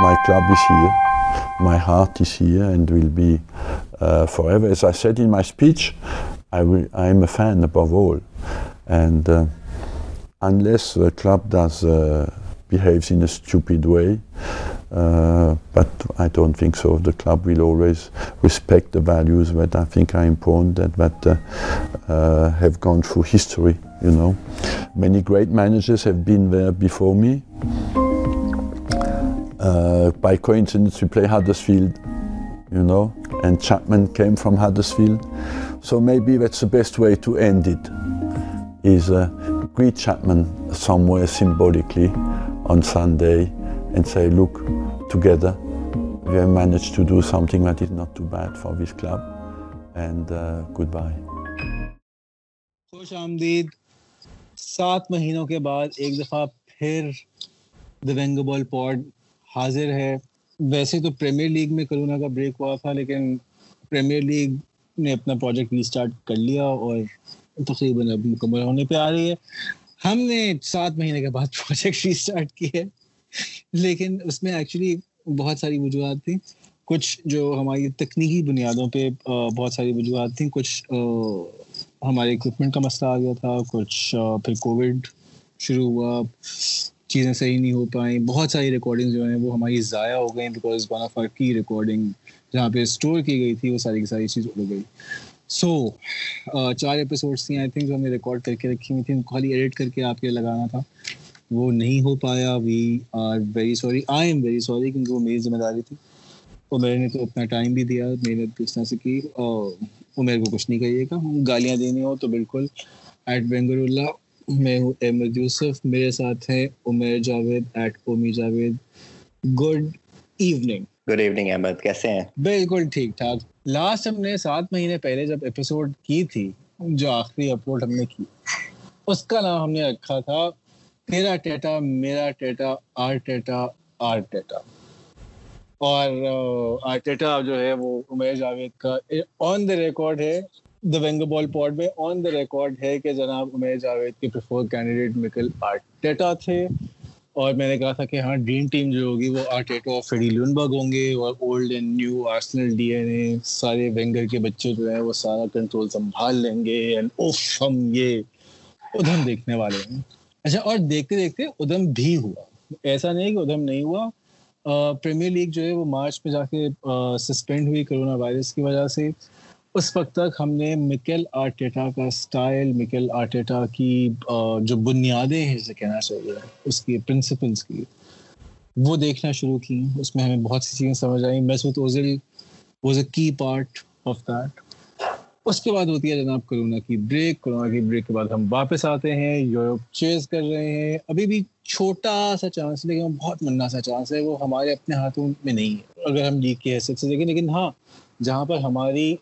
My club is here, my heart is here and will be uh, forever. As I said in my speech, I am a fan above all. And uh, unless the club uh, behaves in a stupid way, but I don't think so. The club will always respect the values that I think are important and that have gone through history, you know. Many great managers have been there before me. uh, by coincidence we play Huddersfield, you know, and Chapman came from Huddersfield. So maybe that's the best way to end it, is uh, greet Chapman somewhere symbolically on Sunday and say, look, together we have managed to do something that is not too bad for this club. And uh, goodbye. خوش آمدید سات مہینوں کے بعد ایک دفعہ پھر دیونگ بال pod حاضر ہے ویسے تو پریمیئر لیگ میں کرونا کا بریک ہوا تھا لیکن پریمیئر لیگ نے اپنا پروجیکٹ ریسٹارٹ کر لیا اور تقریباً اب مکمل ہونے پہ آ رہی ہے ہم نے سات مہینے کے بعد پروجیکٹ ری اسٹارٹ کی ہے لیکن اس میں ایکچولی بہت ساری وجوہات تھیں کچھ جو ہماری تکنیکی بنیادوں پہ بہت ساری وجوہات تھیں کچھ ہمارے اکوپمنٹ کا مسئلہ آ گیا تھا کچھ پھر کووڈ شروع ہوا چیزیں صحیح نہیں ہو پائیں بہت ساری ریکارڈنگ جو ہیں وہ ہماری ضائع ہو گئیں بیکاز ون آف آر کی ریکارڈنگ جہاں پہ اسٹور کی گئی تھی وہ ساری کی ساری چیز ہو گئی سو چار ایپیسوڈس تھیں آئی تھنک جو ہم نے ریکارڈ کر کے رکھی ہوئی تھیں ان کو خالی ایڈٹ کر کے آپ کے لگانا تھا وہ نہیں ہو پایا we are very sorry I am very sorry کیونکہ وہ میری ذمہ داری تھی اور میں نے تو اپنا ٹائم بھی دیا محنت کس طرح سے کی اور میرے کو کچھ نہیں کہیے گا گالیاں دینی ہو تو بالکل ایٹ بینگر اللہ میں ہوں احمد یوسف میرے ساتھ ہیں Umair Javed at Omi Javed good evening good evening Ahmed کیسے ہیں بالکل ٹھیک ٹھاک لاسٹ ہم نے سات مہینے پہلے جب ایپیسوڈ کی تھی جو آخری اپلوڈ ہم نے کی اس کا نام ہم نے رکھا تھا تیرا ٹیٹا میرا theta Arteta Arteta اور آر ٹیٹا جو ہے وہ عمیر جاوید کا آن دا ریکارڈ ہے جناب جاوید کے بچے جو ہیں وہ سارا کنٹرول سنبھال لیں گے ادھم دیکھنے والے ہیں اچھا اور دیکھتے دیکھتے ادھم بھی ہوا ایسا نہیں کہ ادھم نہیں ہوا پریمیئر لیگ جو ہے وہ مارچ میں جا کے سسپینڈ ہوئی کرونا وائرس کی وجہ سے اس وقت تک ہم نے مکل آرٹیٹا کا اسٹائل مکل آرٹیٹا کی جو بنیادیں ہیں جسے کہنا چاہیے اس کی پرنسپلس کی وہ دیکھنا شروع کی اس میں ہمیں بہت سی چیزیں سمجھ آئیں اوزل واز اے کی پارٹ آف دیٹ اس کے بعد ہوتی ہے جناب کرونا کی بریک کرونا کی بریک کے بعد ہم واپس آتے ہیں یورپ چیز کر رہے ہیں ابھی بھی چھوٹا سا چانس لیکن بہت منا سا چانس ہے وہ ہمارے اپنے ہاتھوں میں نہیں ہے اگر ہم لیگ کے حیثیت سے دیکھیں لیکن ہاں جہاں پر ہماری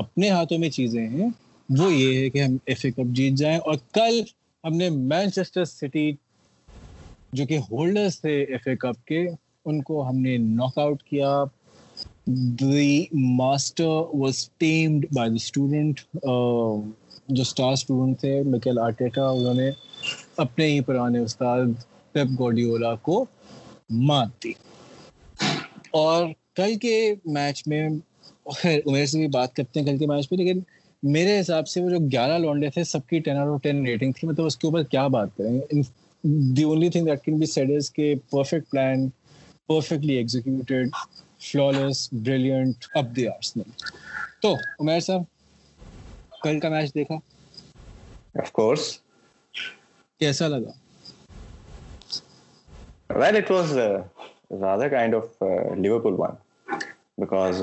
اپنے ہاتھوں میں چیزیں ہیں وہ یہ ہے کہ ہم ایف اے کپ جیت جائیں اور کل ہم نے مینچسٹر سٹی جو کہ ہولڈرس تھے ایف اے کپ کے ان کو ہم نے ناک آؤٹ کیا the master was tamed by the student جو اسٹار اسٹوڈنٹ تھے مکیل آرٹیٹا انہوں نے اپنے ہی پرانے استاد پیپ گوڈیولا کو مار دی اور کل کے میچ میں اور عمیر سے بھی بات کرتے ہیں کل کے میچ پہ لیکن میرے حساب سے وہ جو گیارہ لانڈے تھے سب کی ten out of ten rating تھی مطلب اس کے اوپر کیا بات کریں the only thing that can be said is کہ perfect plan perfectly executed flawless brilliant up the Arse میں تو عمیر صاحب کل کا میچ دیکھا آف کورس کیسا لگا well it was rather kind of Liverpool won because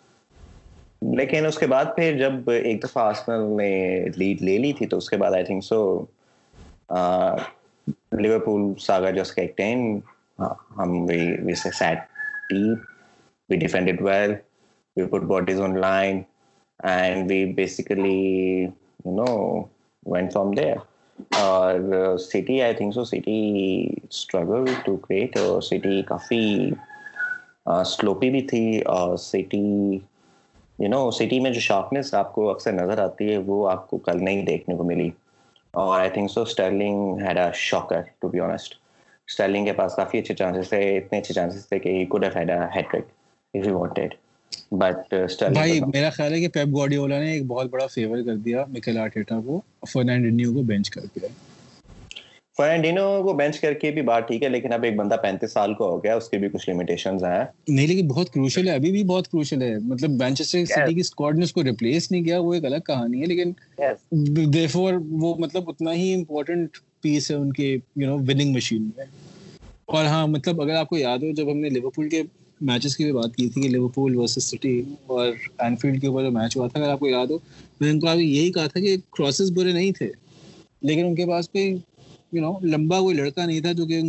لیکن اس کے بعد پھر جب ایک دفعہ آسنل نے لیڈ لے لی تھی تو اس کے بعد I think so Liverpool no win from there اور City I think so City struggle to create اور سٹی کافی سلوپی بھی تھی اور سٹی یو نو سٹی میں جو شارپنیس آپ کو اکثر نظر آتی ہے وہ آپ کو کل نہیں دیکھنے کو ملی اور I think so Sterling had a shocker to be honest Sterling کے پاس کافی اچھے چانسز تھے اتنے اچھے چانسز تھے کہ he could have had a hattrick if he wanted but بھائی میرا خیال ہے کہ پیپ گواڈیولا نے ایک بہت بڑا فیور کر دیا مکل آرٹیٹا کو فرنینڈینیو کو بینچ کر دیا کو کو بینچ کر کے کے کے بھی بھی بھی بات ٹھیک ہے ہے ہے ہے ہے لیکن لیکن لیکن اب ایک ایک بندہ پینتیس سال کا ہو گیا اس اس کچھ لمیٹیشنز ہیں نہیں مطلب نہیں بہت بہت کروشل کروشل ابھی مطلب مطلب مینچسٹر سٹی کی اسکواڈ نے ریپلیس کیا وہ وہ الگ کہانی دیفور مطلب اتنا ہی important piece in you know winning machine میں اور ہاں مطلب اگر آپ کو یاد ہو جب ہم نے لیورپول لیورپول کے میچز کی کی بھی بات تھی کہ ورسز سٹی اور اینفیلڈ کے اوپر جو میچ ہوا تھا اگر آپ کو یاد ہو میں ان کو یہی کہا تھا کہ کراسز برے نہیں تھے لیکن ان کے پاس کوئی لمبا کوئی لڑکا نہیں تھا جو کہ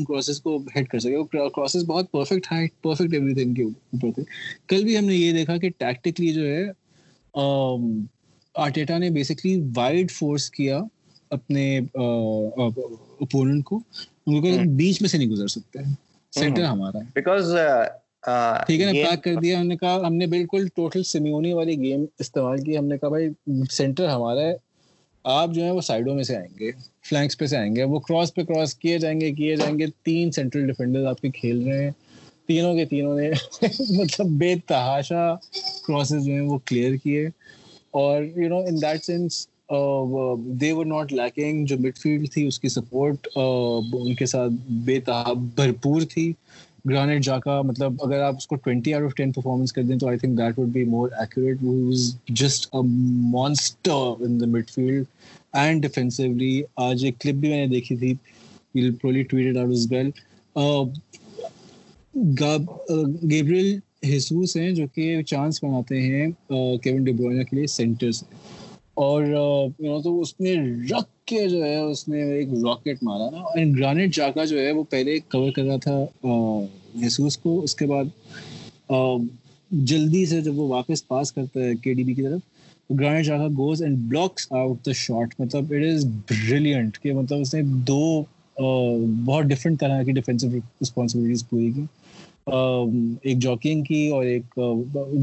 ہم نے یہ دیکھا کہ بیچ میں سے نہیں گزر سکتے ہمارا ہم نے کہا ہم نے بالکل ٹوٹل سمیونی والی گیم استعمال کی ہم نے کہا بھائی سینٹر ہمارا آپ جو ہے وہ سائڈوں میں سے آئیں گے فلینکس پہ سے آئیں گے وہ کراس پہ کراس کیے جائیں گے کیے جائیں گے تین سینٹرل ڈیفینڈر آپ کے کھیل رہے ہیں تینوں کے تینوں نے مطلب بے تحاشا کراسز جو ہیں وہ کلیئر کیے اور you know in that sense they were not leaking جو مڈ فیلڈ تھی اس کی سپورٹ ان کے ساتھ بے تحا بھرپور تھی گرانٹ جاکا مطلب اگر آپ اس کو twenty out of ten performance کر دیں تو I think that would be more accurate just a monster in the midfield and defensively آج ایک کلپ بھی میں نے دیکھی تھی گیبریل حسوس uh, uh, ہیں جو کہ چانس بناتے ہیں کیون uh, ڈی کے لیے سینٹر سے اور تو اس نے رکھ کے جو ہے اس نے ایک راکٹ مارا تھا گرانٹ جا کر جو ہے وہ پہلے کور کر رہا تھا حسوس کو اس کے بعد جلدی سے جب وہ واپس پاس کرتا ہے کے ڈی بی کی طرف goes and blocks out the shot مطلب اٹ از بریلینٹ کہ مطلب اس نے دو بہت ڈفرینٹ طرح کی ڈیفینسو رسپانسبلٹیز پوری کی ایک جاکنگ کی اور ایک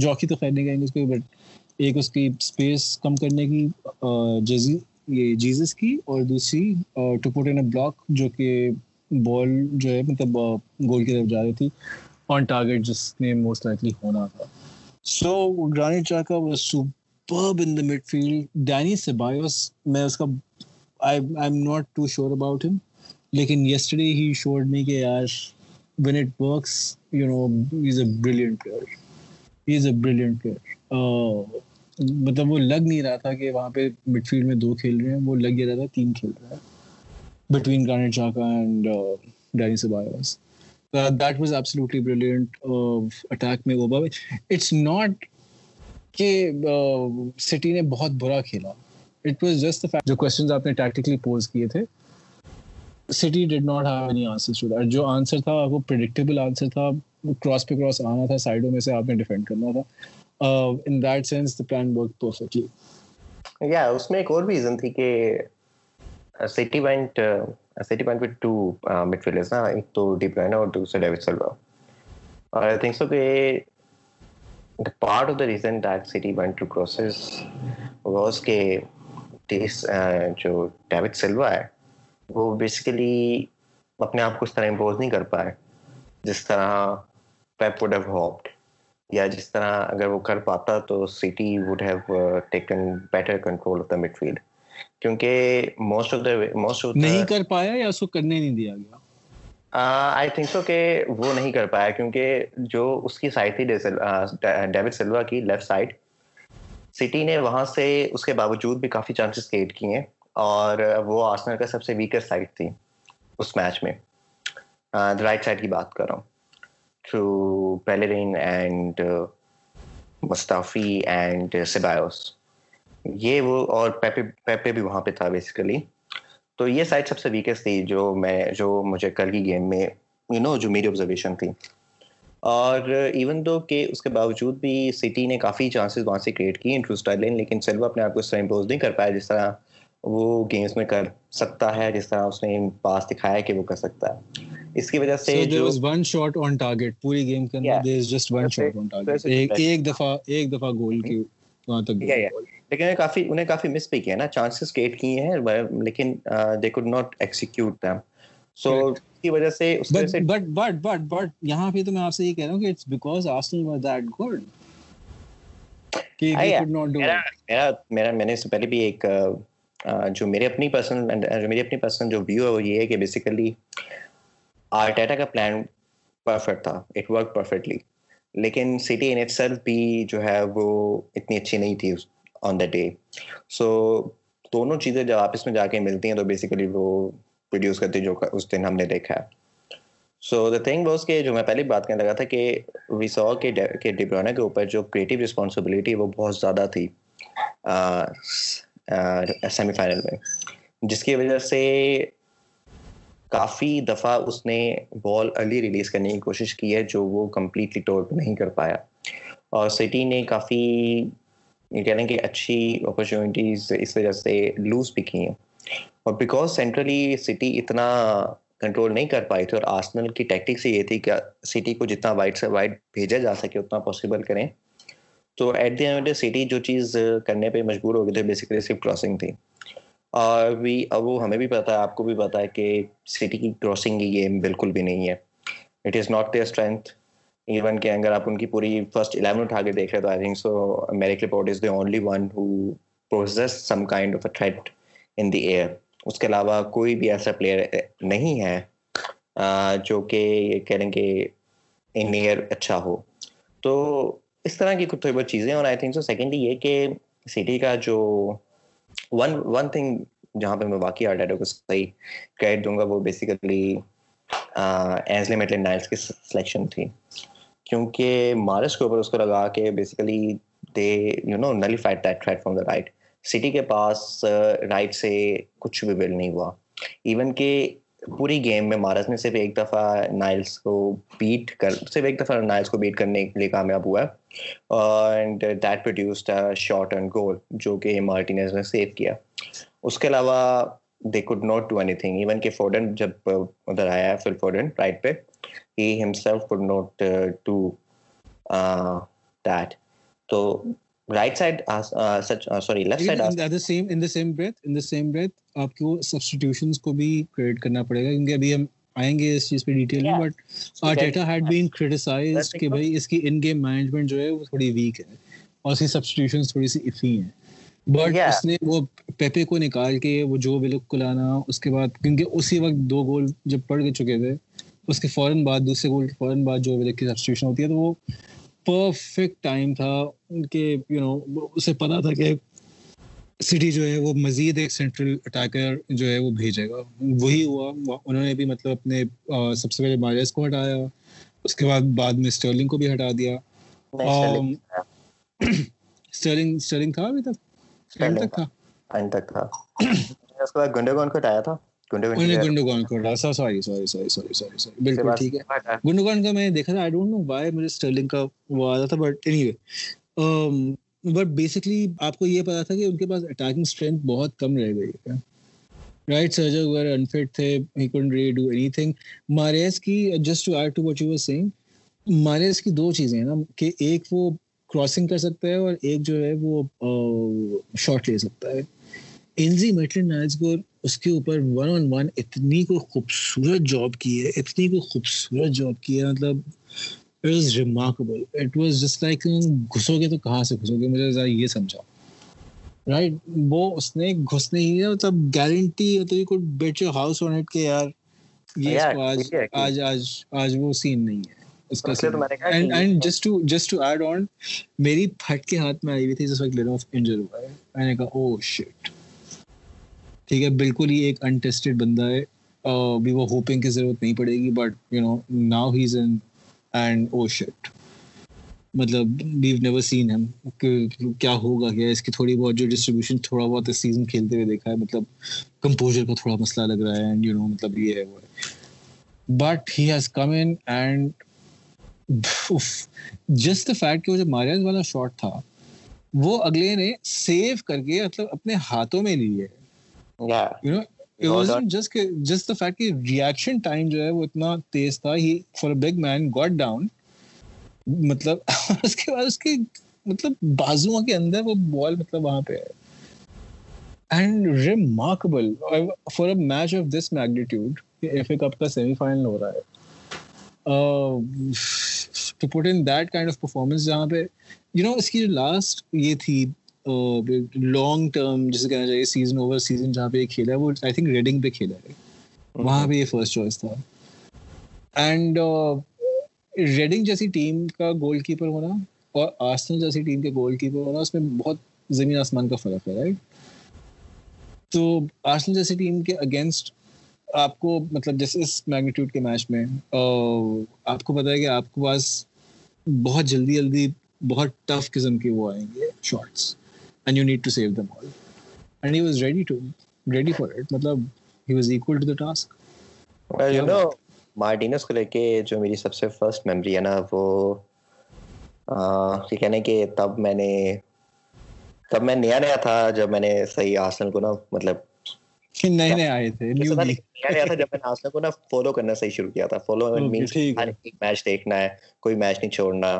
جاکی تو خیر نہیں کہیں گے اس کی بٹ ایک اس کی اسپیس کم کرنے کی جزی یہ جیزس کی اور دوسری ٹو ٹکوٹے اے بلاک جو کہ بال جو ہے مطلب گول کی طرف جا رہی تھی آن ٹارگیٹ جس نے موسٹ لائکلی ہونا تھا سو گرانی چاکا مطلب وہ لگ نہیں رہا تھا کہ وہاں پہ مڈ فیلڈ میں دو کھیل رہے ہیں وہ لگ یہ تھا تین کھیل رہا ہے between Xhaka and Dani that was brilliant attack میں وہ اٹس ناٹ کہ سٹی نے بہت برا کھیلا اٹ واز جسٹ جو کوشچنز آپ نے ٹیکٹیکلی پوز کیے تھے City did not have any answer to that جو آنسر تھا وہ پرڈکٹیبل آنسر تھا کراس پہ کراس آنا تھا سائڈوں میں سے آپ نے ڈیفینڈ کرنا تھا in that sense the plan work perfectly یا اس میں ایک اور بھی ریزن تھی کہ City went City went with two mid fielders نا ایک تو ڈیپ لائن اور دوسرا ڈیوڈ سلوا اور آئی تھنک سو کہ part of the reason dark City won two crosses was کے دیس جو ڈیوڈ سلوا ہے وہ بیسیکلی اپنے آپ کو اس طرح امپوز نہیں کر پائے جس طرح پیپ وڈ ہیو ہوپڈ یا جس طرح اگر وہ کر پاتا تو City would have taken better control of the midfield کیونکہ most of the most of نہیں کر پایا یا اس کو کرنے نہیں دیا گیا آئی تھنک سو کہ وہ نہیں کر پایا کیونکہ جو اس کی سائڈ تھی ڈیوڈ سلوا کی لیفٹ سائڈ سٹی نے وہاں سے اس کے باوجود بھی کافی چانسز کریٹ کیے ہیں اور وہ آسنر کا سب سے ویکر سائڈ تھی اس میچ میں رائٹ سائڈ کی بات کر رہا ہوں through Bellerin and Mustafi and Ceballos یہ وہ اور پیپے پیپے بھی وہاں پہ تھا بیسیکلی تو یہ سائڈ سب سے ویکیسٹ تھی جو میں جو مجھے کل کی گیم میں یو نو جو میری آبزرویشن تھی اور ایون دو کہ اس کے باوجود بھی سٹی نے کافی چانسز وہاں سے کریٹ کی انٹروسٹائل لیکن سلوا اپنے آپ کو اس طرح امپوز نہیں کر پایا جس طرح وہ گیمز میں کر سکتا ہے جس طرح اس نے پاس دکھایا ہے کہ وہ کر سکتا ہے اس کی وجہ سے جو ون شاٹ آن ٹارگٹ پوری گیم کے اندر there is just one shot on target ایک دفعہ ایک دفعہ گول کی وہاں تک لیکن لیکن انہیں کافی کافی مس بھی بھی کیا نا چانسز کیے ہیں دے ناٹ ایکسیکیوٹ سو اس اس کی وجہ وجہ سے سے سے بٹ بٹ بٹ بٹ یہاں پہ تو میں یہ کہہ رہا ہوں کہ اٹس واز گڈ جو ہے وہ اتنی اچھی نہیں تھی آن دا ڈے سو دونوں چیزیں جب آپس میں جا کے ملتی ہیں تو بیسیکلی وہ پروڈیوس کرتی ہیں جو اس دن ہم نے دیکھا ہے سو دا تھنگ واز کہ جو میں پہلے بات کرنے لگا تھا کہ ڈبرونا کے اوپر جو کریٹو رسپانسبلٹی وہ بہت زیادہ تھی سیمی فائنل میں جس کی وجہ سے کافی دفعہ اس نے بال ارلی ریلیز کرنے کی کوشش کی ہے جو وہ کمپلیٹلی ٹورٹ نہیں کر پایا اور سٹی نے کافی یہ کہنے کی اچھی اپرچونیٹیز اس وجہ سے لوز بھی کی ہیں اور بیکاز سینٹرلی سٹی اتنا کنٹرول نہیں کر پائی تھی اور آسنل کی ٹیکٹکس یہ تھی کہ سٹی کو جتنا وائٹ سے وائٹ بھیجا جا سکے اتنا پاسبل کریں تو ایٹ دی اینڈ سٹی جو چیز کرنے پہ مجبور ہو گئے تھے بیسیکلی صرف کراسنگ تھی اور بھی اب وہ ہمیں بھی پتا ہے آپ کو بھی پتا ہے کہ سٹی کی کراسنگ کی گیم بالکل بھی نہیں ہے it is not their strength even کہ اگر آپ ان کی پوری فرسٹ الیون اٹھا کے دیکھ رہے تو I think so Aymeric Laporte is the only one who process some kind of a threat in the air اس کے علاوہ کوئی بھی ایسا پلیئر نہیں ہے جو کہ یہ کہہ لیں کہ ان ایئر اچھا ہو تو اس طرح کی کچھ تھوڑی بہت چیزیں اور آئی تھنک سو سیکنڈلی یہ کہ سٹی کا جو ون ون تھنگ جہاں پہ میں واقعی آرٹ ایڈر کو صحیح کریڈ دوں گا وہ بیسیکلی ایزلی میٹل نائلس کی سلیکشن تھی کیونکہ مارس کے اوپر اس کو لگا کہ basically they you know nullified fight that threat from the right City کے پاس رائٹ uh, سے کچھ بھی بل نہیں ہوا ایون کہ پوری گیم میں مارس نے صرف ایک دفعہ نائلس کو بیٹ کر صرف ایک دفعہ نائلس کو بیٹ کرنے کے لیے کامیاب ہوا ہے and that produced shot and goal جو کہ مارٹینز نے سیو کیا اس کے علاوہ they could not do anything even کہ فورڈن جب uh, ادھر آیا ہے فل فورڈن رائٹ پہ بٹ اس نے پیپے کو نکال کے وہ جو لانا کیونکہ اسی وقت دو گول جب پڑ کے چکے تھے اس کے فوراً بعد دوسرے گول کے فوراً بعد جو ویلک کی سبسٹیوشن ہوتی ہے تو وہ پرفیکٹ ٹائم تھا کہ یو نو اسے پتا تھا کہ سٹی جو ہے وہ مزید ایک سینٹرل اٹیکر جو ہے وہ بھیجے گا وہی ہوا انہوں نے بھی مطلب اپنے سب سے پہلے مارس کو ہٹایا اس کے بعد بعد میں اسٹرلنگ کو بھی ہٹا دیا اسٹرلنگ اسٹرلنگ تھا ابھی تک تک تھا تک تھا اس کے بعد گنڈے کو ہٹایا تھا دو چیزیں ایک وہ کراسنگ کر سکتا ہے اور ایک جو ہے وہ لے سکتا ہے انزی مٹلن نائزگور اس کے اوپر ون آن ون اتنی کو خوبصورت جاب کی ہے اتنی کو خوبصورت جاب کی ہے مطلب it was remarkable it was just like گھسو گے تو کہاں سے گھسو گے مجھے ذرا یہ سمجھا رائٹ وہ اس نے گھسنے ہی نہیں مطلب گارنٹی مطلب could bet your house on it کے یار یہ اس کو آج آج آج وہ سین نہیں ہے اس کا and just to just to add on میری پھٹ کے ہاتھ میں آئی ہوئی تھی جس وقت لین آف انجر ہوا ہے میں نے کہا او oh شٹ ٹھیک ہے بالکل ہی ایک انٹیسٹڈ بندہ ہے بھی وہ ہوپنگ کی ضرورت نہیں پڑے گی but you know now he is and oh shit مطلب نیور سین کیا ہوگا کیا اس کی تھوڑی بہت جو ڈسٹریبیوشن تھوڑا بہت اس سیزن کھیلتے ہوئے دیکھا ہے مطلب کمپوزر کا تھوڑا مسئلہ لگ رہا ہے اینڈ یو نو مطلب یہ ہے وہ but he has come in and just جو ماریاز والا شاٹ تھا وہ اگلے نے سیو کر کے مطلب اپنے ہاتھوں میں لیے ہے جو لاسٹ یہ تھی لانگ ٹرم جسے کہنا چاہیے سیزن اوور سیزن جہاں پہ یہ کھیلا ہے وہ آئی تھنک ریڈنگ پہ کھیلا ہے وہاں پہ یہ فرسٹ چوائس تھا اینڈ ریڈنگ جیسی ٹیم کا گول کیپر ہونا اور آسن جیسی ٹیم کے گول کیپر ہونا اس میں بہت زمین آسمان کا فرق ہے رائٹ تو آسن جیسی ٹیم کے اگینسٹ آپ کو مطلب جس اس میگنیٹیوڈ کے میچ میں آپ کو پتا ہے کہ آپ کے پاس بہت جلدی جلدی بہت ٹف قسم کے وہ آئیں گے شارٹس جو میری سب سے فرسٹ ہے نا وہ کہ تب تب میں میں نے نیا نیا تھا جب میں نے صحیح آسن کو نا میچ نہیں چھوڑنا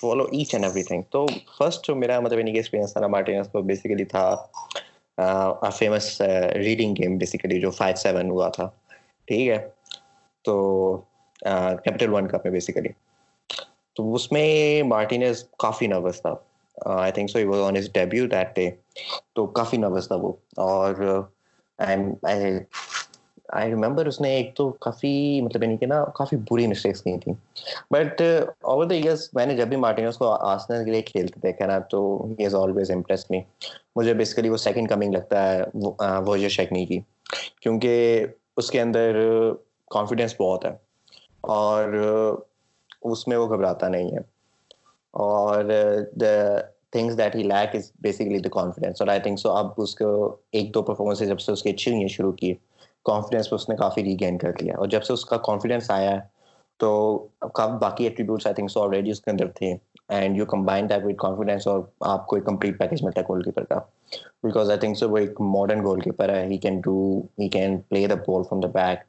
follow H and everything تو فرسٹ جو میرا مطلب یعنی کہ ایکسپیرینس تھا مارٹینس کو بیسیکلی تھا فیمس ریڈنگ گیم بیسیکلی جو فائیو سیون ہوا تھا ٹھیک ہے تو کیپٹل ون کپ میں بیسیکلی تو اس میں مارٹینز کافی نروس تھا I think so was on debut that day تو کافی نروس تھا وہ اور آئی ریمبر اس نے ایک تو کافی مطلب یعنی کہ نا کافی بری مسٹیکس کی تھیں بٹ اوور دا ایئرس میں نے جب بھی مارٹینس کو آسنل کے لیے کھیلتے دیکھا نا تو ہی از آلویز امپریس می مجھے بیسیکلی وہ سیکنڈ کمنگ لگتا ہے جو شیکنی کی کیونکہ اس کے اندر کانفیڈینس بہت ہے اور اس میں وہ گھبراتا نہیں ہے اور the things that he lack is basically the confidence اور آئی تھنک سو اب اس کو ایک دو پرفارمنس جب سے اس کی اچھی ہوئی ہیں شروع کی کانفیڈینس اس نے کافی ریگین کر لیا اور جب سے اس کا کانفیڈینس آیا ہے تو باقی attributes I think so already اس کے اندر تھے and you combine with confidence اور آپ کو ایک کمپلیٹ پیکج ملتا ہے گول کیپر کا بیکاز آئی تھنک سو وہ ایک ماڈرن گول کیپر ہے he can do he can play the ball from the back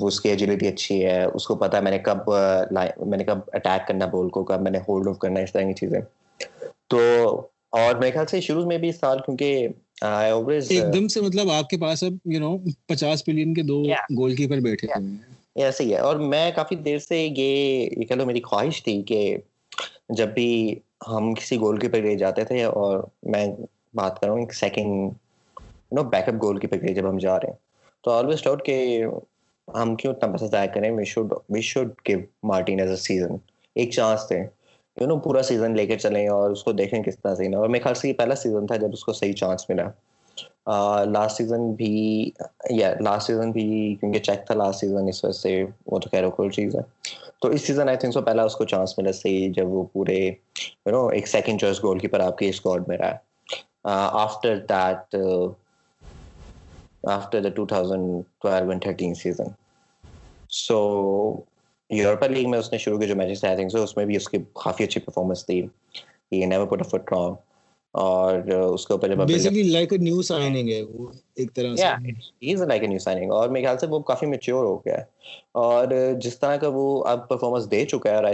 وہ اس کی ایجیلٹی اچھی ہے اس کو پتا ہے میں نے کب میں نے کب اٹیک کرنا بال کو کب میں نے ہولڈ آف کرنا اس طرح کی چیزیں تو اور میرے خیال سے شروع میں بھی اس سال کیونکہ گول uh, مطلب کیپر کے اور میں بات second no backup goalkeeper کے لیے جب ہم ہم جا رہے ہیں تو آلویز کہ کیوں اتنا پیسہ ضائع سیزن ایک چانس تھے یو نو پورا سیزن لے کے چلیں اور اس کو دیکھیں کس طرح سے اور میرے خیال سے یہ پہلا سیزن تھا جب اس کو صحیح چانس ملا لاسٹ سیزن بھی یا لاسٹ سیزن بھی کیونکہ چیک تھا لاسٹ سیزن اس وجہ سے وہ تو خیر کوئی چیز ہے تو اس سیزن آئی تھنک سو پہلا اس کو چانس ملا صحیح جب وہ پورے یو نو ایک سیکنڈ چوائس گول کیپر آپ کے اسکواڈ میں رہا after that after the two thousand twelve and thirteen season so Europa League میں اس نے شروع جو میچز اس میں بھی اور جس طرح کا وہ اب پرفارمنس دے چکا ہے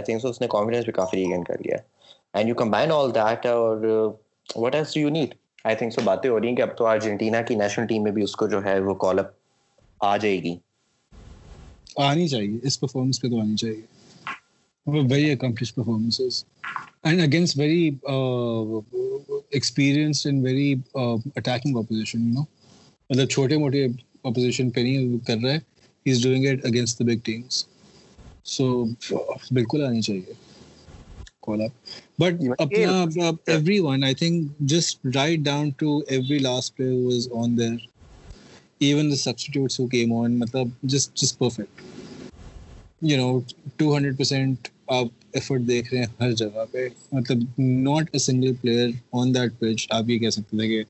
اب تو ارجنٹینا کی نیشنل ٹیم میں بھی اس کو جو ہے وہ کال اپ آ جائے گی آنی چاہیے اس پرفارمنس پہ تو آنی چاہیے very accomplished performance and against very experienced and very attacking opposition you know مطلب چھوٹے موٹے اپوزیشن پہ نہیں کر رہا ہے he is doing it against the big teams so بالکل آنی چاہیے but everyone I think just right down to every last player was on there even the substitutes who on just جس perfect you know two hundred percent آپ effort دیکھ رہے ہیں ہر جگہ پہ مطلب not a single player on that pitch آپ یہ کہہ سکتے تھے کہ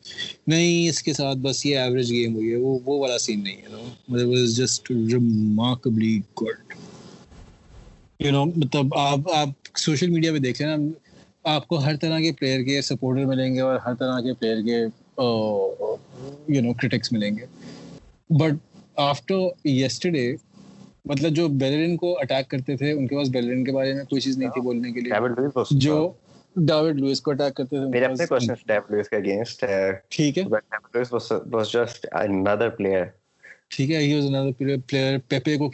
نہیں اس کے ساتھ بس یہ ایوریج گیم ہوئی ہے وہ وہ والا سین نہیں ہے مطلب آپ آپ سوشل میڈیا پہ دیکھ رہے ہیں نا آپ کو ہر طرح کے پلیئر کے سپورٹر ملیں گے اور ہر طرح کے پلیئر کے یو نو کرٹکس ملیں گے بٹ آفٹر یسٹرڈے مطلب جو بیلرین کو اٹیک کرتے تھے ان کے پاس بیلرین کے بارے میں کوئی چیز نہیں تھی بولنے کے لیے جو کو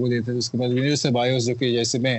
مطلب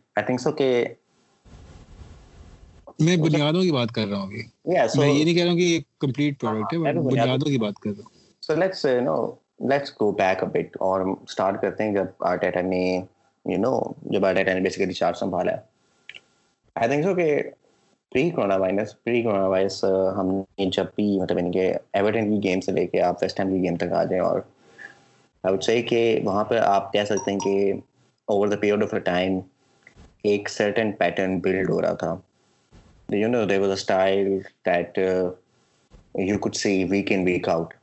آئی تھنک سو سو کہ کہ میں میں بنیادوں بنیادوں کی کی بات بات کر کر رہا رہا رہا ہوں ہوں ہوں یہ یہ نہیں کہہ کمپلیٹ پروڈکٹ ہے let's let's no go back but اور سٹارٹ کرتے ہیں جب آرٹیٹا آرٹیٹا نے نے uh, نے یو نو جب جب بیسیکلی چارج سنبھالا آئی تھنک سو کہ pre pre corona corona virus virus ہم بھی مطلب یعنی کے ایورٹن کی گیم سے لے آپ ویسٹ کی گیم تک آ جائیں اور آئی وڈ سے کہ وہاں پہ آپ کہہ سکتے ہیں کہ over the period of time ایک سرٹن پیٹرن بلڈ ہو رہا تھا you know was a style that you could see week in week out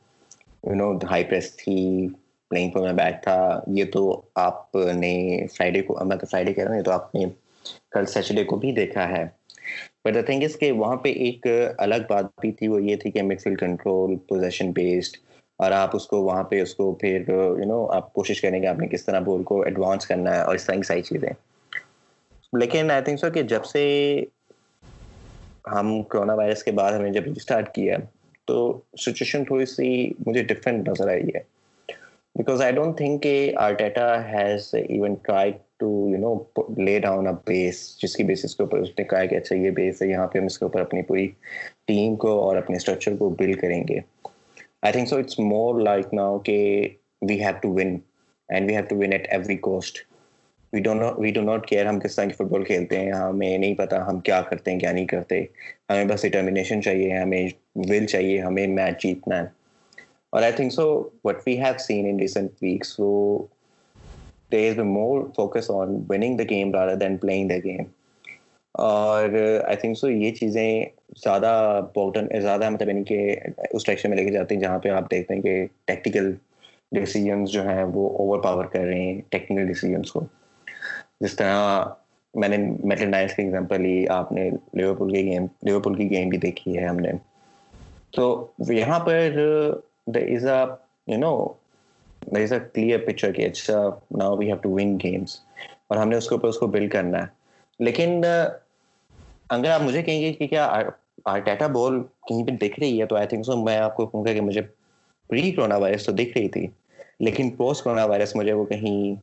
you know high press تھی پلینگ پر میں بیٹھ تھا یہ تو آپ نے فرائیڈے کو میں تو فرائیڈے کہہ رہا ہوں یہ تو آپ نے کل سیٹرڈے کو بھی دیکھا ہے بٹ دا تھنگ از کہ وہاں پہ ایک الگ بات بھی تھی وہ یہ تھی کہ midfield control position based اور آپ اس کو وہاں پہ اس کو پھر یو uh, نو آپ کوشش کریں کہ آپ نے کس طرح بول کو ایڈوانس کرنا ہے اور اس طرح کی ساری چیزیں لیکن آئی تھنک سر کہ جب سے ہم کرونا وائرس کے بعد ہمیں جب اسٹارٹ کیا تو سچویشن تھوڑی سی مجھے ڈفرینٹ نظر آئی ہے بیکاز آئی ڈونٹ تھنک کہ has even try to you know lay down a بیس جس کی بیسس کے اوپر اس نے کہا کہ اچھا یہ بیس ہے یہاں پہ ہم اس کے اوپر اپنی پوری ٹیم کو اور اپنے اسٹرکچر کو بلڈ کریں گے I think so it's more like now کہ we have to win and we have to win at every cost we do not care ہم کس طرح کی فٹ بال کھیلتے ہیں ہمیں نہیں پتا ہم کیا کرتے ہیں کیا نہیں کرتے ہمیں بس ڈٹرمنیشن چاہیے ہمیں ول چاہیے ہمیں میچ جیتنا ہے اور I think so what we have seen in recent weeks so they is more focus on winning the game rather than playing the game اور آئی تھنک سو یہ چیزیں زیادہ امپورٹنٹ زیادہ مطلب یعنی کہ اس ڈائریکشن میں لے کے جاتے ہیں جہاں پہ آپ دیکھتے ہیں کہ ٹیکٹیکل ڈیسیجنس جو ہیں وہ اوور پاور کر رہے ہیں ٹیکنیکل ڈیسیجنس کو جس طرح میں نے میٹل نائنس کی ایگزامپل لی آپ نے لیورپول کی گیم لیورپول کی گیم بھی دیکھی ہے ہم نے تو یہاں پر the is a you know the clear picture کہ اچھا now we have to win games اور ہم نے اس کے اوپر اس کو بلڈ کرنا ہے لیکن اگر آپ مجھے کہیں گے کہ کیا بال کہیں پہ دکھ رہی ہے تو آئی تھنک سو میں آپ کو کہوں گا کہ مجھے پری کرونا وائرس تو دکھ رہی تھی لیکن پوسٹ کرونا وائرس مجھے وہ کہیں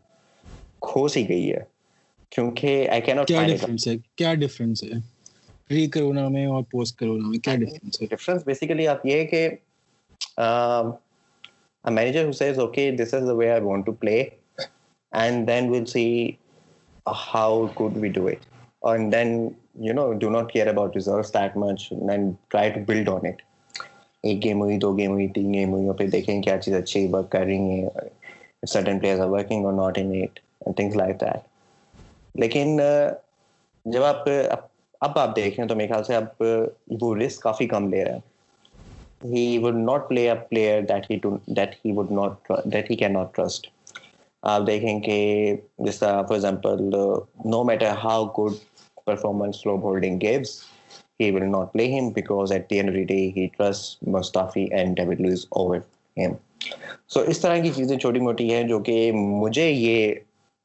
کھو سی گئی ہے کیونکہ آئی کیا ہے ہے ہے پری کرونا کرونا میں میں اور اور پوسٹ کیا کیا بیسیکلی یہ کہ manager says okay this is way I want to to play and and then then will see how we do do it it you know not care about that much try build on ایک game game game ہوئی ہوئی ہوئی دو تین پھر دیکھیں چیز اچھی work کر رہی ہیں سرٹن پلیئرز ورکنگ اور not in it like that لیکن جب آپ اب آپ دیکھ رہے ہیں تو میرے خیال سے اب وہ رسک کافی کم لے رہے ہیں he would not play a player that he not can trust آپ دیکھیں کہ جس طرح for example no matter how good performance Holding he will not play him lose over him so اس طرح کی چیزیں چھوٹی موٹی ہیں جو کہ مجھے یہ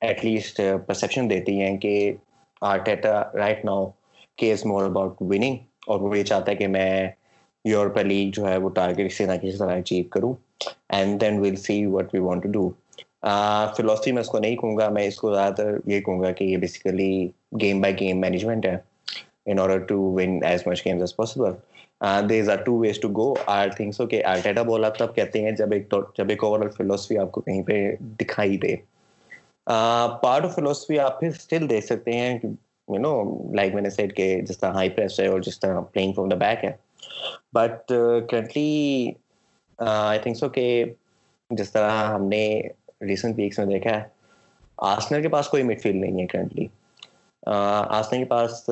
ایٹ لیسٹ پرسپشن دیتی ہیں کہ آرٹیٹا رائٹ ناؤ کے وننگ اور وہ یہ چاہتا ہے کہ میں یورپ لیگ جو ہے وہ ٹارگیٹ اسی طرح کسی طرح اچیو کروں and then will see what we want to do philosophy میں اس کو نہیں کہوں گا میں اس کو زیادہ تر یہ کہوں گا کہ یہ basically game by game management ہے in order to win as as much games possible these are two ways to go or things بول آپ کہتے ہیں جب ایک جب ایک اوور آل فلاسفی آپ کو کہیں پہ دکھائی دے پارٹ آف فلوسفی آپ پھر اسٹل دیکھ سکتے ہیں یو نو لائک میں نے سیٹ کہ جس طرح ہائی پریس ہے اور جس طرح پلینگ فروم دا بیک ہے but currently I think so کہ جس طرح ہم نے ریسنٹ ویکس میں دیکھا ہے آسنر کے پاس کوئی مڈ فیلڈ نہیں ہے کرنٹلی آسنر کے پاس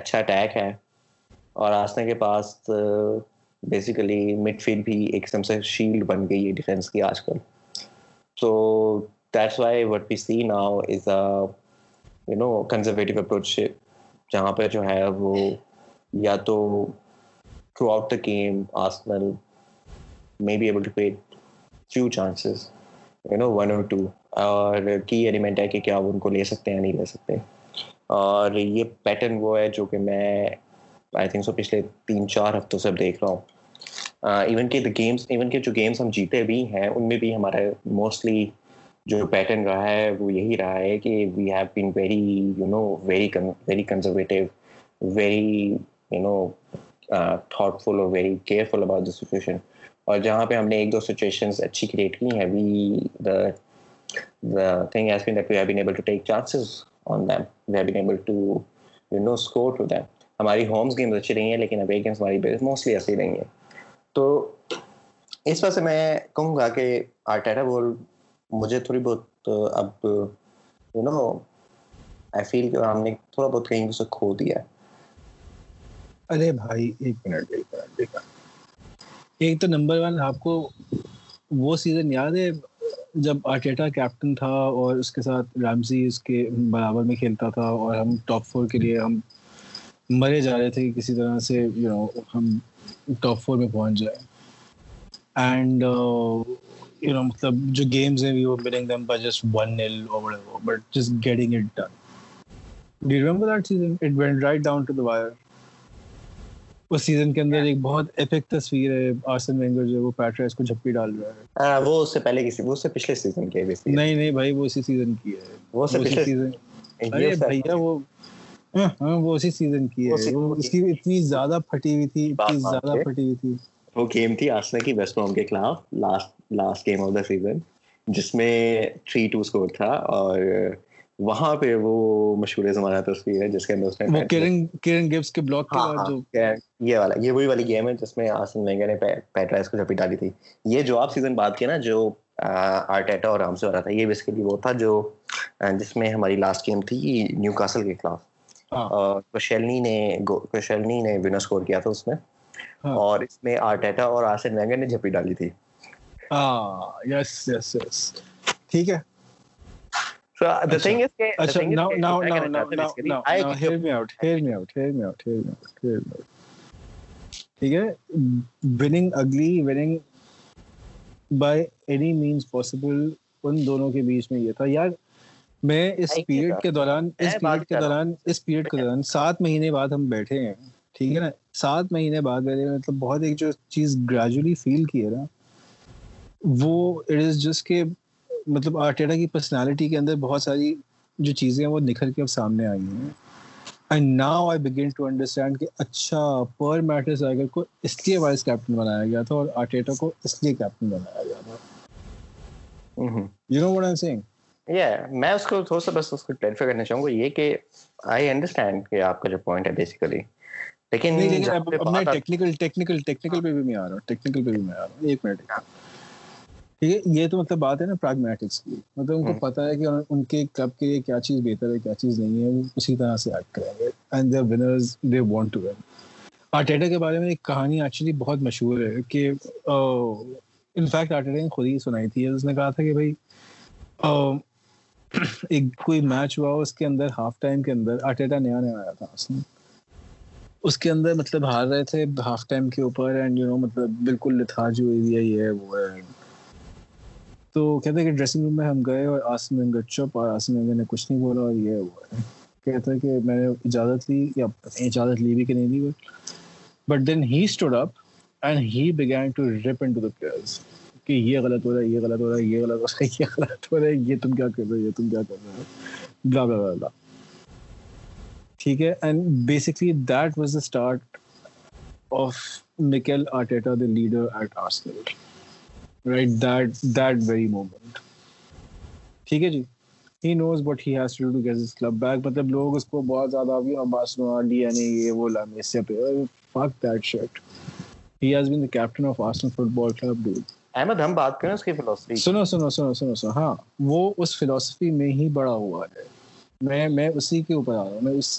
اچھا اٹیک ہے اور آسنر کے پاس بیسیکلی مڈ فیلڈ بھی ایک قسم سے شیلڈ بن گئی ہے ڈیفینس کی آج کل تو that's why what we see now is a you know conservative approach جہاں پہ جو ہے وہ یا تو through out the game Arsenal may be able few chances you know one اور ٹو اور کی ایلیمنٹ ہے کہ کیا وہ ان کو لے سکتے ہیں یا نہیں لے سکتے اور یہ پیٹرن وہ ہے جو کہ میں آئی تھنک سو پچھلے تین چار ہفتوں سے دیکھ رہا ہوں ایون کہ دا گیمس ایون کہ جو گیمس ہم جیتے بھی ہیں ان میں بھی ہمارے موسٹلی جو پیٹرن رہا ہے وہ یہی رہا ہے کہ we have been very you know very very conservative very you know thoughtful اور very careful about the situation اور جہاں پہ ہم نے ایک دو سچویشنز اچھی کریٹ کی ہیں we the the thing has been that we have been able to take chances on them we have been able to you know score to them ہماری ہومس گیمز اچھی رہی ہیں لیکن اب گیمس ہماری موسٹلی ایسی رہی ہیں تو اس وجہ سے میں کہوں گا کہ آرٹیرا بول مجھے تھوڑی بہت اب یو نو آئی فیل کہ ہم نے تھوڑا بہت کہیں اسے کھو دیا ہے ارے بھائی ایک منٹ ایک تو نمبر ون آپ کو وہ سیزن یاد ہے جب آرٹیٹا کیپٹن تھا اور اس کے ساتھ رامزی اس کے برابر میں کھیلتا تھا اور ہم ٹاپ فور کے لیے ہم مرے جا رہے تھے کہ کسی طرح سے یو you نو know, ہم ٹاپ فور میں پہنچ جائیں and you you know the مطلب games we were winning them by just just or whatever but getting it it done do remember that season went right down to wire اس اس اس اس season season season season season کے اندر ایک بہت تصویر ہے ہے ہے ہے ہے ہے آرسن وینگر جو وہ وہ وہ وہ وہ وہ وہ کو جھپی ڈال رہا سے ہاں، سے پہلے کی کی کی کی کی پچھلے نہیں نہیں بھائی اسی اسی ارے اتنی زیادہ پھٹی ہوئی تھی اتنی زیادہ پھٹی ہوئی تھی وہ گیم تھی آسنا کی ویسٹ روم کے خلاف last last game of the season جس میں تھری ٹو اسکور تھا اور وہاں پہ وہ مشہور زمانہ تصویر ہے جس کے اندر اس نے کرن کرن کے بلاک کے بعد جو یہ والا یہ وہی والی گیم ہے جس میں آسن وینگر نے پیٹرائز کو جھپی ڈالی تھی یہ جو آپ سیزن بات کیا نا جو آرٹیٹا اور آرام سے ہو رہا تھا یہ بیسیکلی وہ تھا جو جس میں ہماری لاسٹ گیم تھی نیو کاسل کے خلاف ہاں۔ کوشیلنی نے کوشیلنی نے ونر اسکور کیا تھا اس میں بیچ میں یہ تھا یار میں اس پیریڈ کے دوران اس پیریڈ کے دوران سات مہینے بعد ہم بیٹھے ہیں ٹھیک ہے نا سات مہینے بعد میں نے مطلب بہت ایک جو چیز گریجولی فیل کی ہے نا وہ اٹ از جسٹ کہ مطلب آرٹیڈا کی پرسنالٹی کے اندر بہت ساری جو چیزیں ہیں وہ نکھر کے اب سامنے آئی ہیں and now I began to understand کہ اچھا پر میٹر سائیکل کو اس لیے وائس کیپٹن بنایا گیا تھا اور آرٹیٹا کو اس لیے کیپٹن بنایا گیا تھا یو نو وٹ آئی سینگ یہ میں اس کو تھوڑا سا بس اس کو کلیریفائی کرنا چاہوں گا یہ کہ آئی انڈرسٹینڈ کہ آپ کا جو پوائنٹ ہے بیسیکلی لیکن اپنے ٹیکنیکل ٹیکنیکل ٹیکنیکل پہ بھی میں آ رہا ہوں ٹیکنیکل پہ بھی میں آ رہا ہوں ایک منٹ ٹھیک ہے یہ تو مطلب بات ہے نا پراگمیٹکس کی مطلب ان کو پتا ہے کہ ان کے کلب کے لیے کیا چیز بہتر ہے کیا چیز نہیں ہے وہ اسی طرح سے ایکٹ کریں گے and their winners they want to win Arteta کے بارے میں ایک کہانی ایکچولی بہت مشہور ہے کہ انفیکٹ آرٹیڈا نے خود ہی سنائی تھی اس نے کہا تھا کہ بھائی ایک کوئی میچ ہوا اس کے اندر ہاف ٹائم کے اندر آرٹیڈا نیا نیا آیا تھا اس نے اس کے اندر مطلب ہار رہے تھے ہاف ٹائم کے اوپر اینڈ یو نو مطلب بالکل لتھاج ہوئی بھی ہے یہ ہے تو کہتے ہیں کہ ڈریسنگ روم میں ہم گئے اور آسم آسمین چپ اور آسم میں نے کچھ نہیں بولا اور یہ وہ ہے کہتا ہے کہ میں نے اجازت لی یا اجازت لی بھی کہ نہیں لی but but then he stood up and he began to to rip in the کہ یہ غلط ہو رہا ہے یہ غلط ہو رہا ہے یہ غلط ہو رہا ہے یہ غلط ہو رہا ہے یہ تم کیا کر رہے ہو یہ تم کیا کر رہے ہو بلا بلا بلا ٹھیک ہے and basically that was the start of Mikel Arteta the leader at Arsenal right that that very moment ٹھیک ہے جی he knows but he has to do get this club back مطلب لوگ اس کو بہت زیادہ ابھی ہم بارسلونا ڈی این اے یہ وہ لانے اس سے پہ fuck that shit he has been the captain of Arsenal football club dude Ahmad ہم بات کریں اس کی فلسفی سنو سنو سنو سنو سنو ہاں وہ اس فلسفی میں ہی بڑا ہوا ہے میں میں اسی کے اوپر آ رہا ہوں میں اس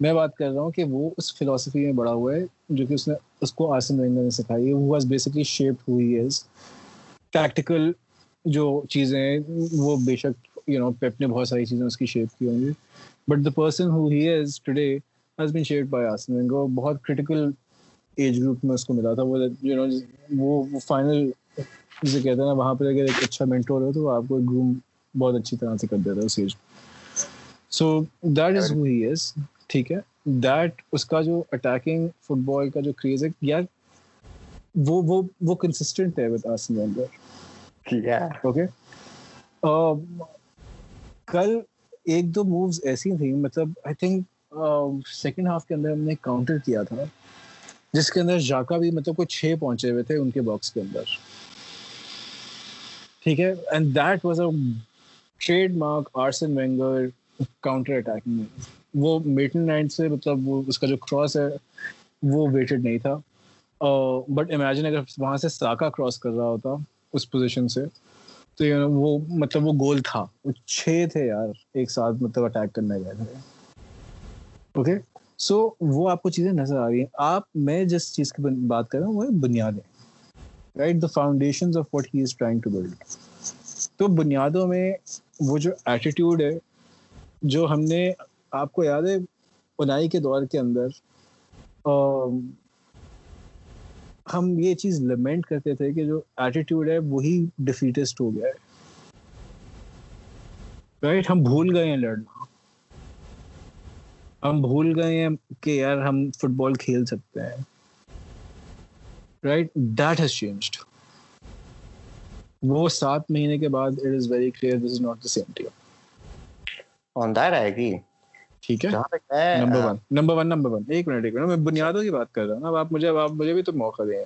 میں بات کر رہا ہوں کہ وہ اس فلاسفی میں بڑا ہوا ہے جو کہ اس نے اس کو آسن وینگا نے سکھائی ہے وہ بیسکلی شیپ ہوئی از پریکٹیکل جو چیزیں ہیں وہ بے شک یو نو پیپ نے بہت ساری چیزیں اس کی شیپ کی ہوں گی but the person who he is today has been shape by Arsene وینگا بہت کرٹیکل ایج گروپ میں اس کو ملا تھا وہ یو نو وہ فائنل جسے کہتے ہیں نا وہاں پہ اگر ایک اچھا مینٹور ہو تو وہ آپ کو گروم بہت اچھی طرح سے کر دیتا ہے اس age so that is who he از ٹھیک ہے دیٹ اس کا جو اٹیکنگ فٹ بال کا جو کریز ہے یار وہ وہ وہ کنسسٹنٹ ہے وتھ آرسنل اندر اوکے um, کل ایک دو مووز ایسی تھیں مطلب آئی تھنک سیکنڈ ہاف کے اندر ہم نے کاؤنٹر کیا تھا جس کے اندر جاکا بھی مطلب کوئی چھ پہنچے ہوئے تھے ان کے باکس کے اندر ٹھیک ہے and that was a trademark Arsene Wenger counter attacking وہ میٹن میٹنٹ سے مطلب وہ اس کا جو کراس ہے وہ ویٹڈ نہیں تھا بٹ امیجن اگر وہاں سے ساکا کراس کر رہا ہوتا اس پوزیشن سے تو وہ مطلب وہ گول تھا وہ چھ تھے یار ایک ساتھ مطلب اٹیک کرنے گئے تھے اوکے سو وہ آپ کو چیزیں نظر آ رہی ہیں آپ میں جس چیز کی بات کر رہا ہوں وہ بنیادیں right the foundation of what he is trying to build تو بنیادوں میں وہ جو ایٹیٹیوڈ ہے جو ہم نے آپ کو یاد ہے بنائی کے دور کے اندر ہم یہ چیز لمنٹ کرتے تھے کہ جو ایٹیٹیوڈ ہے وہی ڈیفیٹسٹ ہو گیا ہے رائٹ ہم بھول گئے ہیں لڑنا ہم بھول گئے ہیں کہ یار ہم فٹ بال کھیل سکتے ہیں رائٹ دیٹ ہیز چینجڈ وہ سات مہینے کے بعد it is very clear this is not the same team on that I agree بنیادوں کی بات کر رہا ہوں آپ مجھے بھی تو موقع دیں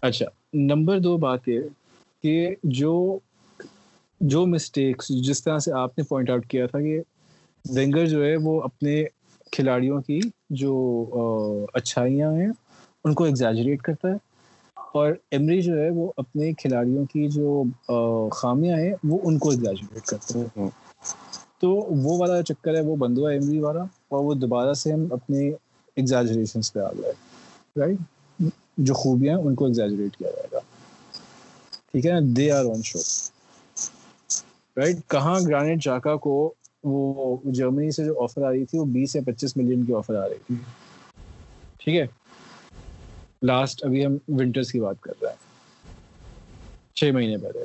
اچھا دو بات یہ آپ نے پوائنٹ آؤٹ کیا تھا کہ وینگر جو ہے وہ اپنے کھلاڑیوں کی جو اچھائیاں ہیں ان کو ایگزیجریٹ کرتا ہے اور ایمری جو ہے وہ اپنے کھلاڑیوں کی جو خامیاں ہیں وہ ان کو ایگزیجریٹ کرتا ہے تو وہ والا جو چکر ہے وہ بند ہوا ایم وی والا اور وہ دوبارہ سے ہم اپنے ایگزیجریشنس پہ آ گئے رائٹ جو خوبیاں ہیں ان کو ایگزیجریٹ کیا جائے گا ٹھیک ہے نا they are on show right کہاں گرانیٹ چاکا کو وہ جرمنی سے جو آفر آ رہی تھی وہ بیس یا پچیس ملین کی آفر آ رہی تھی ٹھیک ہے لاسٹ ابھی ہم ونٹرس کی بات کر رہے ہیں چھ مہینے پہلے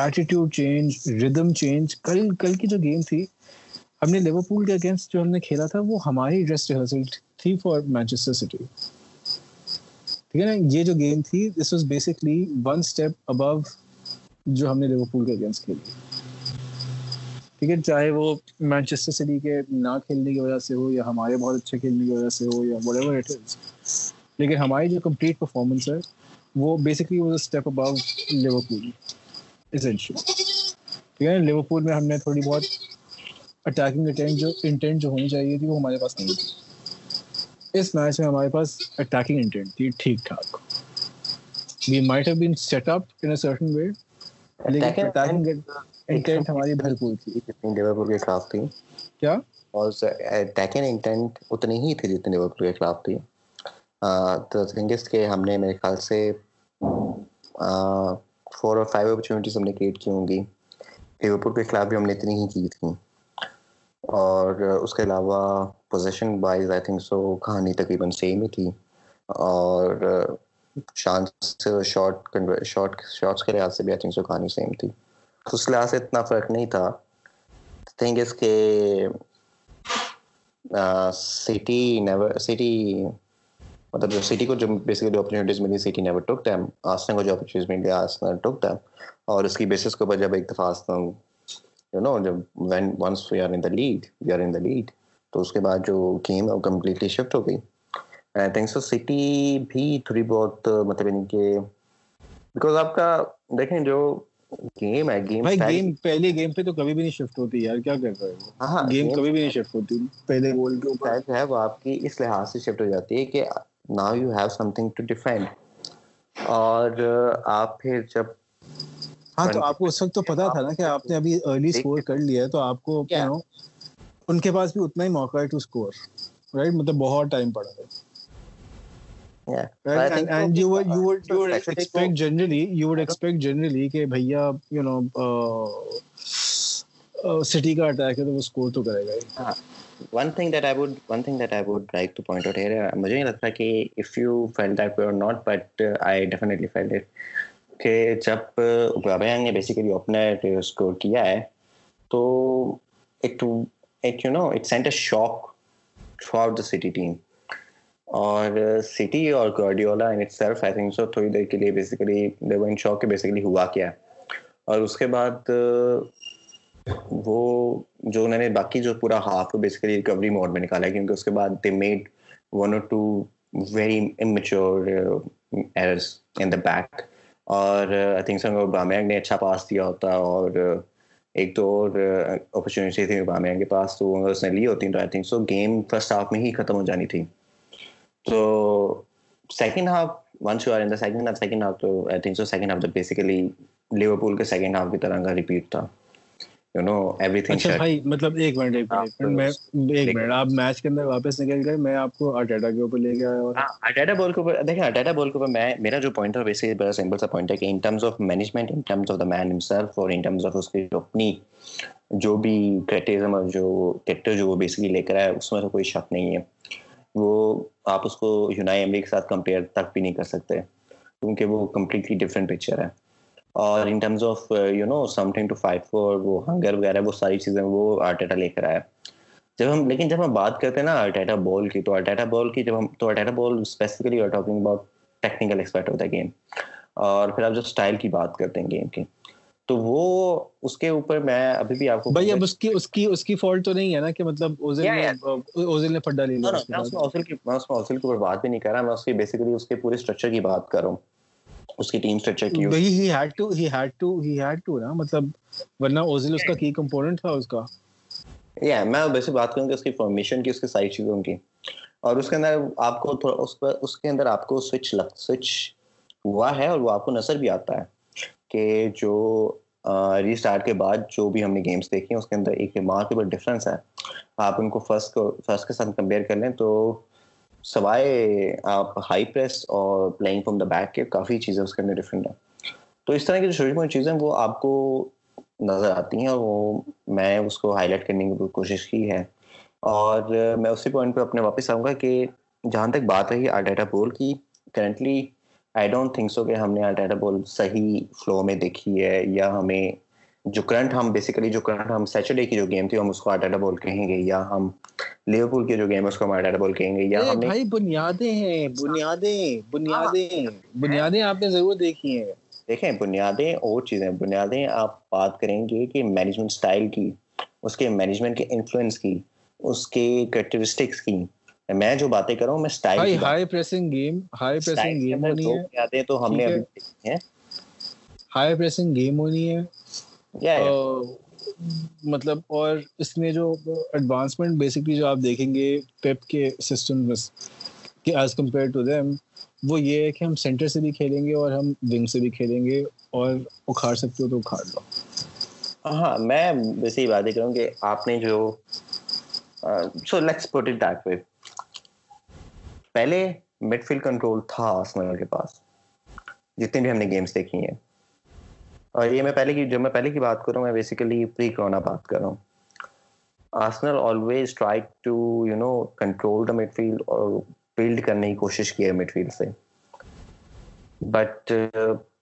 ایٹیٹیوڈ چینج ردم چینج کل کل کی جو گیم تھی ہم نے لیورپول کے اگینسٹ جو ہم نے کھیلا تھا وہ ہماری ڈریس ریہرسل تھی فار مینچسٹر سٹی ٹھیک ہے نا یہ جو گیم تھی this was basically one step above جو ہم نے لیورپول کے اگینسٹ کھیلی ٹھیک ہے چاہے وہ مینچسٹر سٹی کے نہ کھیلنے کی وجہ سے ہو یا ہمارے بہت اچھے کھیلنے کی وجہ سے ہو یا وٹ ایور لیکن ہماری جو کمپلیٹ پرفارمنس ہے وہ بیسکلی وہ اسٹیپ ابو لیور اسینشیل ٹھیک ہے لیورپول میں ہم نے تھوڑی بہت اٹیکنگ اٹینٹ جو انٹینٹ جو ہونی چاہیے تھی وہ ہمارے پاس نہیں تھی اس میچ میں ہمارے پاس اٹیکنگ انٹینٹ تھی ٹھیک ٹھاک we might have been set up in a certain way لیکن اٹیکنگ انٹینٹ ہماری بھرپور تھی لیورپول کے خلاف تھی کیا اور اٹیکنگ انٹینٹ اتنی ہی تھی جتنی لیورپول کے خلاف تھی تو تھنگ اس کے ہم نے میرے خیال سے فور اور فائیو اپرچونیٹیز ہم نے کریٹ کی ہوں گی لیورپول کے خلاف بھی ہم نے اتنی ہی کی تھیں اور اس کے علاوہ position wise I think so کہانی تقریباً سیم ہی تھی اور شانس شارٹ شارٹ شارٹس کے لحاظ سے بھی آئی تھنک سو کہانی سیم تھی تو اس لحاظ سے اتنا فرق نہیں تھا تھنک اس کے سٹی نیور سٹی مطلب جو سٹی کو جو بیسکلی جو اپرچونیٹیز ملی سٹی نے ٹک دیم آسنا کو جو اپرچونیٹیز ملی آسنا ٹک دیم اور اس کی بیسس کے اوپر جب ایک دفعہ آسنا یو نو جب when once we are in the lead we are in the lead تو اس کے بعد جو گیم ہے وہ کمپلیٹلی شفٹ ہو گئی آئی تھنک سو سٹی بھی تھوڑی بہت مطلب ان کے بیکاز آپ کا دیکھیں جو گیم ہے گیم بھائی گیم پہلے گیم پہ تو کبھی بھی نہیں شفٹ ہوتی یار کیا کر رہے ہو گیم کبھی بھی نہیں شفٹ ہوتی پہلے گول کے اوپر ہے وہ آپ کی اس لحاظ سے شفٹ ہو جاتی ہے کہ now you have something to defend اور آپ پھر جب ہاں تو آپ کو اس وقت تو پتا تھا نا کہ آپ نے ابھی ارلی اسکور کر لیا ہے تو آپ کو ان کے پاس بھی اتنا ہی موقع ہے ٹو اسکور رائٹ مطلب بہت ٹائم پڑا ہے سٹی کا اٹیک ہے تو وہ اسکور تو کرے گا جب نے اور اس کے بعد وہ جو انہوں نے باقی جو پورا ہاف بیسیکلی ریکوری موڈ میں نکالا کیونکہ اس کے بعد دے میڈ ون اور two very in the back اور آئی تھنک سنگ بامیاگ نے اچھا پاس دیا ہوتا اور uh, ایک دو اور اپرچونیٹی تھی بامیاگ کے پاس تو اس نے لی ہوتی تو I think so game first half میں ہی ختم ہو جانی تھی تو second half once you second half second half تو I think so second half تو بیسیکلی لیورپول کے سیکنڈ ہاف کی طرح کا ریپیٹ تھا جو بھی لے کر ہے اس تو کوئی شک نہیں ہے وہ آپ اس کو یونائی کے ساتھ کمپیئر تک بھی نہیں کر سکتے کیونکہ وہ کمپلیٹلی ڈفرینٹ پکچر ہے اور in terms of you know something to fight for وہ ہنگر وغیرہ وہ ساری چیزیں وہ آرٹیٹا لے کر آیا جب ہم لیکن جب ہم بات کرتے ہیں نا آرٹیٹا بال کی تو آرٹیٹا بال کی جب ہم تو Arteta ball specifically are talking about technical expert ہوتا ہے گیم اور پھر آپ جب اسٹائل کی بات کرتے ہیں گیم کی تو وہ اس کے اوپر میں ابھی بھی آپ کو بھائی اب اس کی اس کی اس کی فالٹ تو نہیں ہے نا کہ مطلب اوزل نے اوزل نے پھڈا لے لیا اس میں اوزل کی میں اس میں اوزل کے اوپر بات بھی نہیں کر رہا میں اس کی بیسیکلی اس کے پورے اسٹرکچر کی بات کر رہا ہوں اس اس اس اس اس اس اس اس کی کی کی کی کی کی ٹیم سٹرکچر ہی ہی ہی head head head to to to نا مطلب ورنہ اوزل کا کا کمپوننٹ تھا یا میں ویسے بات کروں کہ فارمیشن کے کے چیزوں اور اور اندر اندر آپ آپ آپ کو کو کو تھوڑا پر سوئچ سوئچ لگ ہوا ہے وہ نظر بھی آتا ہے کہ جو جو ری اسٹارٹ کے کے بعد بھی ہم نے گیمس دیکھی ہیں اس اندر ایک ریمارکیبل ڈفرینس ہے آپ ان کو فرسٹ فرسٹ کو کے ساتھ کمپیئر کر لیں تو سوائے آپ ہائی پریس اور پلینگ فرام دا بیک کے کافی چیزیں اس کے اندر ڈفرینٹ ہیں تو اس طرح کی جو چھوٹی موٹی چیزیں وہ آپ کو نظر آتی ہیں اور وہ میں اس کو ہائی لائٹ کرنے کی کوشش کی ہے اور میں اسی پوائنٹ پہ اپنے واپس آؤں گا کہ جہاں تک بات رہی آر ڈیٹا بول کی currently I don't think so کہ ہم نے آر ڈیٹا بول صحیح فلو میں دیکھی ہے یا ہمیں جو کرنٹ ہم بیسیکلی جو کرنٹ ہم سیچرڈے کی جو گیم تھی ہم اس کو اڈیڈا بول کہیں گے یا ہم لیورپول کی جو گیم اس کو ہم اڈیڈا بول کہیں گے یا ہم نے بھائی بنیادیں ہیں بنیادیں بنیادیں ہاں۔ بنیادیں آپ نے ضرور دیکھی ہیں دیکھیں بنیادیں اور چیزیں بنیادیں آپ بات کریں گے کہ مینجمنٹ سٹائل کی اس کے مینجمنٹ کے انفلوئنس کی اس کے کریکٹرسٹکس کی میں جو باتیں کر رہا ہوں میں style high high pressing game high pressing game ہونی ہے تو ہم نے ابھی ہیں ہائی پریسنگ گیم ہونی ہے Uh, مطلب اور اس نے جو ایڈوانسمنٹ بیسکلی جو آپ دیکھیں گے پیپ کے سسٹم کہ ایز کمپیئر ٹو دیم وہ یہ ہے کہ ہم سینٹر سے بھی کھیلیں گے اور ہم ونگ سے بھی کھیلیں گے اور اکھاڑ سکتے ہو تو اکھاڑ لو ہاں میں ویسے ہی باتیں کروں کہ آپ نے جو so let's put it that way پہلے مڈ فیلڈ کنٹرول تھا آسمان کے پاس جتنے بھی ہم نے گیمز دیکھی ہیں اور یہ میں پہلے کی جب میں پہلے کی بات کر رہا ہوں میں بیسیکلی پری کرونا بات کر رہا ہوں Arsenal always try to you know control the midfield اور بلڈ کرنے کی کوشش کی ہے مڈ فیلڈ سے بٹ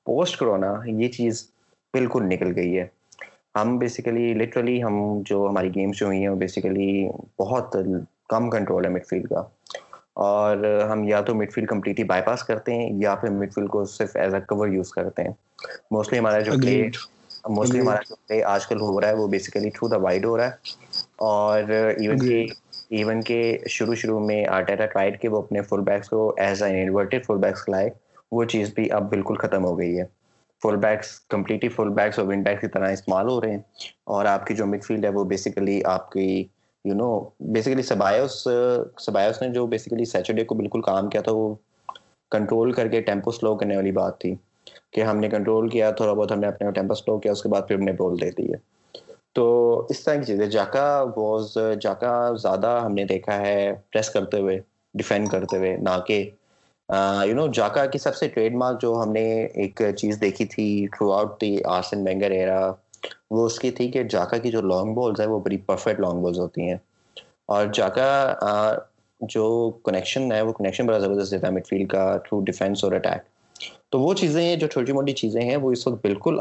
پوسٹ کرونا یہ چیز بالکل نکل گئی ہے ہم بیسیکلی لٹرلی ہم جو ہماری گیمس جو ہوئی ہیں وہ بیسیکلی بہت کم کنٹرول ہے مڈ فیلڈ کا اور ہم یا تو midfield completely bypass کرتے ہیں یا پھر مڈ فیلڈ کو صرف ایز اے کور یوز کرتے ہیں موسٹلی ہمارا جو پلے موسٹلی ہمارا جو پلے آج کل ہو رہا ہے وہ بیسیکلی تھرو دا وائڈ ہو رہا ہے اور ایون کہ ایون کہ شروع شروع میں آرٹیرا ٹرائڈ کے وہ اپنے فل بیگس کو as a inverted fullbacks لائے وہ چیز بھی اب بالکل ختم ہو گئی ہے fullbacks completely fullbacks اور ون بیکس کی طرح استعمال ہو رہے ہیں اور آپ کی جو مڈ فیلڈ ہے وہ بیسیکلی آپ کی یو نو بیسیکلی سبایوس سبایوس نے جو بیسیکلی سیچرڈے کو بالکل کام کیا تھا وہ کنٹرول کر کے ٹیمپو سلو کرنے والی بات تھی کہ ہم نے کنٹرول کیا تھوڑا بہت ہم نے اپنے ٹیمپو سلو کیا اس کے بعد پھر ہم نے بول دے دی ہے تو اس طرح کی چیزیں جاکا واز جاکا زیادہ ہم نے دیکھا ہے پریس کرتے ہوئے ڈیفینڈ کرتے ہوئے نہ کہ یو نو جاکا کی سب سے ٹریڈ مارک جو ہم نے ایک چیز دیکھی تھی throughout the Arsene Wenger era وہ اس کی تھی کہ جاکا کی جو لانگ بالز ہیں وہ بڑی پرفیکٹ لانگ بالز ہوتی ہیں اور جاکا جو کنیکشن ہے وہ کنیکشن بڑا زبردست دیتا ہے مڈ فیلڈ کا تھرو ڈیفینس اور اٹیک تو وہ چیزیں جو چھوٹی موٹی چیزیں ہیں وہ اس وقت بالکل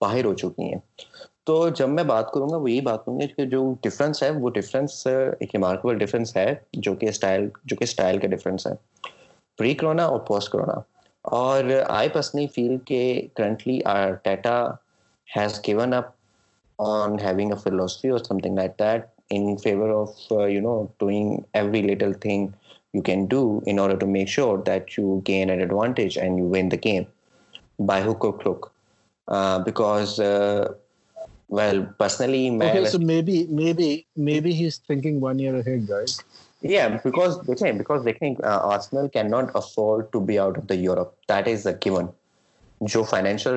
باہر ہو چکی ہیں تو جب میں بات کروں گا وہ یہی بات کروں گی کہ جو ڈفرینس ہے وہ ڈفرینس ایک ریمارکیبل ڈفرینس ہے جو کہ اسٹائل جو کہ اسٹائل کا ڈفرینس ہے پری کرونا اور پوسٹ کرونا اور آئی پرسنلی فیل کہ کرنٹلی ٹیٹا فلفیگ like you can order Europe this جو فائنینشیل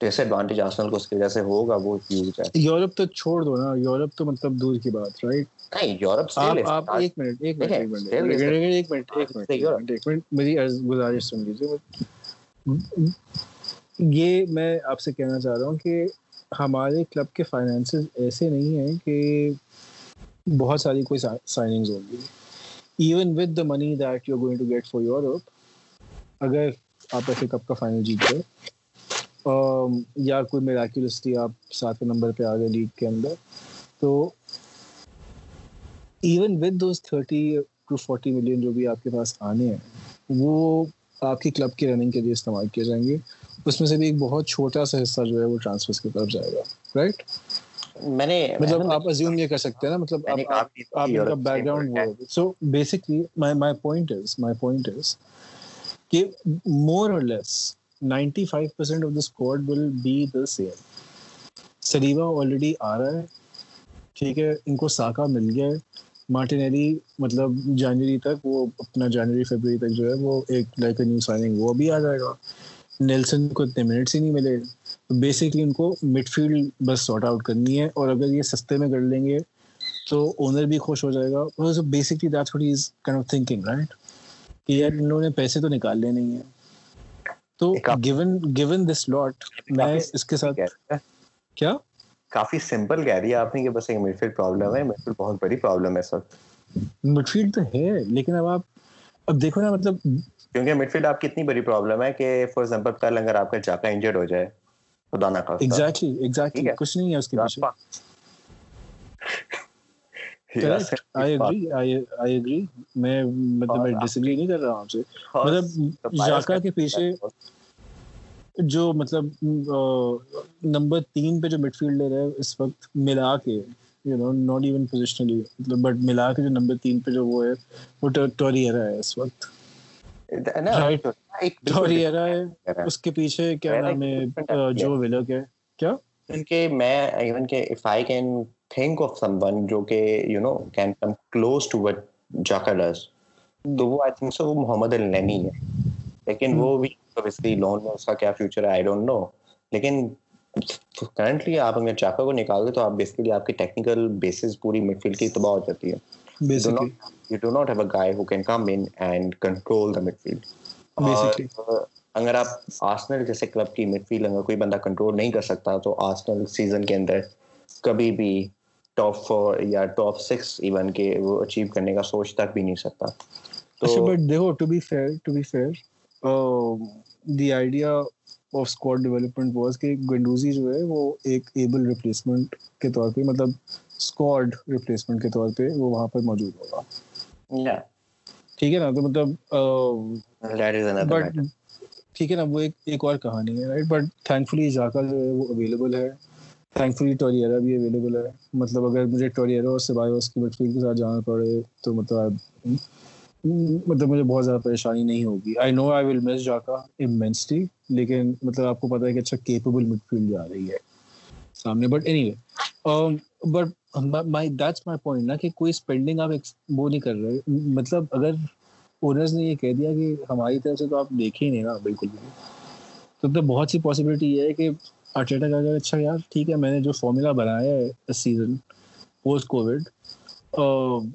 ڈس ایڈوانٹیج آرسنل کو اس کی وجہ سے ہوگا وہ ہیوج ہے یورپ تو چھوڑ دو نا یورپ تو مطلب دور کی بات رائٹ نہیں یورپ سٹل ہے آپ ایک منٹ ایک منٹ ایک منٹ ایک منٹ ایک منٹ میری گزارش سن لیجیے یہ میں آپ سے کہنا چاہ رہا ہوں کہ ہمارے کلب کے فائنینسز ایسے نہیں ہیں کہ بہت ساری کوئی سائننگز ہوں گی even with the money that you going to get for Europe اگر آپ ایسے کپ کا فائنل جیت گئے یا کوئی میراکیولسٹی آپ ساتویں نمبر پہ آ گئے لیگ کے اندر تو even with those thirty to forty million جو بھی آپ کے پاس آنے ہیں وہ آپ کی کلب کی رننگ کے لیے استعمال کیے جائیں گے اس میں سے بھی ایک بہت چھوٹا سا حصہ جو ہے وہ ٹرانسفرس کی طرف جائے گا رائٹ میں نے مطلب آپ ازیوم یہ کر سکتے ہیں نا مطلب background so basically my my point is my point is کہ more or less ninety five percent of the squad will be the same Saliba already آ رہا ہے ٹھیک ہے ان کو ساکا مل گیا ہے مارٹین مطلب جنوری تک وہ اپنا جنوری فیبرری تک جو ہے وہ ایک لائک نیو سائننگ وہ بھی آ جائے گا نیلسن کو اتنے منٹس ہی نہیں ملے بیسکلی ان کو مڈ فیلڈ بس سارٹ آؤٹ کرنی ہے اور اگر یہ سستے میں کر لیں گے تو اونر بھی خوش ہو جائے گا basically what is kind of thinking right کہ کہ یار انہوں نے نے پیسے تو تو تو ہیں گیون گیون دس لاٹ میں اس کے ساتھ کیا کافی سمپل کہہ رہی ہے ہے ہے ہے آپ آپ بس ایک mid mid mid field field field problem problem بہت بڑی لیکن اب اب دیکھو نا مطلب کیونکہ مڈ فیلڈ آپ کی اتنی بڑی پرابلم ہے کہ فار ایگزامپل کل اگر آپ کا انجرڈ ہو جائے خدا نہ ایگزیکٹلی ایگزیکٹلی کچھ نہیں ہے اس کے پیچھے مطلب مطلب جو مطلب نمبر تین پہ جو مڈ فیلڈر ہے اس وقت ملا کے you know not even positionally but ملا کے جو نمبر تین پہ جو وہ ہے وہ ٹوریرا ہے اس وقت ٹوریرا ہے اس کے پیچھے کیا نام ہے جو ولک ہے کیا ان کے میں ایون کہ if I can think of someone جو کہ you know can come close to what Xhaka's تو وہ آئی تھنک سو وہ محمد النمی ہے لیکن وہ hmm. بھی لون میں اس کا کیا فیوچر ہے آئی ڈونٹ نو لیکن کرنٹلی آپ اگر چاکا کو نکال دیں تو آپ بیسکلی آپ کی ٹیکنیکل بیسز پوری مڈ فیلڈ کی تباہ ہو جاتی ہے guy who can come in and control the midfield اگر آپ آسنل جیسے کلب کی مڈ فیلڈ اگر کوئی بندہ کنٹرول نہیں کر سکتا تو آسنل سیزن کے اندر کبھی بھی ٹاپ فور یا ٹاپ سکس ایون کے وہ اچیو کرنے کا سوچ تک بھی نہیں سکتا تو بٹ اچھا، دیکھو to be fair to be fair the idea of squad development was کہ گنڈوزی جو ہے وہ ایک ایبل ریپلیسمنٹ کے طور پہ مطلب اسکواڈ ریپلیسمنٹ کے طور پہ وہ وہاں پر موجود ہوگا ٹھیک ہے نا تو مطلب بٹ ٹھیک ہے نا وہ ایک ایک اور کہانی ہے right but thankfully Xhaka جو ہے وہ اویلیبل ہے تھینک فلی ٹوریرا بھی اویلیبل ہے مطلب اگر مجھے ٹوریئروس بائیوس کی مٹفیل کے ساتھ جانا پڑے تو مطلب مطلب مجھے بہت زیادہ پریشانی نہیں ہوگی آئی نو آئی ول مس جا کا مطلب آپ کو پتا ہے کہ اچھا کیپیبل مڈ فیلڈ جا رہی ہے سامنے but anyway but my that's my point نا کہ کوئی اسپینڈنگ آپ وہ نہیں کر رہے مطلب اگر اونرز نے یہ کہہ دیا کہ ہماری طرف سے تو آپ دیکھے ہی نہیں نا بالکل بھی تو بہت سی پاسبلٹی یہ ہے کہ آرٹیٹا کا کہ اچھا یار ٹھیک ہے میں نے جو فارمولا بنایا ہے اس سیزن پوسٹ کووڈ لون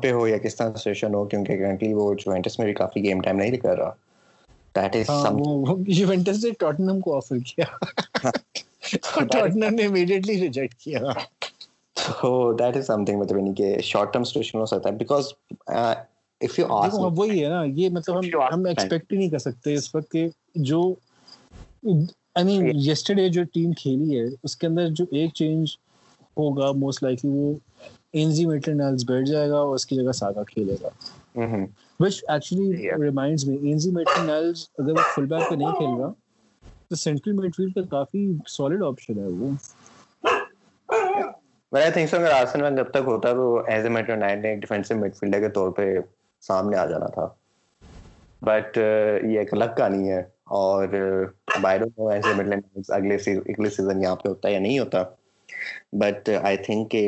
پہ ہو یا کس طرح سچویشن ہو کیونکہ کرنٹلی وہ جوینٹس میں بھی کافی گیم ٹائم نہیں کر رہا دیٹ از سم جوینٹس نے ٹاٹنہم کو آفر کیا ہاں۔ جو ایک چینج ہوگا اور نہیں کھیل رہا تو سینٹرل میڈ فیلڈ کا کافی سالڈ آپشن ہے وہ میرا تھنک سو اگر آرسنل جب تک ہوتا تو ایز اے میٹر نائن نے ایک ڈیفینسو مڈ فیلڈر کے طور پہ سامنے آ جانا تھا بٹ uh, یہ ایک الگ کہانی ہے اور بائر ایز اے مڈ لینڈ اگلے اگلے سیزن یہاں پہ ہوتا ہے یا نہیں ہوتا بٹ آئی تھنک کہ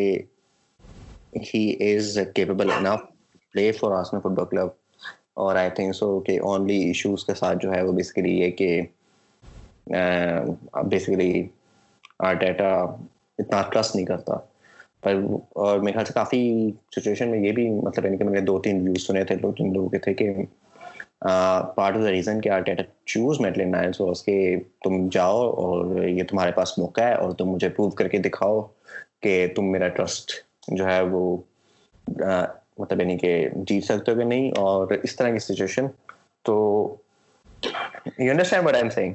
he is capable enough play for Arsenal football club اور آئی تھنک سو کہ اونلی ایشوز کے ساتھ جو ہے وہ بیسکلی یہ کہ بیسکلی آر ڈیٹا اتنا ٹرسٹ نہیں کرتا پر اور میرے خیال سے کافی سچویشن میں یہ بھی مطلب یعنی کہ میں نے دو تین ویوز سنے تھے دو تین لوگوں کے تھے کہ پارٹ آف دا ریزن کہ Arteta chose Maitland so اس کے تم جاؤ اور یہ تمہارے پاس موقع ہے اور تم مجھے پروو کر کے دکھاؤ کہ تم میرا ٹرسٹ جو ہے وہ مطلب یعنی کہ جیت سکتے ہو کہ نہیں اور اس طرح کی سچویشن تو you understand what I am saying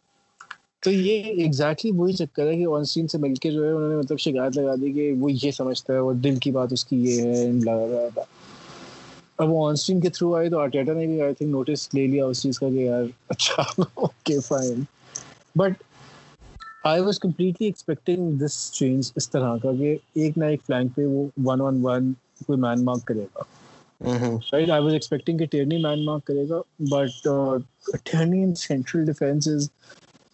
تو یہ ایگزیکٹلی وہی چکر ہے کہ آن سین سے مل کے جو ہے انہوں نے مطلب شکایت لگا دی کہ وہ یہ سمجھتا ہے اور دل کی بات اس کی یہ ہے اب وہ آن سین کے تھرو آئے تو آرٹیٹا نے بھی آئی تھنک نوٹس لے لیا اس چیز کا کہ یار اچھا okay fine but I was completely expecting this change اس طرح کا کہ ایک نہ ایک فلینک پہ وہ ون آن ون کوئی مین مارک کرے گا رائٹ آئی واز ایکسپیکٹنگ کہ ٹیرنی مین مارک کرے گا but Tierney in central defence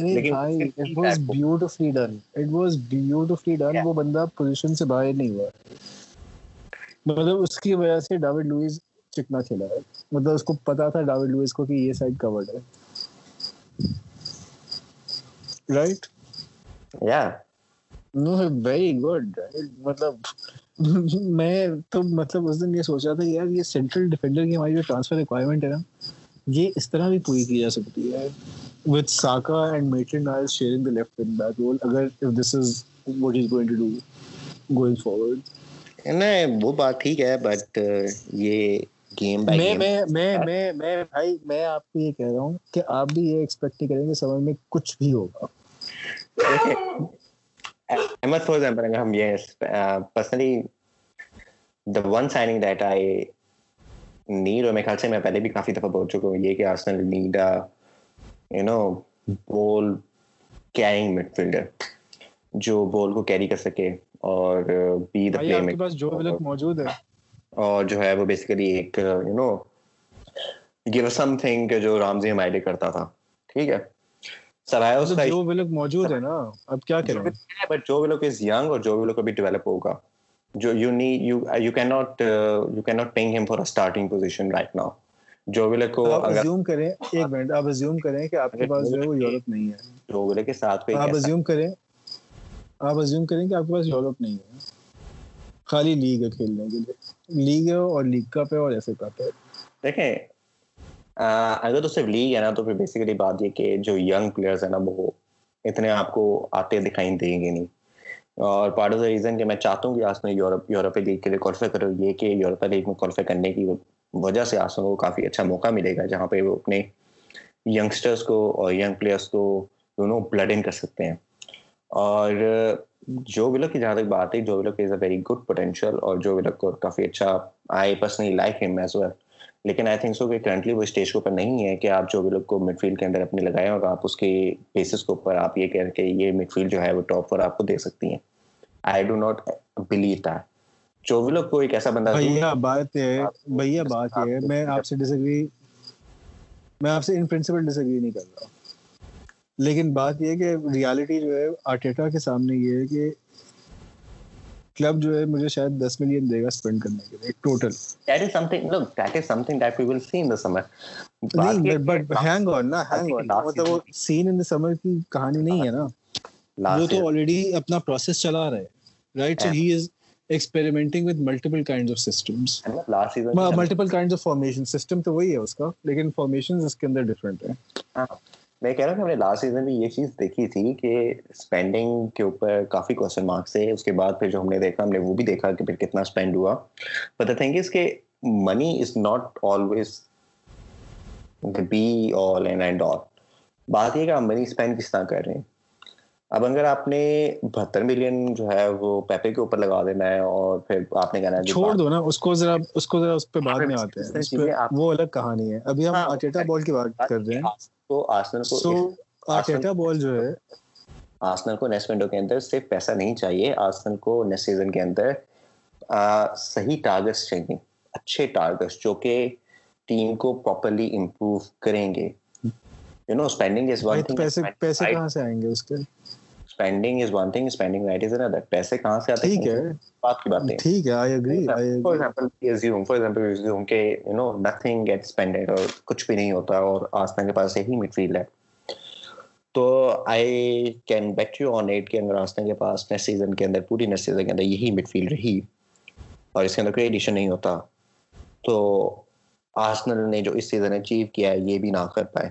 یہ اس طرح بھی پوری کی جا سکتی with Saka and Maitland-Niles sharing the left wing back role, agar if this is what he's going to do going forward. نہیں وہ بات ٹھیک ہے بٹ یہ گیم بائی میں میں میں میں میں بھائی میں آپ کو یہ کہہ رہا ہوں کہ آپ بھی یہ ایکسپیکٹ نہیں کریں گے سمجھ میں کچھ بھی ہوگا احمد فور ایگزامپل ہم یہ personally the one signing that I need اور میرے خیال سے میں پہلے بھی کافی دفعہ بول چکا ہوں یہ کہ آرسنل نیڈ جو بال کو کیری کر سکے اور uh, جو ہے uh, کرتا تھا ٹھیک ہے مطلب کا جو موجود ہے نا جو جو ویلے کو اگر زوم کریں ایک منٹ اپ زوم کریں کہ اپ کے پاس جو ہے وہ یورپ نہیں ہے جو ویلے کے ساتھ کوئی اپ زوم کریں اپ زوم کریں کہ اپ کے پاس یورپ نہیں ہے خالی لیگ کھیلنے کے لیے لیگ ہے اور لیگ کپ ہے اور ایسے کپ ہے دیکھیں اگر تو صرف لیگ ہے نا تو پھر بیسیکلی بات یہ کہ جو ینگ پلیئرز ہیں نا وہ اتنے آپ کو آتے دکھائی دیں گے نہیں اور پارٹ آف دا ریزن کہ میں چاہتا ہوں کہ آج میں یورپ یورپی لیگ کے لیے کوالیفائی کرو یہ کہ یورپا لیگ میں کوالیفائی کرنے کی وجہ سے آسان کو کافی اچھا موقع ملے گا جہاں پہ وہ اپنے ینگسٹرس کو اور ینگ پلیئرس کو دونوں بلڈ ان کر سکتے ہیں اور جو ولک کی جہاں تک بات ہے جو ولک is a very good potential اور جو کو کافی اچھا آئی پرسنلی لائک ہے لیکن آئی تھنک سو کہ کرنٹلی وہ اسٹیج کے اوپر نہیں ہے کہ آپ جو کو مڈ فیلڈ کے اندر اپنے لگائیں اور آپ اس کے بیسس کے اوپر آپ یہ کہہ کہ یہ مڈ فیلڈ جو ہے وہ ٹاپ پر آپ کو دے سکتی ہیں I do not believe that جو جو بندہ میں لیکن بات یہ یہ کہ کہ ریالٹی ہے ہے ہے آرٹیٹا کے کے سامنے کلب مجھے شاید ملین دے گا کرنے لیے ٹوٹل ان سمر کی کہانی نہیں ہے نا وہ تو آلریڈی اپنا پروسیس چلا رہے experimenting with multiple kind of systems multiple kind of formation system تو وہی ہے اس کا لیکن فارمیشن اس کے اندر ڈفرینٹ ہے ہاں. میں کہہ رہا کہ ہم نے لاسٹ سیزن میں یہ چیز دیکھی تھی کہ اسپینڈنگ کے اوپر کافی کوشچن مارکس تھے اس کے بعد پھر جو ہم نے دیکھا ہم نے وہ بھی دیکھا کہ پھر کتنا اسپینڈ ہوا بٹ دا تھنگ از کہ money is not always be all and all بات یہ کہ ہم منی اسپینڈ کس طرح کر رہے ہیں اب اگر آپ نے بہتر ملین جو ہے وہ پیپے کے اوپر لگا دینا ہے اور پھر آپ نے کہنا ہے چھوڑ دو نا اس کو ذرا اس کو ذرا اس پہ بعد میں آتے ہیں وہ الگ کہانی ہے ابھی ہم ہاں، آٹیٹا بال کی بات کر رہے ہیں تو آسنل کو آٹیٹا بال جو ہے آسنل کو نیس ونڈو کے اندر صرف پیسہ نہیں چاہیے آسنل کو نیس سیزن کے اندر صحیح ٹارگٹس چاہیے اچھے ٹارگٹس جو کہ ٹیم کو پراپرلی امپروو کریں گے you know spending is one thing پیسے کہاں سے آئیں گے اس کے جو اس سیزن اچیو کیا ہے یہ بھی نہ کر پائے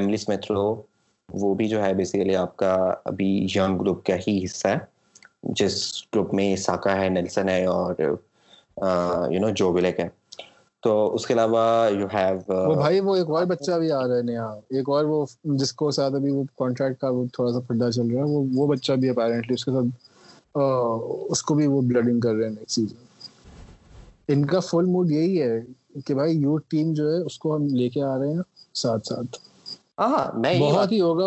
ایملس میتھرو وہ بھی جو ہے بیسیکلی آپ کا ابھی ینگ گروپ کا ہی حصہ ہے جس گروپ میں ساکا ہے نیلسن ہے اور یو نو جو بلیک ہے تو اس کے علاوہ یو ہیو وہ بھائی وہ ایک اور بچہ بھی آ رہا ہے نیا ایک اور وہ جس کو ساتھ ابھی وہ کانٹریکٹ کا وہ تھوڑا سا پھڈا چل رہا ہے وہ وہ بچہ بھی اپیرنٹلی اس کے ساتھ اس کو بھی وہ بلڈنگ کر رہے ہیں نیکسٹ سیزن ان کا فل موڈ یہی ہے کہ بھائی یو ٹیم جو ہے اس کو ہم لے کے آ رہے ہیں ساتھ ساتھ بالکل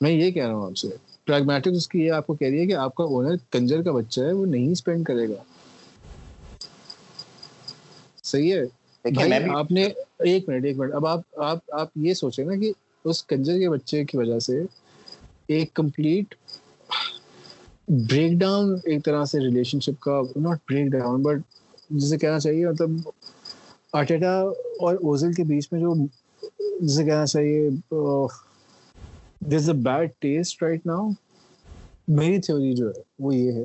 میں یہ کہہ رہا ہوں آپ آپ آپ سے کو کہہ رہی ہے ہے کہ کا کا اونر کنجر بچہ وہ نہیں اسپینڈ کرے گا صحیح ہے آپ نے ایک منٹ ایک منٹ اب آپ آپ آپ یہ سوچیں نا کہ اس کنجر کے بچے کی وجہ سے ایک کمپلیٹ بریک ڈاؤن ایک طرح سے ریلیشن شپ کا ناٹ بریک ڈاؤن بٹ جسے کہنا چاہیے مطلب آٹیٹا اور اوزل کے بیچ میں جو جسے کہنا چاہیے this a bad taste right now میری تھیوری جو ہے وہ یہ ہے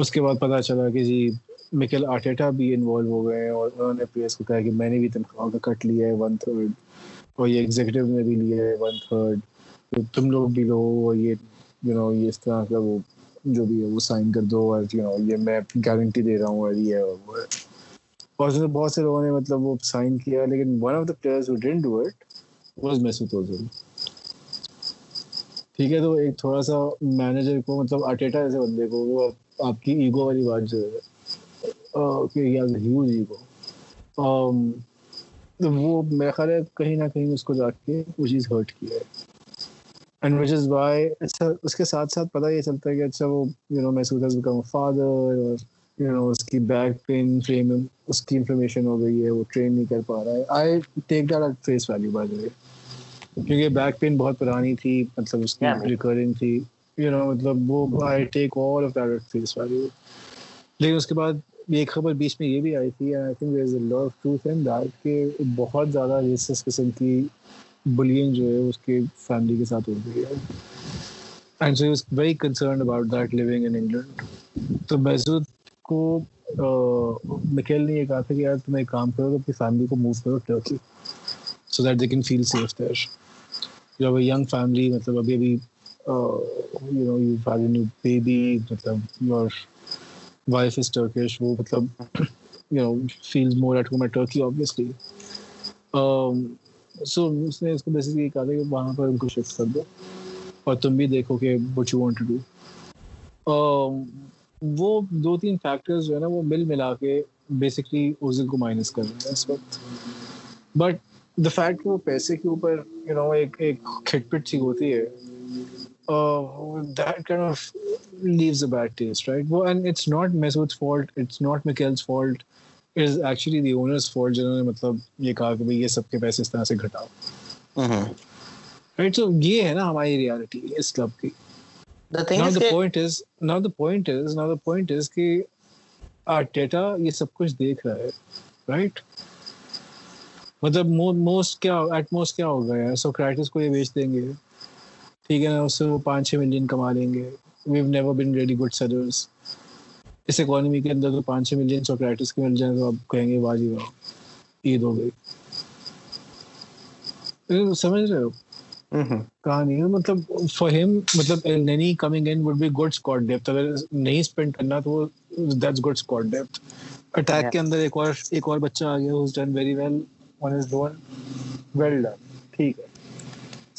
اس کے بعد پتہ چلا کہ جی مکل آٹیٹا بھی انوالو ہو گئے ہیں اور انہوں نے ایس کو کہا کہ میں نے بھی تنخواہ کا کٹ لیا ہے ون تھرڈ اور یہ ایگزیکٹو نے بھی لیا ہے ون تھرڈ تم لوگ بھی لو اور یہ یو نو یہ اس طرح کا وہ جو بھی ہے وہ سائن کر دو اور یو نو یہ میں گارنٹی دے رہا ہوں اور یہ ہے اور بہت سے لوگوں نے مطلب وہ سائن کیا لیکن one of the players do it was Ozil ٹھیک ہے تو ایک تھوڑا سا مینیجر کو مطلب آٹیٹا جیسے بندے کو وہ آپ کی ایگو والی بات جو ہے وہ میرا خیال ہے کہیں نہ کہیں اس کو جا کے وہ چیز ہرٹ کی ہے اینڈ وچ از اس کے ساتھ ساتھ پتہ یہ چلتا ہے کہ اچھا وہ یو نو فادر اور یو نو اس کی بیک پین فریم اس کی انفارمیشن ہو گئی ہے وہ ٹرین نہیں کر پا رہا ہے I take face value by the way کیونکہ بیک پین بہت پرانی تھی مطلب اس کی ریکورنگ تھی مطلب لیکن اس کے بعد ایک خبر بیچ میں یہ بھی آئی تھی بہت زیادہ قسم کی بلین جو ہے اس کے فیملی کے ساتھ ہو گئی ہے یہ کہا تھا کہ یار تم ایک کام کرو تو فیملی کو موو کرو کین فیل سیف جو فیملی مطلب ابھی ابھی you you you know know have new baby مطلب مطلب یور وائف از ٹرکش وہ feels more at at home Turkey so اس نے اس کو کہا تھا کہ وہاں پر ان کو شفٹ کر دو اور تم بھی دیکھو کہ what you want to do وہ دو تین فیکٹرز جو ہے نا وہ مل ملا کے بیسکلی کو مائنس کر رہے ہیں اس وقت بٹ دا فیکٹ وہ پیسے کے اوپر یو نو ایک ایک کھٹ پٹ سی ہوتی ہے مطلب سب کچھ دیکھ رہا ہے ٹھیک ہے اس اس سے وہ پانچ پانچ چھ چھ ملین ملین کما لیں گے گے نیور بن گڈ اکانومی کے کے اندر تو تو مل جائیں آپ کہیں جی واہ عید ہو گئی سمجھ رہے ہو مطلب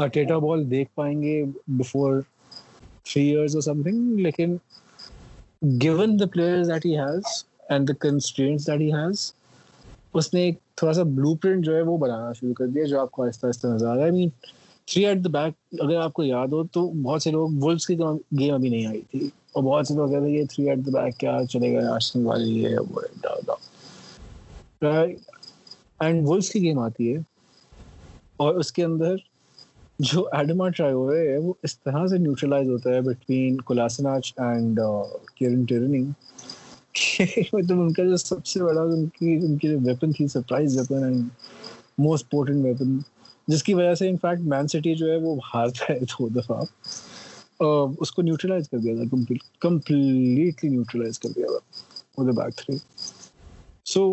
آ بال دیکھ پائیں گے بفور تھری ایئرز اور سم تھنگ لیکن given the players that he has and the constants that he has اس نے ایک تھوڑا سا بلو پرنٹ جو ہے وہ بنانا شروع کر دیا جو آپ کو آہستہ آہستہ نظر آ رہا ہے I mean three at the back اگر آپ کو یاد ہو تو بہت سے لوگ ولفس کی گیم ابھی نہیں آئی تھی اور بہت سے لوگ کہتے ہیں یہ تھری ایٹ دا بیک کیا چلے گئے اینڈ ولفس کی گیم آتی ہے اور اس کے اندر جو ایڈما ٹرائی ہوئے وہ اس طرح سے نیوٹرلائز ہوتا ہے بٹوین اینڈ کیرن مطلب ان کا جو سب سے بڑا ان کی ان کی جو ویپن تھی surprise weapon and most important weapon جس کی وجہ سے انفیکٹ مین سٹی جو ہے وہ ہارتا ہے دو دفعہ اس کو نیوٹرلائز کر دیا تھا کمپلیٹلی نیوٹرلائز کر دیا تھا back three so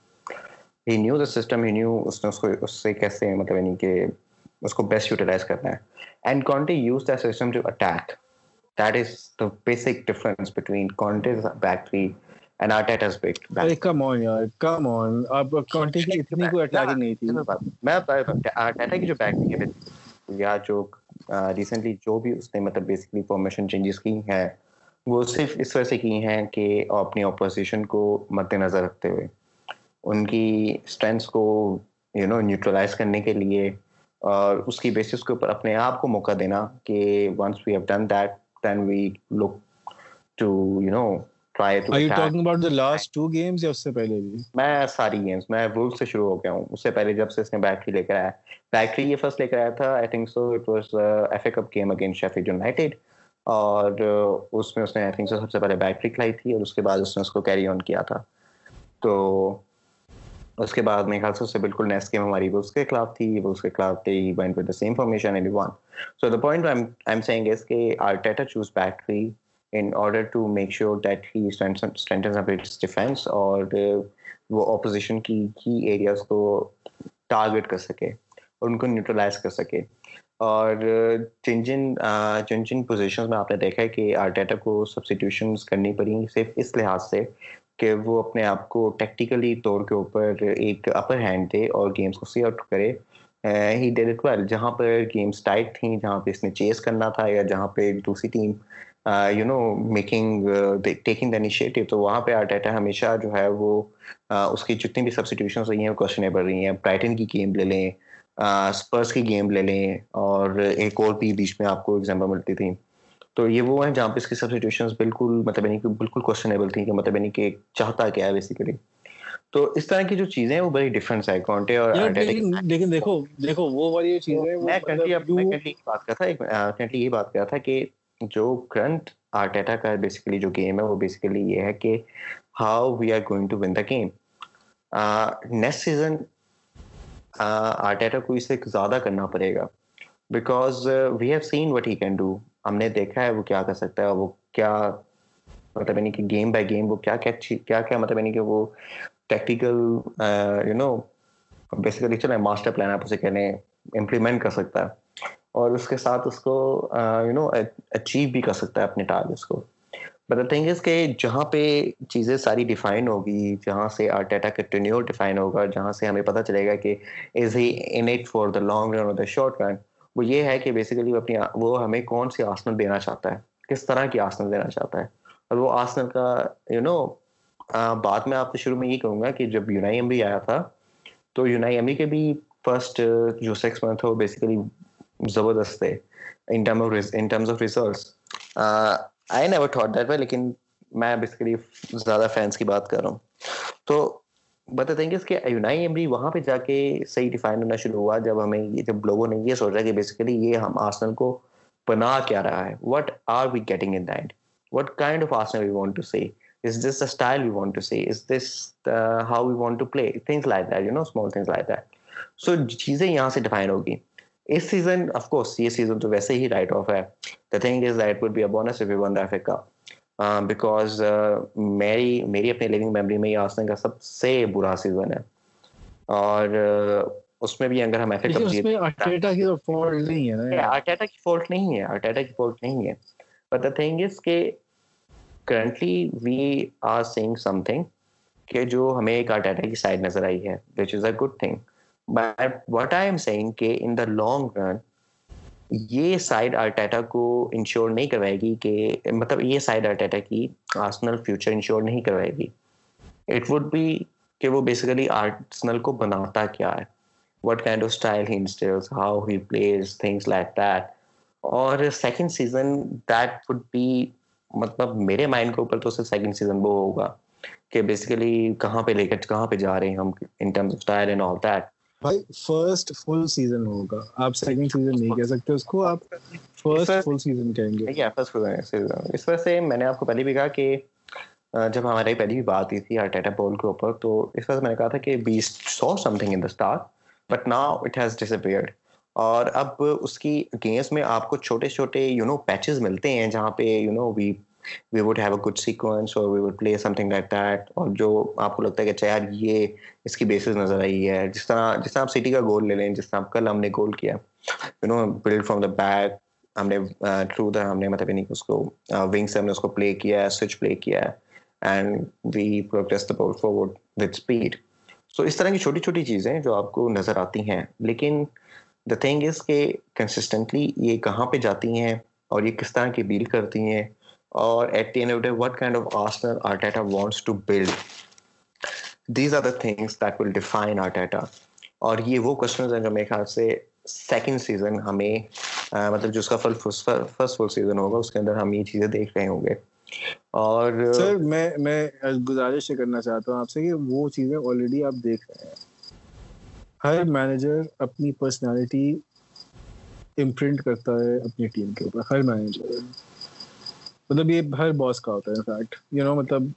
he knew the system ہی یا جو بھی اس وجہ سے کی ہے کہ مد نظر رکھتے ہوئے ان کی اسٹرینتھس کو یو نو نیوٹرلائز کرنے کے لیے اور اس کی بیسس کے اوپر اپنے آپ کو موقع دینا کہ بیٹری لے کر آیا بیٹری یہ فرسٹ لے کر آیا تھا اور اس میں بیٹری کھلائی تھی اور اس کے بعد اس نے اس کو کیری آن کیا تھا تو اس کے بعد میرے خیال سے اس سے بالکل نیسٹ گیم ہماری اس کے خلاف تھی اس کے خلاف تھی he went with the same formation and he won so the point I'm seeing is that Arteta chose battery in order to make sure that he strengthens of its defence اور وہ opposition کی کی areas کو target کر سکے اور ان کو neutralise کر سکے اور جن جن جن جن پوزیشنز میں آپ نے دیکھا ہے کہ آر ٹیٹا کو سبسٹیوشنز کرنی پڑیں صرف اس لحاظ سے کہ وہ اپنے آپ کو ٹیکٹیکلی طور کے اوپر ایک اپر ہینڈ دے اور گیمس کو سی آؤٹ کرے ہی ڈیڈ اٹ ویل جہاں پر گیمس ٹائٹ تھیں جہاں پہ اس نے چیز کرنا تھا یا جہاں پہ دوسری team you know making taking the initiative تو وہاں پہ آٹا ہمیشہ جو ہے وہ uh, اس کی جتنی بھی سبسٹیوشنس رہی ہیں وہ کوشچنیبل رہی ہیں برائٹن کی گیم لے لیں اسپرس uh, کی گیم لے لیں اور ایک اور بھی بیچ میں آپ کو ایگزامپل ملتی تھی تو یہ وہ ہیں جہاں پہ اس کی سب سبسٹیوشن بالکل مطلب یعنی کہ بالکل کوشچنیبل تھیں کہ مطلب یعنی کہ چاہتا کیا ہے بیسیکلی تو اس طرح کی جو چیزیں ہیں وہ بڑی ڈفرنس ہے کونٹے اور لیکن دیکھو دیکھو وہ والی چیزیں میں کنٹی مطلب اب میں کنٹی کی بات کر تھا ایک کنٹی یہ بات کر تھا کہ جو کرنٹ آرٹیٹا کا بیسیکلی جو گیم ہے وہ بیسیکلی یہ ہے کہ how we are going to win the game next season Arteta کو اسے زیادہ کرنا پڑے گا because we have seen what he can do ہم نے دیکھا ہے وہ کیا کر سکتا ہے وہ کیا مطلب یعنی کہ گیم بائی گیم وہ کیا کیا کیا مطلب یعنی کہ وہ ٹیکٹیکل یو نو بیسیکلی چلے ماسٹر پلان آپ اسے کہنے امپلیمنٹ کر سکتا ہے اور اس کے ساتھ اس کو یو نو اچیو بھی کر سکتا ہے اپنے ٹارگیٹس کو بٹ دا کہ از کہ جہاں پہ چیزیں ساری ڈیفائن ہوگی جہاں سے ڈیٹا کنٹینیو ڈیفائن ہوگا جہاں سے ہمیں پتہ چلے گا کہ is he in it for the long run اور دا شارٹ رن وہ یہ ہے کہ بیسیکلی وہ اپنی وہ ہمیں کون سی آسن دینا چاہتا ہے کس طرح کی آسن دینا چاہتا ہے اور وہ آسن کا یو نو بات میں آپ کو شروع میں یہ کہوں گا کہ جب یونائی ایم بھی آیا تھا تو یونائی ایم ای کے بھی فرسٹ جو سیکس منتھے وہ بیسیکلی زبردست تھے in terms of I never thought that way لیکن میں بیسیکلی زیادہ فینس کی بات کر رہا ہوں تو بتاتے ہیں کہ اس کے یونائی ایمری وہاں پہ جا کے صحیح ڈیفائن ہونا شروع ہوا جب ہمیں جب لوگوں نے یہ سوچا کہ بیسیکلی یہ ہم آسنل کو بنا کیا رہا ہے what are we getting in the end what kind of Arsenal we want to see is this the style we want to see is this how we want to play things like that you know small things like that so چیزیں یہاں سے define ہوگی اس season of course یہ season تو ویسے ہی right off ہے the thing is that would be a bonus if you win the FA Cup because میری میری اپنی لیونگ میموری میں یہ آسن کا سب سے برا سیزن ہے اور اس میں بھی اگر ہم ایسے آرٹیٹا کی فالٹ نہیں ہے آرٹیٹا کی فالٹ نہیں ہے آرٹیٹا کی فالٹ نہیں ہے بٹ دا تھنگ از کہ currently we are seeing something کہ جو ہمیں ایک آرٹیٹا کی سائڈ نظر آئی ہے which is a good thing but what I'm seeing کہ ان دا لانگ رن یہ سائڈ آر کو انشور نہیں کروائے گی کہ مطلب یہ سائڈ آر کی آرسنل فیوچر انشور نہیں کروائے گی اٹ وڈ بی کہ وہ بیسیکلی آرسنل کو بناتا کیا ہے what kind of style he heals how he plays things like that اور second season that would be مطلب میرے مائنڈ کے اوپر تو صرف سیکنڈ سیزن وہ ہوگا کہ بیسیکلی کہاں پہ لے کر کہاں پہ جا رہے ہیں ہم in terms of style and all that جب ہماری پہلی بھی بات ہوئی تھی کے اوپر تو اس میں نے کہا تھا کہ بیس so something in the but it has not اور اب اس کی گیمس میں آپ کو چھوٹے چھوٹے یو نو پیچز ملتے ہیں جہاں پہ you know we we would have a good sequence اور we would play something like that اور جو آپ کو لگتا ہے کہ اچھا یار یہ اس کی بیسز نظر آئی ہے جس طرح جس طرح آپ سٹی کا گول لے لیں جس طرح آپ کل ہم نے گول کیا you know build from the back ہم نے تھرو دا ہم نے مطلب یعنی اس کو ونگ سے ہم نے اس کو پلے کیا ہے سوئچ پلے کیا ہے and we progress the ball forward with speed so اس طرح کی چھوٹی چھوٹی چیزیں جو آپ کو نظر آتی ہیں لیکن دا تھنگ از کہ کنسسٹنٹلی یہ کہاں پہ جاتی ہیں اور یہ کس طرح کی بیل کرتی ہیں اور at the end of day what kind of Arsenal Arteta wants to build these are the things that will define Arteta اور یہ وہ کوشچنز ہیں جو میرے خیال سے سیکنڈ سیزن ہمیں مطلب جو اس کا فل فرسٹ فل سیزن ہوگا اس کے اندر ہم یہ چیزیں دیکھ رہے ہوں گے اور سر میں میں گزارش یہ کرنا چاہتا ہوں آپ سے کہ وہ چیزیں آلریڈی آپ دیکھ رہے ہیں ہر مینیجر اپنی پرسنالٹی امپرنٹ کرتا ہے اپنی ٹیم کے اوپر ہر مینیجر مطلب یہ ہر باس کا ہوتا ہے انفیکٹ یو نو مطلب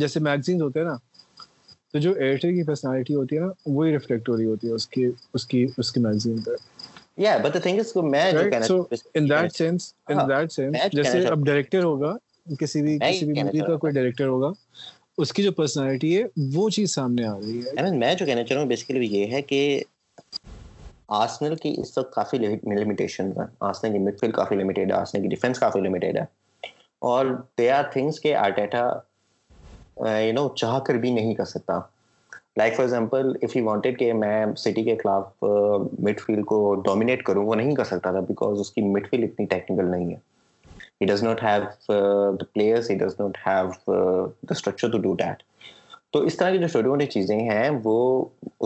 جیسے میگزینس ہوتے ہیں نا تو جو ایڈیٹر کی پرسنالٹی ہوتی ہے نا وہی ریفلیکٹ ہو رہی ہوتی ہے اس کی اس کی اس کی میگزین پہ yeah but the thing is میں جو کہنا so in that sense in ہاں، that sense جیسے اب ڈائریکٹر ہوگا کسی بھی کسی بھی مووی کا کوئی ڈائریکٹر ہوگا اس کی جو پرسنالٹی ہے وہ چیز سامنے آ رہی ہے میں جو کہنا چاہ رہا ہوں بیسیکلی یہ ہے کہ آسنل کی اس وقت کافی لمیٹیشن آسنل کی مڈ فیلڈ کافی لمیٹیڈ ہے آرسنل کی ڈیفینس کافی لمیٹیڈ ہے اور دے آر تھنگس کے آرٹیٹا یو نو چاہ کر بھی نہیں کر سکتا like for example if you wanted کہ میں سٹی کے خلاف مڈ فیلڈ کو ڈومینیٹ کروں وہ نہیں کر سکتا تھا بیکاز اس کی مڈ فیلڈ اتنی ٹیکنیکل نہیں ہے he does not have the players he does not have the structure to do that تو اس طرح کی جو چھوٹی موٹی چیزیں ہیں وہ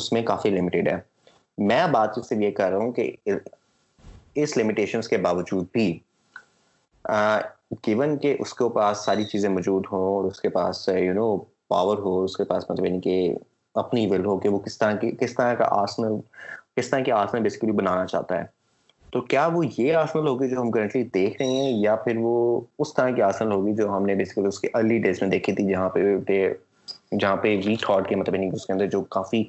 اس میں کافی لمیٹیڈ ہے میں بات صرف سے یہ کر رہا ہوں کہ اس لمیٹیشنس کے باوجود بھی گیون کہ اس کے پاس ساری چیزیں موجود ہوں اور اس کے پاس یو نو پاور ہو اس کے پاس مطلب یعنی کہ اپنی ول ہو کہ وہ کس طرح کی کس طرح کا آسن کس طرح کی آسن بیسیکلی بنانا چاہتا ہے تو کیا وہ یہ آسنل ہوگی جو ہم کرنٹلی دیکھ رہے ہیں یا پھر وہ اس طرح کی آسن ہوگی جو ہم نے بیسیکلی اس کے ارلی ڈیز میں دیکھی تھی جہاں پہ جہاں پہ وی تھاٹ کے مطلب اس کے اندر جو کافی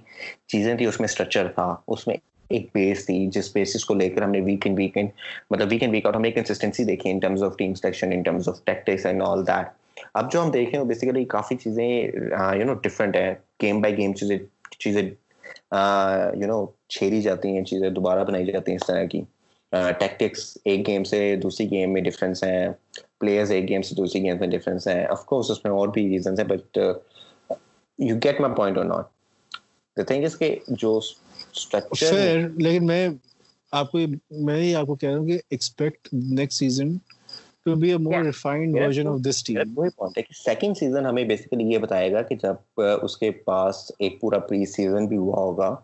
چیزیں تھیں اس میں اسٹرکچر تھا اس میں ایک بیس تھی جس بیسس کو لے کر ہم نے ویک اینڈ ویک اینڈ مطلب ویک اینڈ ویک آؤٹ ہم نے کنسسٹنسی دیکھی in terms of team selection in terms of tactics and all that اب جو ہم دیکھیں وہ بیسیکلی کافی چیزیں یو نو ڈفرینٹ ہیں گیم بائی گیم چیزیں چیزیں یو نو چھیری جاتی ہیں چیزیں دوبارہ بنائی جاتی ہیں اس طرح کی ٹیکٹکس ایک گیم سے دوسری گیم میں ڈفرینس ہیں پلیئرز ایک گیم سے دوسری گیم میں ڈفرینس ہیں آف کورس اس میں اور بھی ریزنس ہیں but you get my point اور ناٹ دا تھنگ از کہ جو لیکن میں میں آپ آپ کو یہ جب اس کے پاس ایک پورا ہوگا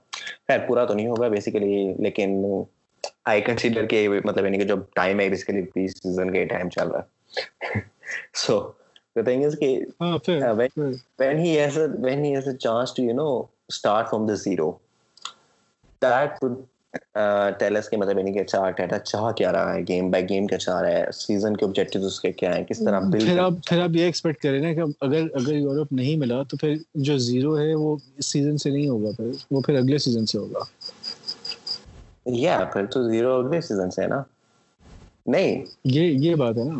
تو نہیں ہوگا so The the thing is, fair, fair. ہاں، uh, when, when when he he has has a a chance to you know start from zero, that would tells کے کے کے مطلب یعنی اچھا ہے ہے کیا کیا کیا رہا رہا گیم گیم بائی چاہ سیزن اس ہیں کس طرح پھر پھر یہ ایکسپیکٹ کہ اگر اگر یورپ نہیں ملا تو پھر جو زیرو ہے وہ اس سیزن سے نہیں ہوگا پھر پھر وہ اگلے سیزن سے ہوگا یا پھر تو زیرو اگلے سیزن سے ہے نا نہیں یہ یہ بات ہے نا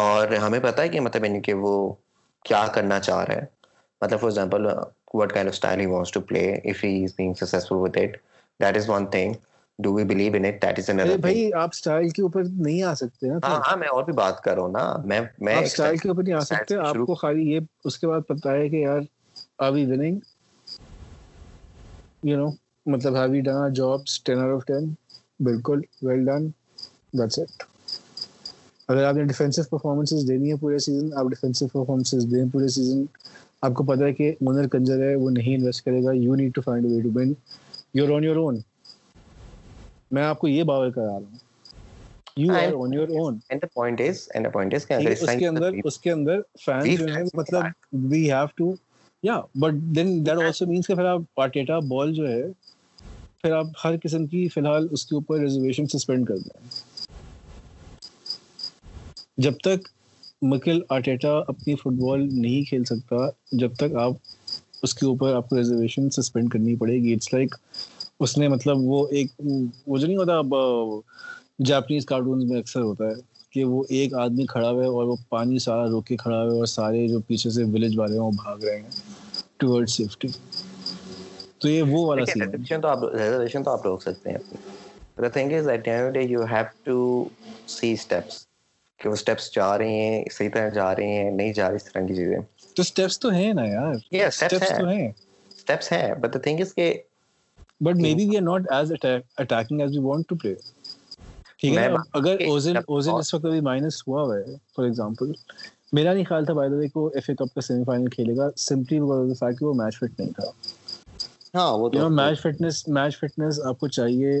اور ہمیں پتا ہے کہ مطلب یعنی کہ وہ کیا کرنا چاہ رہا ہے مطلب for example what kind of style he wants to play if he is being successful with it that is one thing do we believe in it that is another بھائی اپ سٹائل کے اوپر نہیں آ سکتے نا ہاں ہاں میں اور بھی بات کر رہا ہوں نا میں میں اپ سٹائل کے اوپر نہیں آ سکتے اپ کو خالی یہ اس کے بعد پتہ ہے کہ یار ار وی وننگ یو نو مطلب have we done a jobs 10 out of 10 بالکل ویل ڈن دیٹس اٹ اگر آپ نے ڈیفینسو پرفارمنسز دینی ہے پورے سیزن آپ ڈیفینسو پرفارمنسز دیں پورے سیزن آپ کو پتہ ہے کہ منر کنجر ہے وہ نہیں انویسٹ کرے گا you need to find way to bin your on your own میں آپ کو یہ باور کرا رہا ہوں you are on your own and the point is and the point is کہ جی، اس کے اندر اس کے اندر فینز جو ہیں مطلب وی ہیو ٹو یا but then that also means کہ پھر آپ پارٹیٹا بال جو ہے پھر آپ ہر قسم کی فی الحال اس کے اوپر ریزرویشن سسپینڈ کر دیں جب تک مکل آٹیٹا اپنی فٹ بال نہیں کھیل سکتا جب تک آپ اس کے اوپر آپ کو ریزرویشن سسپینڈ کرنی پڑے گی اٹس لائک اس نے مطلب وہ ایک وہ جو نہیں ہوتا اب جاپنیز کارٹونز میں اکثر ہوتا ہے کہ وہ ایک آدمی کھڑا ہوا ہے اور وہ پانی سارا روک کے کھڑا ہوا ہے اور سارے جو پیچھے سے ولیج والے ہیں وہ بھاگ رہے ہیں ٹورڈ سیفٹی تو یہ وہ والا سین ہے تو آپ ریزرویشن تو آپ روک سکتے ہیں اپنی the thing is at the end of the day you have to see کہ کہ وہ اسٹیپس اسٹیپس جا جا جا رہے رہے ہیں ہیں ہیں صحیح طرح طرح نہیں اس کی چیزیں تو تو نا but but the thing is maybe not as as attacking want to play چاہیے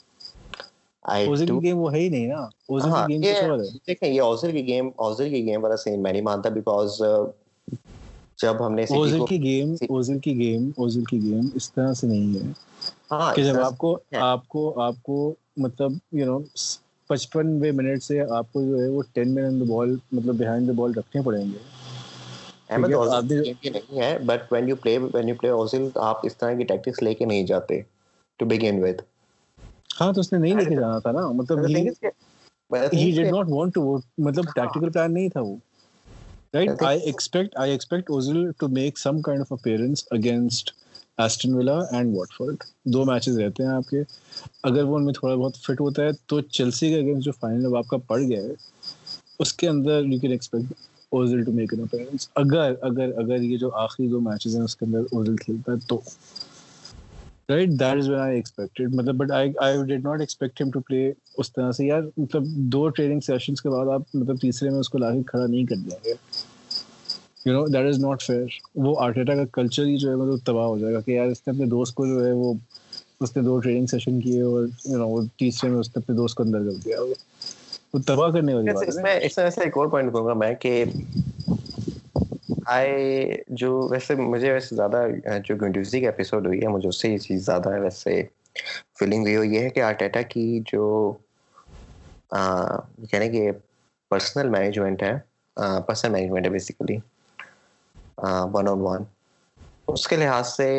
نہیں ہاں، uh, بٹ نہیں جاتے ہاں تو اس نے نہیں لے مطلب مطلب ہاں۔ پڑ گیا جو آخری دو میچز ہیں تو right that that is is when I I I expected مطلب مطلب مطلب مطلب but did not not expect ہم ٹو پلے اس اس طرح سے یار دو ٹریننگ سیشنس کے کے بعد آپ تیسرے میں کو لا کھڑا نہیں کر دیں گے یو نو فیئر وہ آرٹیٹا کا کلچر ہی جو ہے تباہ ہو جائے گا کہ یار اس نے اپنے دوست کو جو ہے وہ اس نے دو ٹریننگ سیشن کیے اور یو نو تیسرے میں اس نے اپنے دوست کو اندر کر دیا وہ تباہ کرنے والی بات ہے اس میں میں ایک اور پوائنٹ گا کہ آئے جو ویسے مجھے ویسے زیادہ جو گنڈوزی کا ہوئی ہے مجھے اس سے یہ چیز زیادہ ویسے فیلنگ ہوئی وہ یہ ہے کہ آرٹیٹا کی جو کہنے کہ پرسنل مینجمنٹ ہے پرسنل مینجمنٹ ہے بیسیکلی ون آن ون اس کے لحاظ سے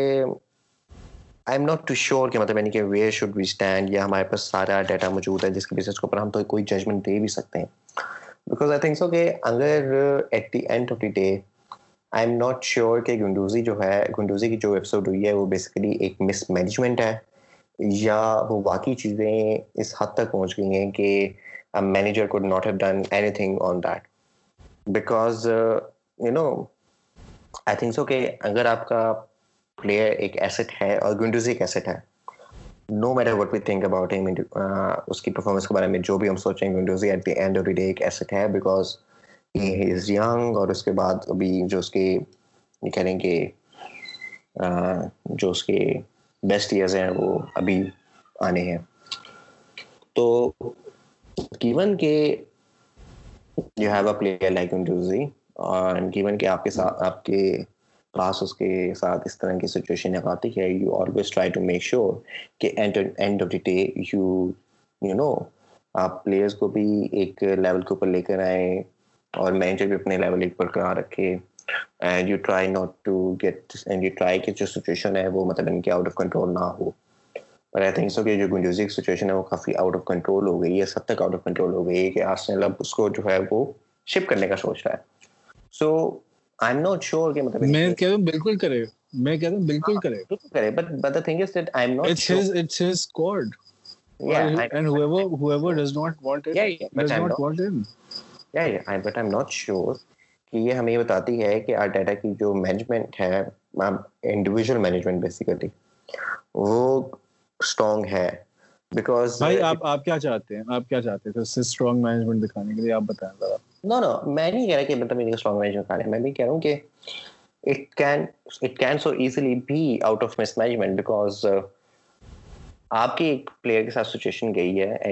I am not too sure کہ مطلب یعنی کہ ویئر شوڈ بی اسٹینڈ یا ہمارے پاس سارا ڈیٹا موجود ہے جس کے بیسس کے اوپر ہم تو کوئی ججمنٹ دے بھی سکتے ہیں بیکاز آئی تھنک سو کہ اگر at the end of the day I am not sure کہ گنڈوزی جو ہے گنڈوزی کی جو ایپیسوڈ ہوئی ہے وہ بیسکلی ایک مس مینجمنٹ ہے یا وہ باقی چیزیں اس حد تک پہنچ گئی ہیں کہ manager could not have done anything on that because you know I think so کہ اگر آپ کا پلیئر ایک ایسیٹ ہے اور گنڈوزی ایک ایسٹ ہے no matter what we think about اس کی پرفارمنس کے بارے میں جو بھی ہم سوچیں Guendouzi at the end of the day ایک ہے بیکاز از یگ اور اس کے بعد ابھی جو اس کے یہ کہہ رہے ہیں کہ جو اس کے بیسٹ ایئرز ہیں وہ ابھی آنے ہیں تو گیون کے you have a player like Guendouzi and given کے آپ کے ساتھ آپ کے پاس اس کے ساتھ اس طرح کی سچویشن آتی ہے you always try to make sure کہ end of the day you you know آپ پلیئرز کو بھی ایک لیول کے اوپر لے کر آئیں اور میں جب بھی اپنے لیول ایک برقرار رکھے and you try not to get and you try کہ جو سچویشن ہے وہ مطلب ان کے آؤٹ آف کنٹرول نہ ہو پر آئی تھنک سو کہ جو گنجوزی کی سچویشن ہے وہ کافی آؤٹ آف کنٹرول ہو گئی ہے سب تک آؤٹ آف کنٹرول ہو گئی ہے کہ آج سے اس کو جو ہے وہ شپ کرنے کا سوچ رہا ہے so I am not sure کہ مطلب میں کہہ رہا ہوں بالکل کرے میں کہہ رہا ہوں بالکل کرے ہاں، کرے but but the thing is that I'm not it's his it's his code and however however does not want it does not want ہم یہ ہمیں یہ بتاتی ہے کہ ڈیٹا کی جو مینجمنٹ مینجمنٹ ہے ہے انڈیویژل بیسیکلی وہ اسٹرانگ آپ it can so easily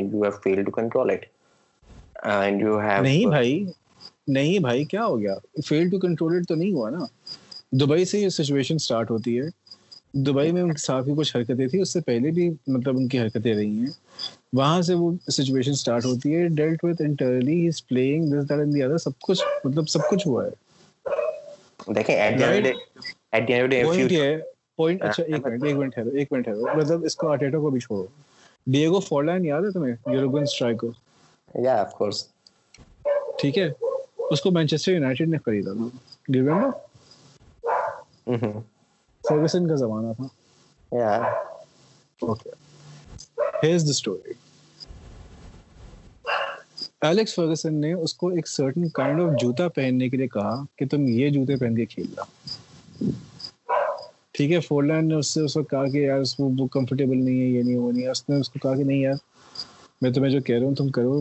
it نہیں بھائی نہیں بھائی کیا ہو گیا فیل ٹو کنٹرول تو نہیں ہوا ہوا نا دبئی دبئی سے سے سے یہ سچویشن سچویشن ہوتی ہوتی ہے ہے ہے میں ان ان کے ساتھ بھی بھی کچھ کچھ کچھ حرکتیں حرکتیں تھیں اس پہلے مطلب مطلب کی رہی ہیں وہاں وہ dealt with internally is playing this that and and and the the the other سب مطلب سب دیکھیں ایٹ ایٹ پوائنٹ اچھا ایک منٹ ہاں، منٹ منٹ ایک ایک ہے مطلب اس کو کو بھی چھوڑو ڈیگو یاد تمہیں یوروگن جوتا پہننے کے لیے کہا کہ تم یہ جوتے پہن کے ٹھیک ہے ہے فور نے نے اس اس اس اس سے کہا کہا کہ کہ یار وہ کمفرٹیبل نہیں نہیں نہیں یہ کو نہیں یار میں تمہیں جو کہہ رہا ہوں تم کرو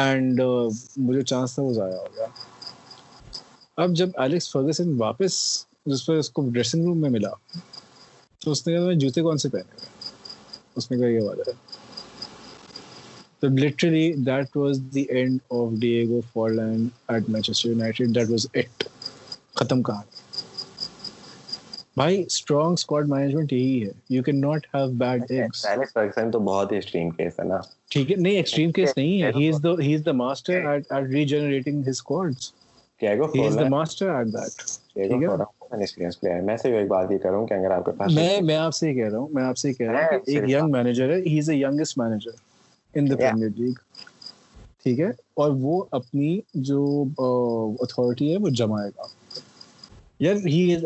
اینڈ uh, مجھے چانس تھا وہ ضائع ہو گیا اب جب ایلکس فرگسن واپس جس پر اس کو ڈریسنگ روم میں ملا تو اس نے کہا میں جوتے کون سے پہنے اس نے کہا یہ والا ہے تو literally that was the end of Diego ego Ford at Manchester United that was it ختم کہانی اور وہ اپنی جو ہے وہ جمائے گا اگر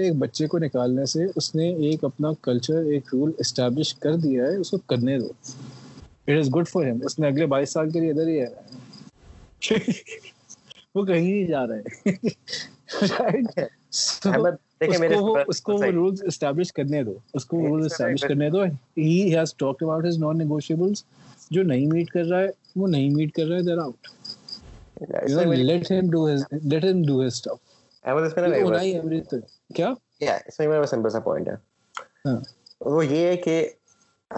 ایک بچے کو نکالنے سے اس اس نے ایک ایک اپنا کلچر رول اسٹیبلش کر دیا ہے کو کرنے دو اٹ از گڈ فار ہم اس نے اگلے بائیس سال کے لیے ادھر ہی ہے وہ کہیں نہیں جا رہے وہ جو نہیں میٹ کر رہا ہے وہ یہ کہ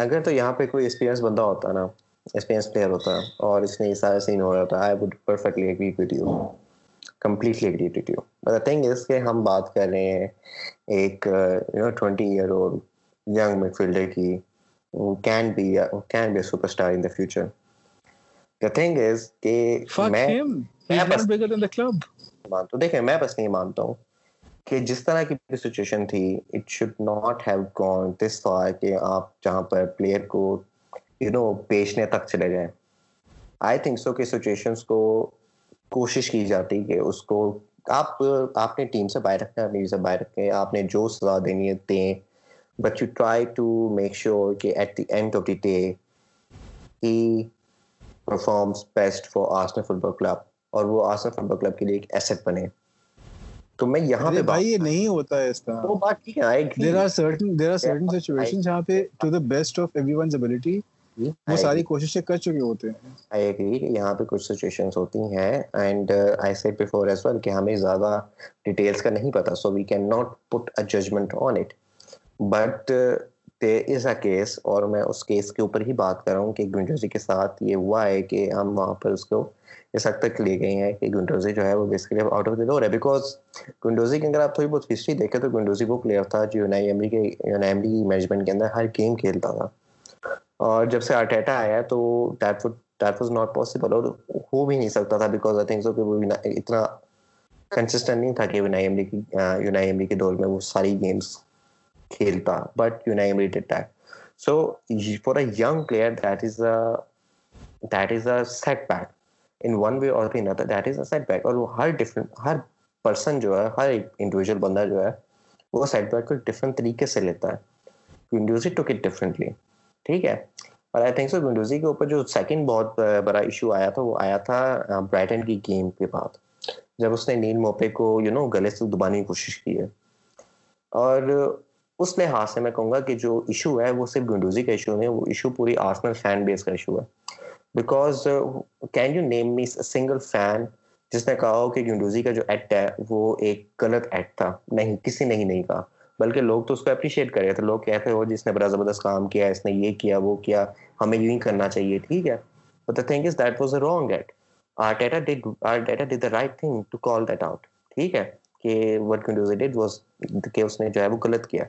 اگر تو یہاں پہ کوئی ایکسپیرینس بندہ ہوتا نا ایکسپیرینس پلیئر ہوتا اور اس نے سارا سین ہو رہا ہوتا I would perfectly agree with you completely agree with you but thing is کہ ہم بات کر رہے ہیں ایک یو نو ٹوینٹی ایئر اور ینگ مڈ فیلڈر کی can be can be superstar in the future the thing is کہ میں میں بس دیکھیں میں بس نہیں مانتا ہوں کہ جس طرح کی بھی سچویشن تھی it should not have gone this far کہ آپ جہاں پر پلیئر کو یو نو پیشنے تک چلے جائیں آئی تھنک سو کہ سچویشنس کو کوشش کی جاتی کہ اس کو آپ آپ نے ٹیم سے باہر رکھیں باہر رکھیں آپ نے جو سزا دینی ہے دیں but you try to make sure کہ at the end of the day he performs best for Arsenal football club اور وہ آسن فٹ بال کلب کے لیے ایک ایسٹ بنے تو میں یہاں پہ بھائی ہمیں نہیں not put can't judgement on it but a case اور میں اس کیس کے اوپر ہی بات کر رہا ہوں کہ گنڈوزی کے ساتھ یہ ہوا ہے کہ ہم وہاں پر اس کو اس حد تک لے گئے ہیں کہ گنڈوزی جو ہے وہ basically out of the door ہے بیکاز گنڈوزی کی اگر آپ تھوڑی بہت ہسٹری دیکھیں تو گنڈوزی وہ پلیئر تھا جو یونائی امبری کے یونائی ایم کی مینجمنٹ کے اندر ہر گیم کھیلتا تھا اور جب سے آرٹیٹا آیا تو that would that was not possible اور ہو بھی نہیں سکتا تھا بیکاز آئی تھنک وہ اتنا کنسسٹنٹ نہیں تھا کہ یو نائی کی یونائی کے دور میں وہ ساری گیمس کھیلتا but you knew so for a young player that is a that is a setback in one way اور that is a set back اور وہ ہر ہر پرسن جو ہے ہر انڈیویژل بندہ جو ہے وہ سیٹ بیک کو ڈفرینٹ طریقے سے لیتا ہے ٹو اٹ ڈفرینٹلی ٹھیک ہے اور آئی تھنک سو ونڈوزی کے اوپر جو سیکنڈ بہت بڑا ایشو آیا تھا وہ آیا تھا برائٹن کی گیم کے بعد جب اس نے نیل موپے کو یو نو گلے سے دبانے کی کوشش کی ہے اور اس لحاظ ہاں سے میں کہوں گا کہ جو ایشو ہے وہ صرف گنڈوزی کا ایشو نہیں وہ ایشو پوری آرسنل فین بیس کا ایشو ہے because can you name me single fan جس نے کہا ہو کہ گنڈوزی کا جو ایکٹ ہے وہ ایک غلط ایکٹ تھا نہیں کسی نے ہی نہیں کہا بلکہ لوگ تو اس کو اپریشیٹ کر رہے تھے لوگ کہتے ہو جس نے بڑا زبردست کام کیا اس نے یہ کیا وہ کیا ہمیں یوں ہی کرنا چاہیے ٹھیک ہے but the thing is that was a wrong Arteta did Arteta did the right thing to call that out ٹھیک ہے کہ وٹ گنڈوزی ڈیڈ واز کہ اس نے جو ہے وہ غلط کیا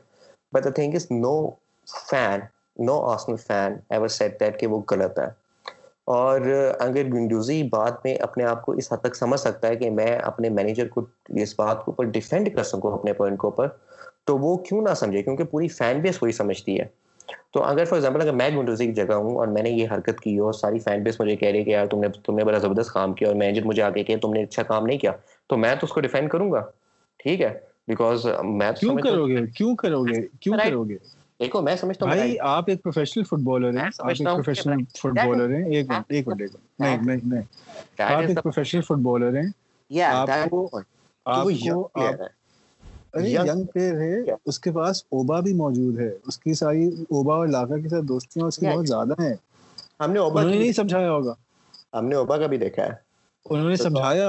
but the thing is no fan no fan ever said that کہ وہ غلط ہے اور گنڈوزی uh, میں اپنے آپ کو اس حد تک سمجھ سکتا ہے کہ میں اپنے مینیجر کو اس بات کے اوپر ڈیفینڈ کر سکوں اپنے پوائنٹ اوپر تو وہ کیوں نہ سمجھے کیونکہ پوری فین بیس وہی سمجھتی ہے تو اگر فار ایگزامپل اگر میں گنڈوزی کی جگہ ہوں اور میں نے یہ حرکت کی اور ساری فین بیس مجھے کہہ رہی ہے کہ یار تم تم نے نے بڑا زبردست کام کیا اور مینیجر مجھے آگے کہ تم نے اچھا کام نہیں کیا تو میں تو اس کو ڈیفینڈ کروں گا ٹھیک ہے اس کی ساری دوستیاں اس کی بہت زیادہ ہیں ہم نے ہم نے اوبا کا بھی دیکھا ہے بجائے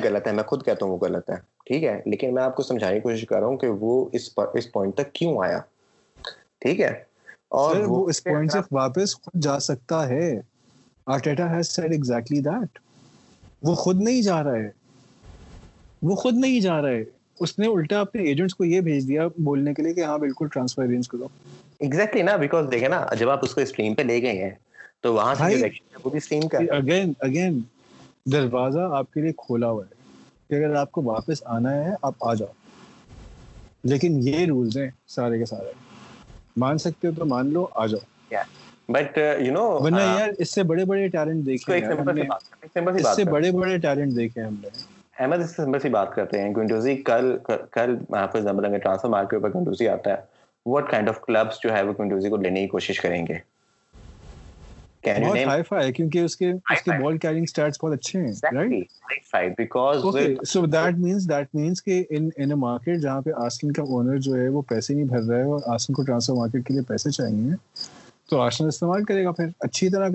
غلط ہے میں خود کہتا ہوں وہ غلط ہے ٹھیک ہے لیکن میں آپ کو سمجھانے کی کوشش کر رہا ہوں کہ وہ اس پوائنٹ تک کیوں آیا ٹھیک ہے اور وہ اس پوائنٹ سے واپس خود جا سکتا ہے Arteta has said exactly that وہ خود نہیں جا رہا ہے وہ خود نہیں جا رہا ہے اس نے الٹا اپنے ایجنٹس کو یہ بھیج دیا بولنے کے لیے کہ ہاں بالکل ٹرانسفر ارینج کرو ایگزیکٹلی نا بیکاز دیکھیں نا جب آپ اس کو اسٹریم پہ لے گئے ہیں تو وہاں سے وہ بھی اسٹریم کر اگین اگین دروازہ آپ کے لیے کھولا ہوا ہے کہ اگر آپ کو واپس آنا ہے آپ آ جاؤ لیکن یہ رولز ہیں سارے کے سارے مان سکتے ہو تو مان لو آ جاؤ بٹ یو نو ورنہ uh, یار اس سے بڑے بڑے ٹیلنٹ دیکھے ہیں اس سے بڑے بڑے ٹیلنٹ دیکھے ہیں ہم نے احمد اس سے بات کرتے ہیں گنڈوزی کل کل پہ زمرنگ ٹرانسفر مارکیٹ پر گنڈوزی آتا ہے واٹ کائنڈ آف کلبس جو ہے وہ گنڈوزی کو لینے کی کوشش کریں گے کو ٹرانسفر مارکیٹ کے لیے پیسے چاہیے تو استعمال کرے کرے گا گا پھر اچھی طرح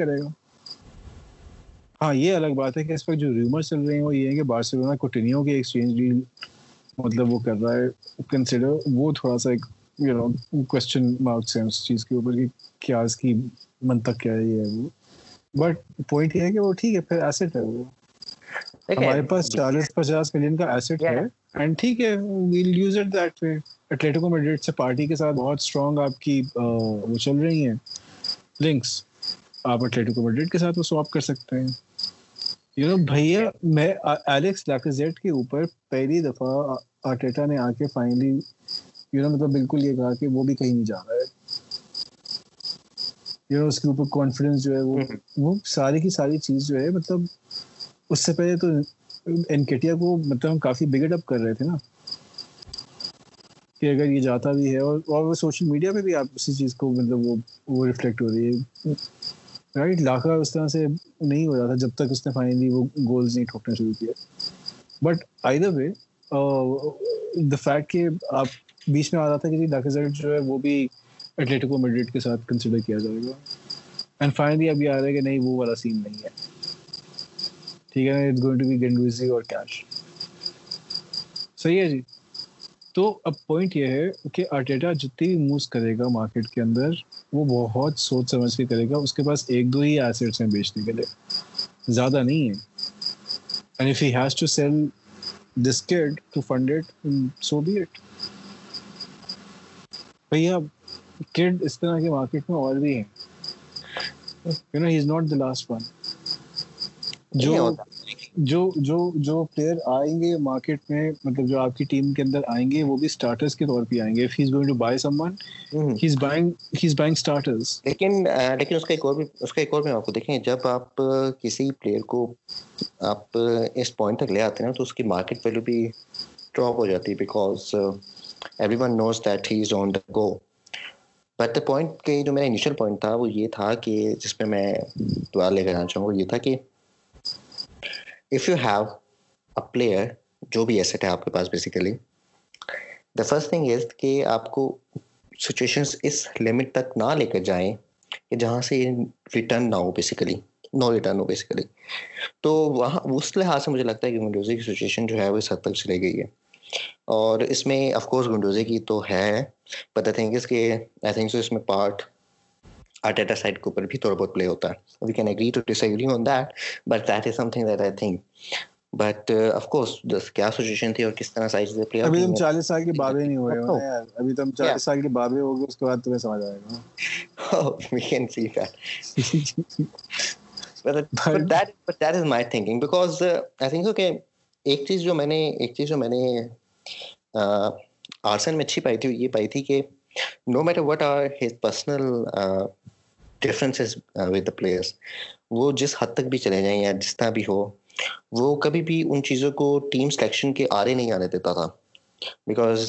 ہاں یہ الگ بات ہے کہ اس وقت جو ریومر چل رہے ہیں وہ یہ کہ بارسلونا کوٹینیو ایکسچینج ڈیل مطلب وہ کر رہا ہے کنسیڈر وہ تھوڑا سا ایک یو نو کوشچن مارکس ہیں اس اس چیز کے اوپر کہ کیا کی منطق کیا یہ بٹ پوائنٹ یہ ہے کہ وہ ٹھیک ہے پھر ایسٹ ہے وہ ہمارے پاس چالیس پچاس ملین کا ایسٹ ہے اینڈ ٹھیک ہے well use it that way Atletico Madrid سے پارٹی کے ساتھ بہت اسٹرانگ آپ کی وہ چل رہی ہیں لنکس آپ اٹلیٹکو میڈریڈ کے ساتھ وہ سواپ کر سکتے ہیں یو نو بھیا میں الیکس لاکزیٹ کے اوپر پہلی دفعہ آٹیٹا نے آ کے فائنلی یو نو مطلب بالکل یہ کہا کہ وہ بھی کہیں نہیں جا رہا ہے اس کے اوپر کانفیڈنس جو ہے وہ وہ ساری کی ساری چیز جو ہے مطلب اس سے پہلے تو این کے ٹی کو مطلب ہم کافی بگڈ اپ کر رہے تھے نا کہ اگر یہ جاتا بھی ہے اور اور سوشل میڈیا پہ بھی آپ اسی چیز کو مطلب وہ وہ ریفلیکٹ ہو رہی ہے رائٹ لاکھا اس طرح سے نہیں ہو رہا تھا جب تک اس نے فائنلی وہ گولز نہیں ٹھوکنا شروع کیا but I the way the fact کہ آپ بیچ میں آ رہا تھا کہ جی جو ہے وہ بھی ایٹلیٹیکو میڈرڈ کے ساتھ کنسیڈر کیا جائے گا اینڈ فائنلی اب یہ آ رہا ہے کہ نہیں وہ والا سین نہیں ہے ٹھیک ہے it's going to be Guendouzi اور کیش صحیح ہے جی تو اب پوائنٹ یہ ہے کہ آرٹیٹا جتنی بھی موز کرے گا مارکیٹ کے اندر وہ بہت سوچ سمجھ کے کرے گا اس کے پاس ایک دو ہی ایسٹس ہیں بیچنے کے لیے زیادہ نہیں ہے and if he has to sell this kid to fund it so be it بھیا کڈ اس طرح کے مارکیٹ میں اور بھی ہیں you know he is not the last one جو جو جو جو پلیئر آئیں گے مارکیٹ میں مطلب جو آپ کی ٹیم کے اندر آئیں گے وہ بھی سٹارٹرز کے طور پہ آئیں گے if he is going to buy someone he is buying he is buying starters لیکن لیکن اس کا ایک اور بھی اس کا ایک اور میں آپ کو دیکھیں جب آپ کسی پلیئر کو آپ اس پوائنٹ تک لے آتے ہیں تو اس کی مارکیٹ ویلیو بھی ڈراپ ہو جاتی ہے because everyone knows that he is on the go but the point کے جو میرا انیشیل پوائنٹ تھا وہ یہ تھا کہ جس پہ میں دوبارہ لے کر جانا چاہوں گا یہ تھا کہ if you have a player جو بھی ایسیٹ ہے آپ کے پاس basically the first thing is کہ آپ کو سچویشنس اس لمٹ تک نہ لے کر جائیں کہ جہاں سے ریٹرن نہ ہو بیسیکلی نو ریٹرن ہو بیسیکلی تو وہاں اس لحاظ سے مجھے لگتا ہے کہ سچویشن جو ہے وہ اس حد تک چلے گئی ہے اور اس میں آف کورس گنڈوزے کی تو ہے پتا تھنک اس کے آئی تھنک سو اس میں پارٹ آرٹیٹا سائڈ کے اوپر بھی تھوڑا بہت پلے ہوتا ہے we can agree to disagree on that but that is something that I think but of course جس کیا سچویشن تھی اور کس طرح سائز سے پلے ابھی ہم 40 سال کے بابے نہیں ہوئے ہیں ابھی تو ہم 40 سال کے بابے ہو گئے اس کے بعد تمہیں سمجھ آئے گا we can see that but that but that is my thinking because I think okay ایک چیز جو میں نے ایک چیز جو میں نے آرسن میں اچھی پائی تھی یہ پائی تھی کہ no matter what are his personal differences with the players وہ جس حد تک بھی چلے جائیں یا جس طرح بھی ہو وہ کبھی بھی ان چیزوں کو ٹیم سلیکشن کے آرے نہیں آنے دیتا تھا بیکاز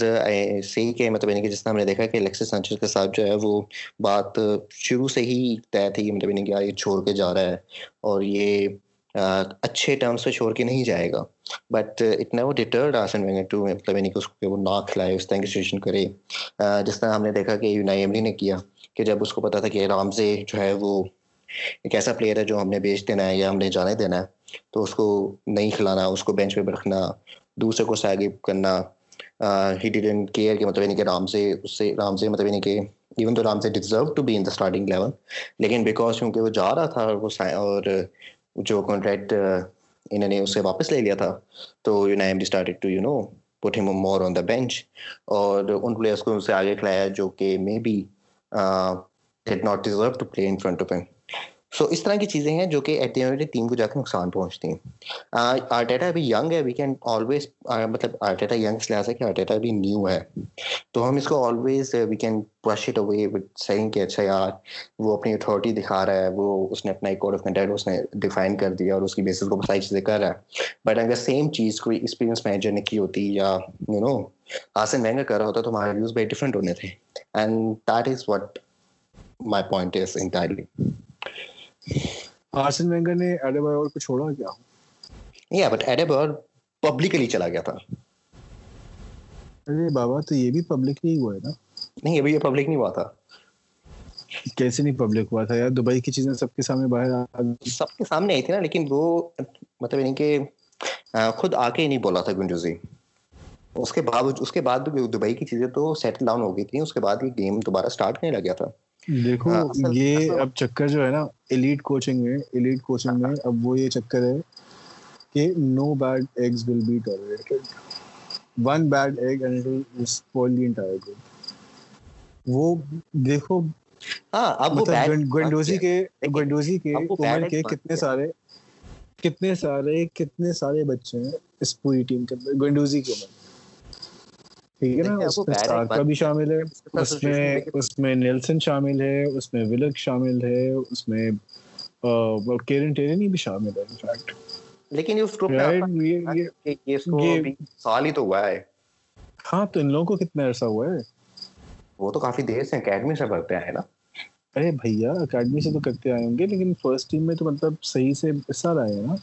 صحیح کہ مطلب یعنی کہ جس طرح ہم نے دیکھا کہ الیکسس سانچز کے ساتھ جو ہے وہ بات شروع سے ہی طے تھی مطلب یعنی کہ مطلب یہ چھوڑ کے جا رہا ہے اور یہ اچھے ٹرمس پہ چھوڑ کے نہیں جائے گا but it never deterred Wenger to مطلب یعنی کہ اس کو وہ نہ کھلائے اس طرح کی سچویشن کرے جس طرح ہم نے دیکھا کہ یونائی ایملی نے کیا کہ جب اس کو پتا تھا کہ رام سے جو ہے وہ ایک ایسا پلیئر ہے جو ہم نے بیچ دینا ہے یا ہم نے جانے دینا ہے تو اس کو نہیں کھلانا اس کو بینچ پہ رکھنا دوسرے کو ساغب کرنا ہی ڈیڈنٹ کیئر کہ مطلب یعنی کہ رام سے اس سے رام سے مطلب یعنی کہ ایون تو رام سے deserve to be in the starting level لیکن بیکاز کیونکہ وہ جا رہا تھا وہ اور جو کانٹریکٹ انہوں نے اسے واپس لے لیا تھا تو you know am distorted to you know put him more on the bench اور ان پلیئرس کو اسے آگے کھلایا جو کہ may be that not deserve to play in front of him so اس طرح کی چیزیں ہیں جو کہ ایٹ ٹیم کو جا کے نقصان پہنچتی ہیں آرٹیٹا ابھی ینگ ہے وی کین آلویز مطلب آرٹیٹا ینگ سے اس لحاظ ہے کہ آرٹیٹا ابھی نیو ہے تو ہم اس کو always we can away with saying کہ اچھا یار وہ اپنی اتھارٹی دکھا رہا ہے وہ اس نے اپنا ایک کوڈ آف کنٹیکٹ اس نے ڈیفائن کر دیا اور اس کی بیسس کو ساری چیزیں کر رہا ہے بٹ اگر سیم چیز کوئی ایکسپیرینس مینیجر نے کی ہوتی یا یو نو آسن مہنگا کر رہا ہوتا تو ہمارے ویوز بھائی ڈفرینٹ ہونے تھے and that is what my point is entirely خود آ کے نہیں بولا تھا گنجوزی چیزیں گیم دوبارہ لگا تھا دیکھو ہاں، یہ اب چکر جو ہے نا ایلیٹ کوچنگ میں ایلیٹ کوچنگ میں اب وہ یہ چکر ہے کہ no bad eggs will be tolerated one bad egg and it will spoil the entire game وہ دیکھو ہاں اب وہ مطلب گنڈوزی کے گنڈوزی کے کمال کے کتنے سارے کتنے سارے کتنے سارے بچے ہیں اس پوری ٹیم کے اندر گنڈوزی کے اندر ٹھیک ہے ہے ہے ہے ہے ہے نا اس اس اس اس اس اس اس میں میں میں میں میں میں بھی بھی شامل شامل شامل شامل نیلسن ولک کیرن انفیکٹ لیکن یہ یہ گروپ کو سال ہی تو ہوا ہاں تو ان لوگوں کو کتنا عرصہ ہوا ہے وہ تو کافی دیر سے سے اکیڈمی کرتے آئے نا ارے بھیا اکیڈمی سے تو کرتے آئے ہوں گے لیکن فرسٹ ٹیم میں تو مطلب صحیح سے سال آئے ہیں نا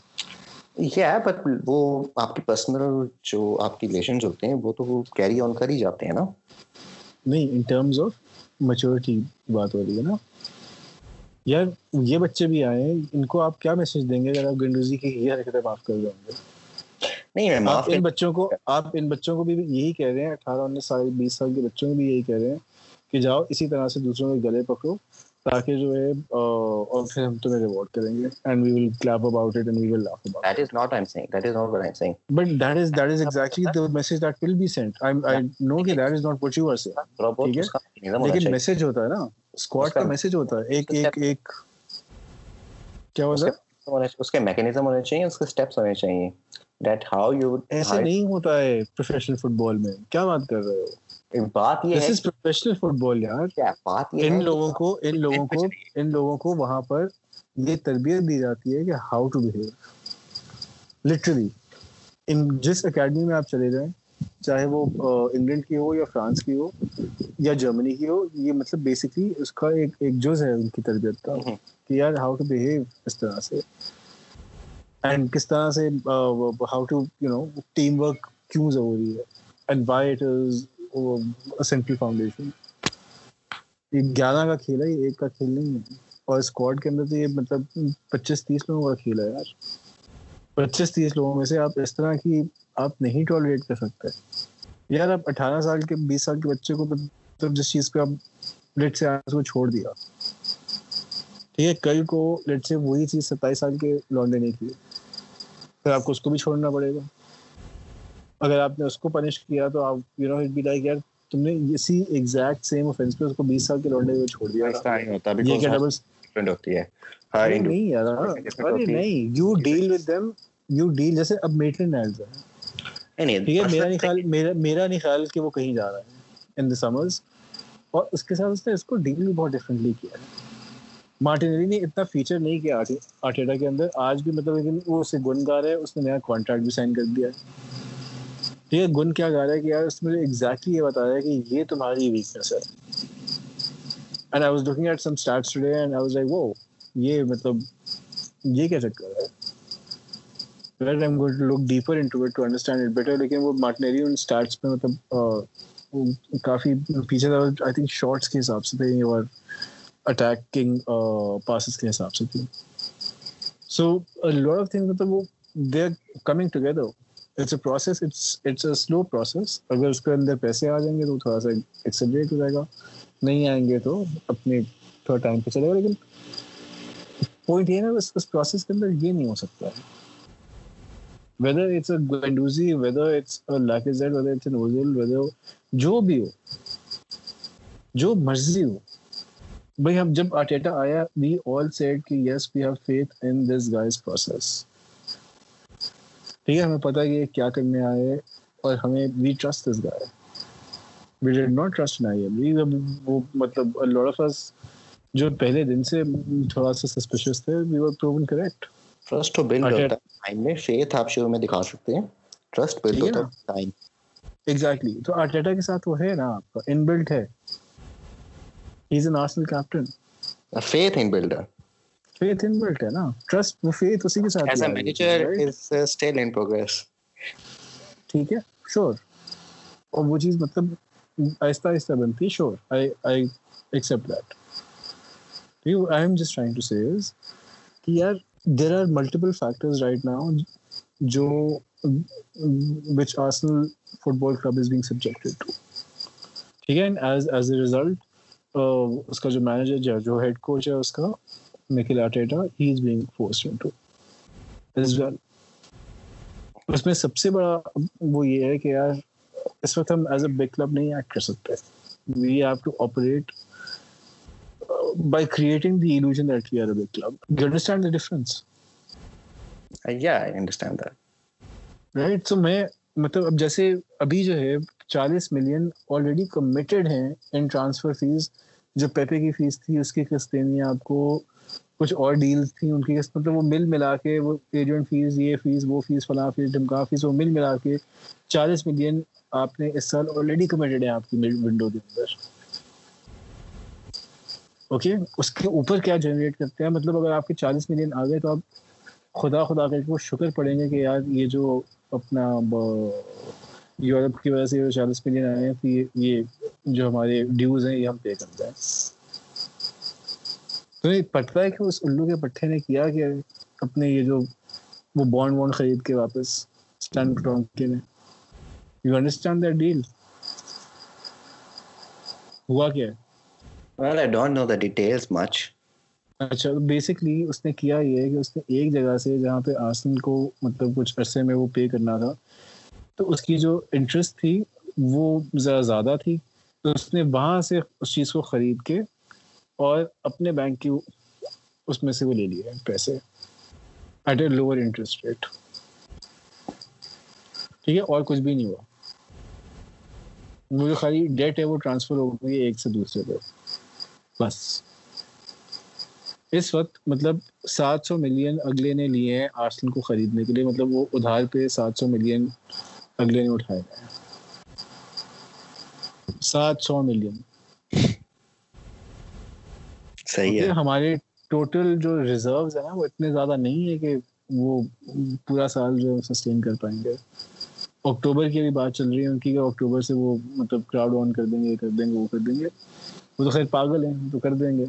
یہ ہے بٹ وہ آپ کی پرسنل جو آپ کی ریلیشنز ہوتے ہیں وہ تو کیری آن کر ہی جاتے ہیں نا نہیں ان ٹرمز آف میچورٹی بات ہو رہی ہے نا یار یہ بچے بھی آئے ہیں ان کو آپ کیا میسج دیں گے اگر آپ گنڈوزی کی یہ حرکتیں معاف کر جاؤں گے نہیں آپ ان بچوں کو آپ ان بچوں کو بھی یہی کہہ رہے ہیں اٹھارہ انیس سال بیس سال کے بچوں کو بھی یہی کہہ رہے ہیں کہ جاؤ اسی طرح سے دوسروں کے گلے پکڑو تاکہ جو ہے اور پھر ہم تمہیں ریوارڈ کریں گے and we will clap about it and we will laugh about that is not I am saying that is not what I am saying but that is that is exactly the message that will be sent I I know کہ that is not what you are saying ٹھیک ہے لیکن message ہوتا ہے نا squad کا message ہوتا ہے ایک ایک ایک کیا ہوتا ہے اس کے میکینزم ہونے چاہیے اس کے سٹیپس ہونے چاہیے دیٹ ہاؤ یو ایسے نہیں ہوتا ہے پروفیشنل فٹ بال میں کیا بات کر رہے ہو یہ تربیت دی جاتی ہے جرمنی کی ہو یہ مطلب بیسکلی اس کا ایک جز ہے ان کی تربیت کا کہ یار ہاؤ ٹو بہیو اس طرح سے اینڈ اینڈ کس طرح سے how to you know teamwork کیوں ضروری ہے why it is central foundation یہ گیارہ کا کھیل ہے یہ ایک کا کھیل نہیں ہے اور اسکواڈ کے اندر تو یہ مطلب پچیس تیس لوگوں کا کھیل ہے یار پچیس تیس لوگوں میں سے آپ اس طرح کی آپ نہیں ٹالریٹ کر سکتے یار آپ اٹھارہ سال کے بیس سال کے بچے کو مطلب جس چیز پہ آپ لٹ سے آئیں کو چھوڑ دیا ٹھیک ہے کل کو لٹ سے وہی چیز ستائیس سال کے لون لینے کی پھر آپ کو اس کو بھی چھوڑنا پڑے گا اگر آپ نے اس کو پنش کیا تو آپ you know it be like یار تم نے اسی ایگزیکٹ سیم افنس پہ اس کو 20 سال کے لونڈے میں چھوڑ دیا ایسا نہیں ہوتا بیکاز یہ ڈبلز ڈیفرنٹ ہوتی ہے ہاں نہیں یار ارے نہیں you deal with them you deal جیسے اب میٹرن نائلز ہے ٹھیک ہے میرا نہیں خیال میرا میرا نہیں خیال کہ وہ کہیں جا رہا ہے ان دی سمرز اور اس کے ساتھ اس نے اس کو ڈیل بھی بہت ڈفرینٹلی کیا ہے مارٹینری نے اتنا فیچر نہیں کیا آٹیڈا کے اندر آج بھی مطلب وہ اسے گن گا رہے اس نے نیا کانٹریکٹ بھی سائن کر دیا ہے گن کیا گا رہا رہا ہے ہے بتا کہ مطلب کے حساب سے it's a process it's it's a slow process اگر اس کے اندر پیسے آ جائیں گے تو تھوڑا سا ایکسلریٹ ہو جائے گا نہیں آئیں گے تو اپنے تھوڑا ٹائم پہ چلے گا لیکن پوائنٹ یہ نا بس اس پروسیس کے اندر یہ نہیں ہو سکتا ہے whether it's a Guendouzi whether it's a Lacazette whether it's an Ozil whether جو بھی ہو جو مرضی ہو بھائی ہم جب آٹیٹا آیا وی آل سیڈ کہ yes we have faith in this guys process ٹھیک ہے ہمیں پتا کہ کیا کرنے آئے اور ہمیں we trust this guy we did not trust Nai we وہ مطلب لوڈ آف اس جو پہلے دن سے تھوڑا سا سسپیشس تھے we were proven correct trust تو بلڈ ہوتا ہے ٹائم میں فیتھ آپ شروع میں دکھا سکتے ہیں ٹرسٹ بلڈ ہوتا ہے ٹائم ایگزیکٹلی تو آرٹیٹا کے ساتھ وہ ہے نا آپ کا ان بلڈ ہے he is in Arsenal captain faith in builder faith in built ہے نا ٹرسٹ وہ فیتھ اسی کے ساتھ as a manager is still in progress ٹھیک ہے شور اور وہ چیز مطلب آہستہ آہستہ بنتی ہے sure I I accept that you I am just trying to see is کہ یار there are multiple factors right now جو which Arsenal football club is being subjected to ٹھیک ہے and as as a result اس کا جو manager جو head coach ہے اس کا نکل Arteta he is being forced into is well اس میں سب سے بڑا وہ یہ ہے کہ یار اس وقت ہم ایز اے بگ کلب نہیں ایکٹ کر سکتے we have to operate by creating the illusion that we are a big club you understand the difference یا I understand that right so میں مطلب اب جیسے ابھی جو ہے چالیس ملین آلریڈی کمیٹڈ ہیں ان ٹرانسفر فیس جو پیپے کی فیس تھی اس کی قسطیں دینی ہے آپ کو کچھ اور ڈیلز تھیں ان کی مطلب وہ مل ملا کے وہ ایجنٹ فیس یہ فیس وہ فیس فلاں فیس ڈمکا فیس وہ مل ملا کے چالیس ملین آپ نے اس سال آلریڈی کمیٹیڈ ہے آپ کی ونڈو کے اندر اوکے اس کے اوپر کیا جنریٹ کرتے ہیں مطلب اگر آپ کے چالیس ملین آ گئے تو آپ خدا خدا کر کے وہ شکر پڑیں گے کہ یار یہ جو اپنا یورپ کی وجہ سے چالیس ملین آئے ہیں تو یہ جو ہمارے ڈیوز ہیں یہ ہم پے کرتے ہیں تمہیں پٹتا پتہ ہے کہ اس الو کے پٹھے نے کیا کہ اپنے یہ جو بیسکلی اچھا، اس نے کیا یہ کہ ایک جگہ سے جہاں پہ آسن کو مطلب کچھ عرصے میں وہ پے کرنا تھا تو اس کی جو انٹرسٹ تھی وہ زیادہ تھی تو اس نے وہاں سے اس چیز کو خرید کے اور اپنے بینک کی اس میں سے وہ لے لیے پیسے at a lower interest rate ٹھیک ہے اور کچھ بھی نہیں ہوا مجھے خالی ڈیٹ ہے وہ ٹرانسفر ہو گئی ایک سے دوسرے پہ بس اس وقت مطلب سات سو ملین اگلے نے لیے ہیں آرسن کو خریدنے کے لیے مطلب وہ ادھار پہ سات سو ملین اگلے نے اٹھائے ہیں سات سو ملین صحیح ہے ہمارے ٹوٹل جو ریزرو ہے وہ اتنے زیادہ نہیں ہے کہ وہ پورا سال جو سسٹین کر پائیں گے اکتوبر کی بھی بات چل رہی ہے ان کی اکتوبر سے وہ مطلب کراؤڈ آن کر دیں گے کر دیں گے وہ کر دیں گے وہ تو خیر پاگل ہیں تو کر دیں گے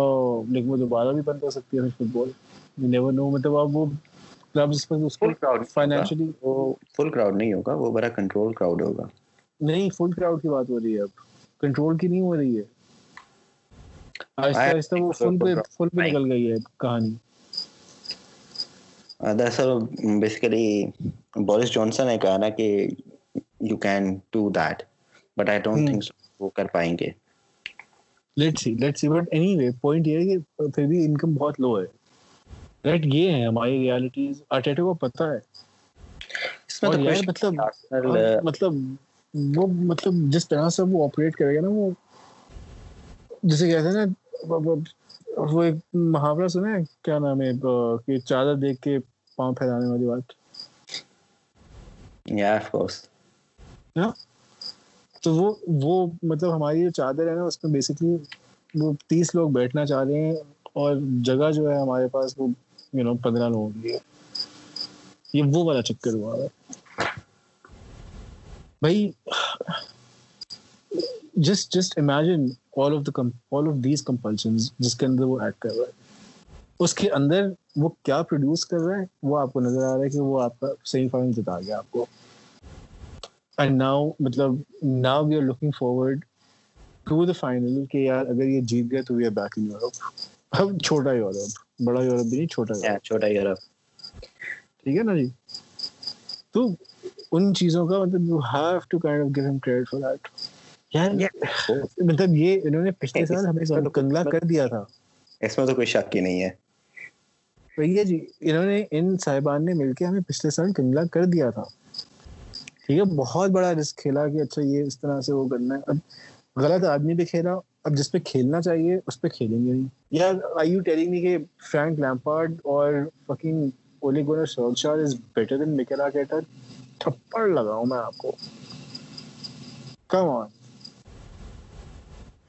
اور لیکن وہ دوبارہ بھی بند ہو سکتی ہے مطلب اب کنٹرول کی نہیں ہو رہی ہے مطلب جس طرح سے وہ وہ آپریٹ کرے گا نا جسے کہتے ہیں نا وہ ایک محاورہ سنے کیا نام ہے کہ چادر دیکھ کے پاؤں پھیلانے والی بات تو وہ وہ مطلب ہماری جو چادر ہے نا اس میں بیسکلی وہ تیس لوگ بیٹھنا چاہ رہے ہیں اور جگہ جو ہے ہمارے پاس وہ یو نو پندرہ لوگوں کی ہے یہ وہ والا چکر ہوا ہے بھائی just just imagine all of the all of these compulsion جس کے اندر وہ ایڈ کر رہا ہے اس کے اندر وہ کیا پروڈیوس کر رہا ہے وہ آپ کو نظر آ رہا ہے کہ وہ آپ کا سیمی فائنل جتا گیا آپ کو اینڈ ناؤ مطلب now we are looking forward to the final کہ یار اگر یہ جیت گئے تو we are back in Europe اب چھوٹا یورپ بڑا یورپ بھی نہیں چھوٹا چھوٹا یورپ ٹھیک ہے نا جی تو ان چیزوں کا مطلب you have to kind of give him credit for that یار مطلب یہ انہوں نے پچھلے سال ہمیں کنگلا کر دیا تھا اس میں تو کوئی شک ہی نہیں ہے بھیا جی انہوں نے ان صاحبان نے مل کے ہمیں پچھلے سال کنگلا کر دیا تھا ٹھیک ہے بہت بڑا رسک کھیلا کہ اچھا یہ اس طرح سے وہ کرنا ہے اب غلط آدمی بھی کھیلا اب جس پہ کھیلنا چاہیے اس پہ کھیلیں گے نہیں یار آئی یو ٹیلنگ می کہ فرینک لیمپارڈ اور fucking Ole Gunnar Solskjaer is better than Mikel cater تھپڑ لگاؤں میں آپ کو come on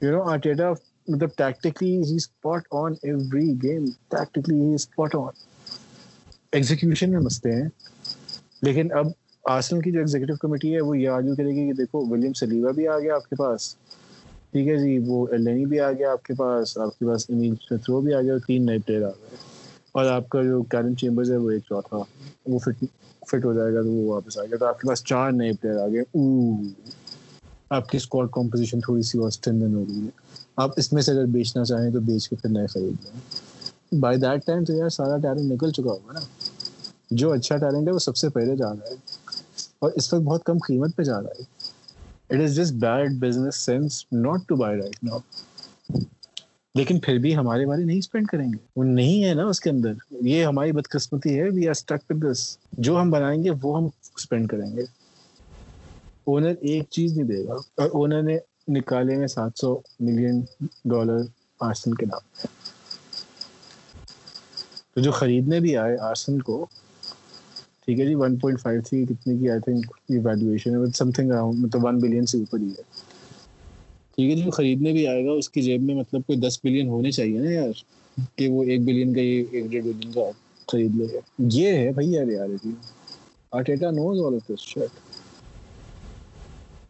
you know Arteta مطلب tactically tactically he he spot spot on on every game execution میں مستے ہیں لیکن اب آسن کی جو ایگزیکٹو کمیٹی ہے وہ یہ آرگیو کرے گی کہ دیکھو ولیم سلیوا بھی آ گیا آپ کے پاس ٹھیک ہے جی وہ ایلینی بھی آ گیا آپ کے پاس آپ کے پاس امی تھرو بھی آ گیا اور تین نئے پلیئر آ گئے اور آپ کا جو کیرن چیمبرز ہے وہ ایک چوتھا وہ فٹ فٹ ہو جائے گا تو وہ واپس آ گیا تو آپ کے پاس چار نئے پلیئر آ گئے آپ کی اسکواڈ کمپوزیشن تھوڑی سی اور ہو گئی ہے آپ اس میں سے اگر بیچنا چاہیں تو بیچ کے پھر نئے خرید لیں بائی دیٹ ٹائم تو یار سارا ٹیلنٹ نکل چکا ہوگا نا جو اچھا ٹیلنٹ ہے وہ سب سے پہلے جا رہا ہے اور اس وقت بہت کم قیمت پہ جا رہا ہے it is just bad business sense not to buy right now لیکن پھر بھی ہمارے والے نہیں اسپینڈ کریں گے وہ نہیں ہے نا اس کے اندر یہ ہماری بدقسمتی ہے وی آر جو ہم بنائیں گے وہ ہم اسپینڈ کریں گے اونر ایک چیز نہیں دے گا اور اونر نے نکالے میں سات سو ملین ڈالر آرسن کے نام تو جو خریدنے بھی آئے آرسن کو ٹھیک ہے جی ون پوائنٹ فائیو تھی کتنے کی آئی تھنک یہ ویلویشن ہے سم تھنگ اراؤنڈ مطلب ون بلین سے اوپر ہی ہے ٹھیک ہے جی خریدنے بھی آئے گا اس کی جیب میں مطلب کوئی دس بلین ہونے چاہیے نا یار کہ وہ ایک بلین کا یہ ایک ڈیڑھ بلین کا خرید لے گا یہ ہے بھائی ابھی knows all of no shirt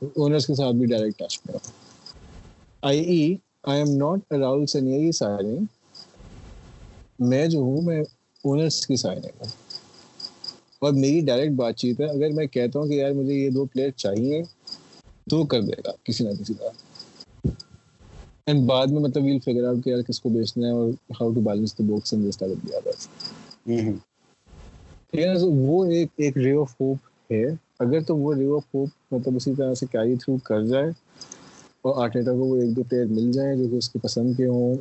owners کے ساتھ بھی ڈائریکٹ ٹچ میں I E I M not راہل سنیا کی سائننگ میں جو ہوں میں اونرس کی سائننگ ہوں اور میری ڈائریکٹ بات چیت ہے اگر میں کہتا ہوں کہ یار مجھے یہ دو پلیئر چاہیے تو کر دے گا کسی نہ کسی طرح اینڈ بعد میں مطلب ویل فگر آؤٹ کہ یار کس کو بیچنا ہے اور how to balance the books in this type of وہ ایک ایک رے آف ہوپ ہے اگر تو وہ آف ہوپ مطلب اسی طرح سے کیری تھرو کر جائے اور آرٹیٹا کو وہ ایک دو پلیئر مل جائیں جو کہ اس کی پسند کے ہوں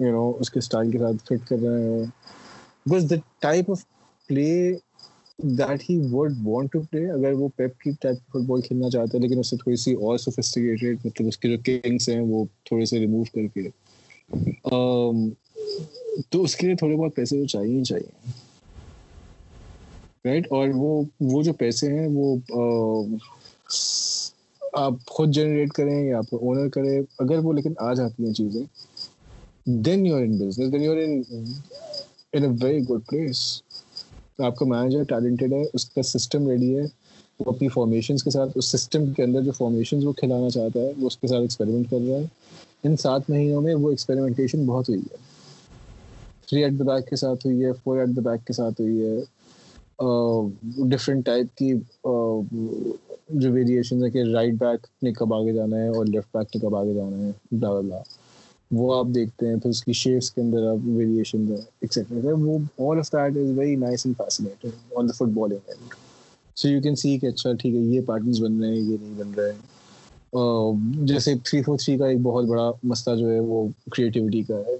یو نو اس کے اسٹائل کے ساتھ فٹ کر رہے ہوں because the type of play that he would want to play اگر وہ پیپ کی ٹائپ فٹ بال کھیلنا چاہتا ہے لیکن اس سے تھوڑی سی اور سوفسٹیکیٹیڈ مطلب اس کے جو کنگس ہیں وہ تھوڑے سے ریموو کر کے um، تو اس کے لیے تھوڑے بہت پیسے تو چاہیے ہی چاہیے رائٹ اور وہ وہ جو پیسے ہیں وہ آپ خود جنریٹ کریں یا آپ اونر کریں اگر وہ لیکن آ جاتی ہیں چیزیں then are in business then are in a very good place آپ کا مینیجر ٹیلنٹیڈ ہے اس کا سسٹم ریڈی ہے وہ اپنی فارمیشنس کے ساتھ اس سسٹم کے اندر جو فارمیشنز وہ کھلانا چاہتا ہے وہ اس کے ساتھ ایکسپیریمنٹ کر رہا ہے ان سات مہینوں میں وہ ایکسپیریمنٹیشن بہت ہوئی ہے تھری ایٹ دا بیک کے ساتھ ہوئی ہے فور ایٹ دا بیک کے ساتھ ہوئی ہے ڈفرنٹ ٹائپ کی جو ویریشن ہے کہ رائٹ بیک نے کب آگے جانا ہے اور لیفٹ بیک نے کب آگے جانا ہے بلا بلا وہ آپ دیکھتے ہیں پھر اس کی شیپس کے اندر آپ ویریشن وہ all of that is very nice and on the football so you can see کہ اچھا ٹھیک ہے یہ پارٹنس بن رہے ہیں یہ نہیں بن رہے ہیں جیسے تھری فور تھری کا ایک بہت بڑا مسئلہ جو ہے وہ کریٹیوٹی کا ہے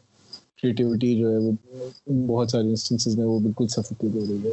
کریٹیوٹی جو ہے وہ بہت سارے انسٹنسز میں وہ بالکل سفر کی رہی ہے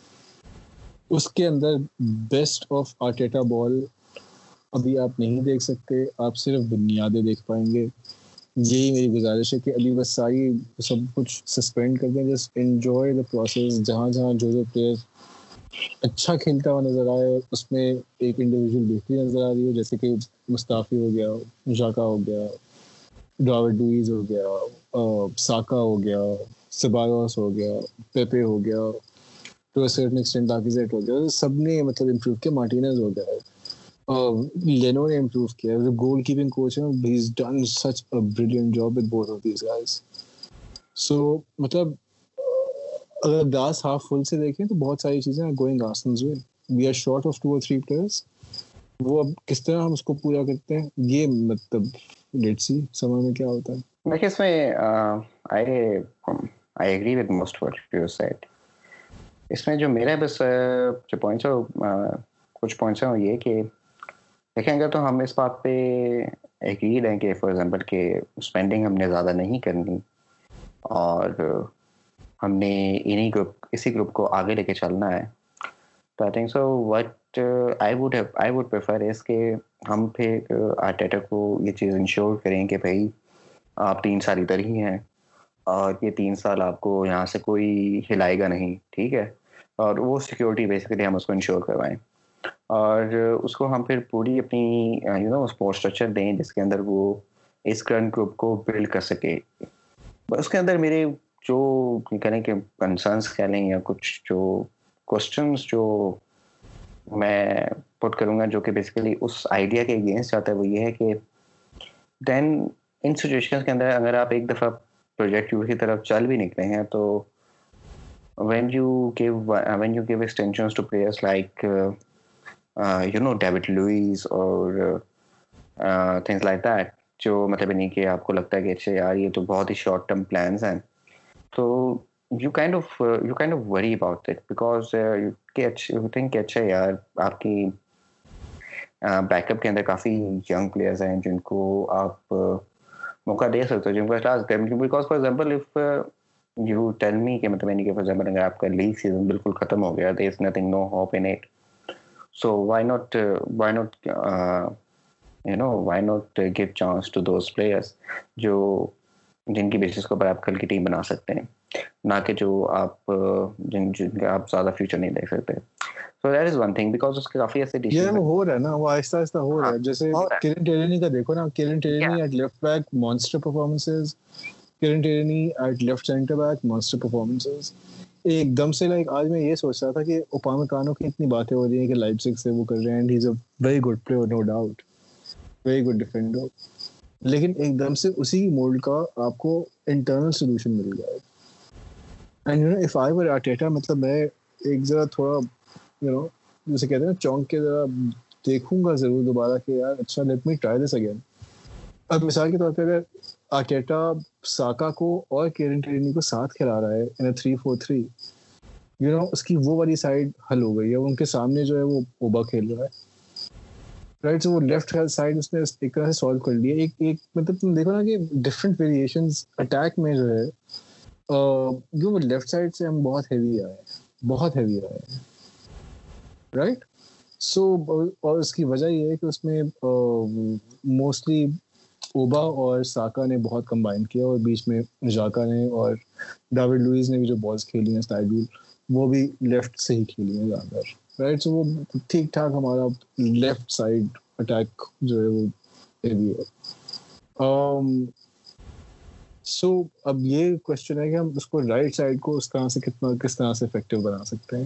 اس کے اندر بیسٹ آف آرٹیٹا بال ابھی آپ نہیں دیکھ سکتے آپ صرف بنیادیں دیکھ پائیں گے یہی میری گزارش ہے کہ ابھی بس ساری سب کچھ سسپینڈ کر دیں جس انجوائے دا پروسیس جہاں جہاں جو جو پلیئر اچھا کھیلتا ہوا نظر آئے اس میں ایک انڈیویژل بہتری نظر آ رہی ہو جیسے کہ مستعفی ہو گیا جاکا ہو گیا ڈراوڈ ڈویز ہو گیا ساکا ہو گیا سباروس ہو گیا پیپے ہو گیا ٹو سرٹن ایکسٹینٹ داغی زیڈ ہو گیا سب نے مطلب امپروو کیا مارٹینز ہو گیا لینو نے امپروو کیا جو گول کیپنگ کوچ ہے he is done such a brilliant job with both of these guys so مطلب اگر گلاس ہاف فل سے دیکھیں تو بہت ساری چیزیں ہیں گوئنگ آسنز ہوئے we are short of two or three players وہ اب کس طرح ہم اس کو پورا کرتے ہیں یہ مطلب ڈیٹ سی سمر میں کیا ہوتا ہے دیکھیے اس میں I I agree with most what you said اس میں جو میرا بس جو پوائنٹس ہیں کچھ پوائنٹس ہیں وہ یہ کہ دیکھیں گے تو ہم اس بات پہ ایگریڈ ہیں کہ فار ایگزامپل کہ اسپینڈنگ ہم نے زیادہ نہیں کرنی اور ہم نے انہیں گروپ اسی گروپ کو آگے لے کے چلنا ہے تو I think so what I would I would prefer اس کے ہم پھر آرٹیٹا کو یہ چیز انشور کریں کہ بھائی آپ تین سال ادھر ہی ہیں اور یہ تین سال آپ کو یہاں سے کوئی ہلائے گا نہیں ٹھیک ہے اور وہ سیکیورٹی بیسیکلی ہم اس کو انشور کروائیں اور اس کو ہم پھر پوری اپنی یو نو اسپورٹ اسٹرکچر دیں جس کے اندر وہ اس کرنٹ گروپ کو بلڈ کر سکے اس کے اندر میرے جو کہیں کہ کنسرنس کہہ لیں یا کچھ جو کوشچنس جو میں پٹ کروں گا جو کہ بیسیکلی اس آئیڈیا کے اگینسٹ جاتا ہے وہ یہ ہے کہ دین ان سچویشنس کے اندر اگر آپ ایک دفعہ پروجیکٹ کی طرف چل بھی نکلے ہیں تو when you give uh, when you give extensions to players like uh, uh, you know David Luiz or uh, uh things like that جو مطلب نہیں کہ آپ کو لگتا ہے کہ اچھا یار یہ تو بہت ہی شارٹ ٹرم پلانس ہیں تو you kind of you kind of worry about that because you think کہ اچھا یار آپ کی بیک اپ کے اندر کافی ینگ پلیئرز ہیں جن کو آپ موقع دے سکتے ہو جن کو بیکاز فار ایگزامپل اف کہ کہ کہ مطلب یعنی اگر آپ آپ آپ آپ کا لیگ سیزن بالکل ختم ہو گیا جو uh, uh, uh, جو جن جن جن کی کی بیسس کل ٹیم بنا سکتے سکتے ہیں نہ کے کے زیادہ فیوچر نہیں دیکھ اس کافی ایسے ہو ہو رہا رہا ہے ہاں، ہے نا نا وہ جیسے کا دیکھو Kieran Tierney at left centre back master performances ایک دم سے لائک آج میں یہ سوچ رہا تھا کہ اوپام کانوں کی اتنی باتیں ہو رہی ہیں کہ لائف سکس سے وہ کر رہے ہیں and he is a very good player no doubt very good defender لیکن ایک دم سے اسی مولڈ کا آپ کو انٹرنل سولوشن مل جائے and you know if I were Arteta مطلب میں ایک ذرا تھوڑا یو نو جیسے کہتے ہیں نا چونک کے ذرا دیکھوں گا ضرور دوبارہ کہ یار اچھا let me try this again اب مثال کے طور پہ اگر آٹا ساکا کو اور کیرن ٹرینی کو ساتھ کھلا رہا ہے in three four three you know اس کی وہ والی سائڈ حل ہو گئی ہے ان کے سامنے جو ہے وہ اوبا کھیل رہا ہے رائٹ سے وہ لیفٹ سائڈ اس نے ایک طرح سے سالو کر لیا ایک ایک مطلب تم دیکھو نا کہ ڈفرینٹ ویریشنز اٹیک میں جو ہے جو وہ لیفٹ سائڈ سے ہم بہت ہیوی آئے ہیں بہت ہیوی آئے ہیں رائٹ سو اور اس کی وجہ یہ ہے کہ اس میں موسٹلی اوبا اور ساکا نے بہت کمبائن کیا اور بیچ میں جاکا نے اور ڈاوڈ لوئز نے بھی جو بالس کھیلی ہیں اسٹائڈول وہ بھی لیفٹ سے ہی کھیلی ہیں زیادہ تر رائٹ سو وہ ٹھیک ٹھاک ہمارا لیفٹ سائڈ اٹیک جو ہے وہ بھی ہے سو اب یہ کوشچن ہے کہ ہم اس کو رائٹ سائڈ کو اس طرح سے کتنا کس طرح سے افیکٹو بنا سکتے ہیں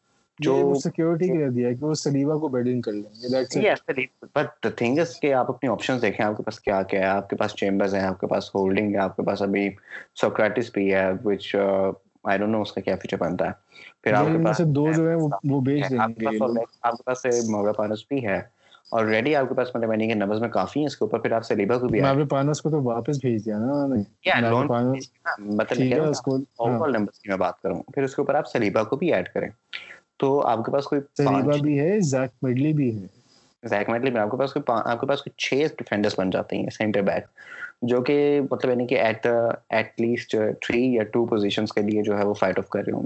جو جو سیکیورٹی کے کے کے کے کے کے کے کے کے کے کے لیے دیا دیا ہے ہے ہے ہے ہے ہے کہ کہ وہ وہ سلیبا سلیبا سلیبا کو کو کو کو بیٹنگ کر لیں گے گے بٹ دی تھنگ از آپ آپ آپ آپ آپ آپ آپ آپ آپ آپ اپنی آپشنز دیکھیں پاس پاس پاس پاس پاس پاس پاس کیا کیا کیا چیمبرز ہیں ہیں ہیں ہولڈنگ ابھی بھی بھی بھی وچ آئی ڈونٹ نو اس اس اس کا فیچر بنتا پھر پھر پھر دو بیچ دیں پانس پانس آلریڈی مطلب مطلب نمبرز میں میں کافی اوپر اوپر تو واپس بھیج نا بات کروں بھی ایڈ کریں تو آپ کے پاس کوئی بھی ہے زیک میڈلی میں ہوں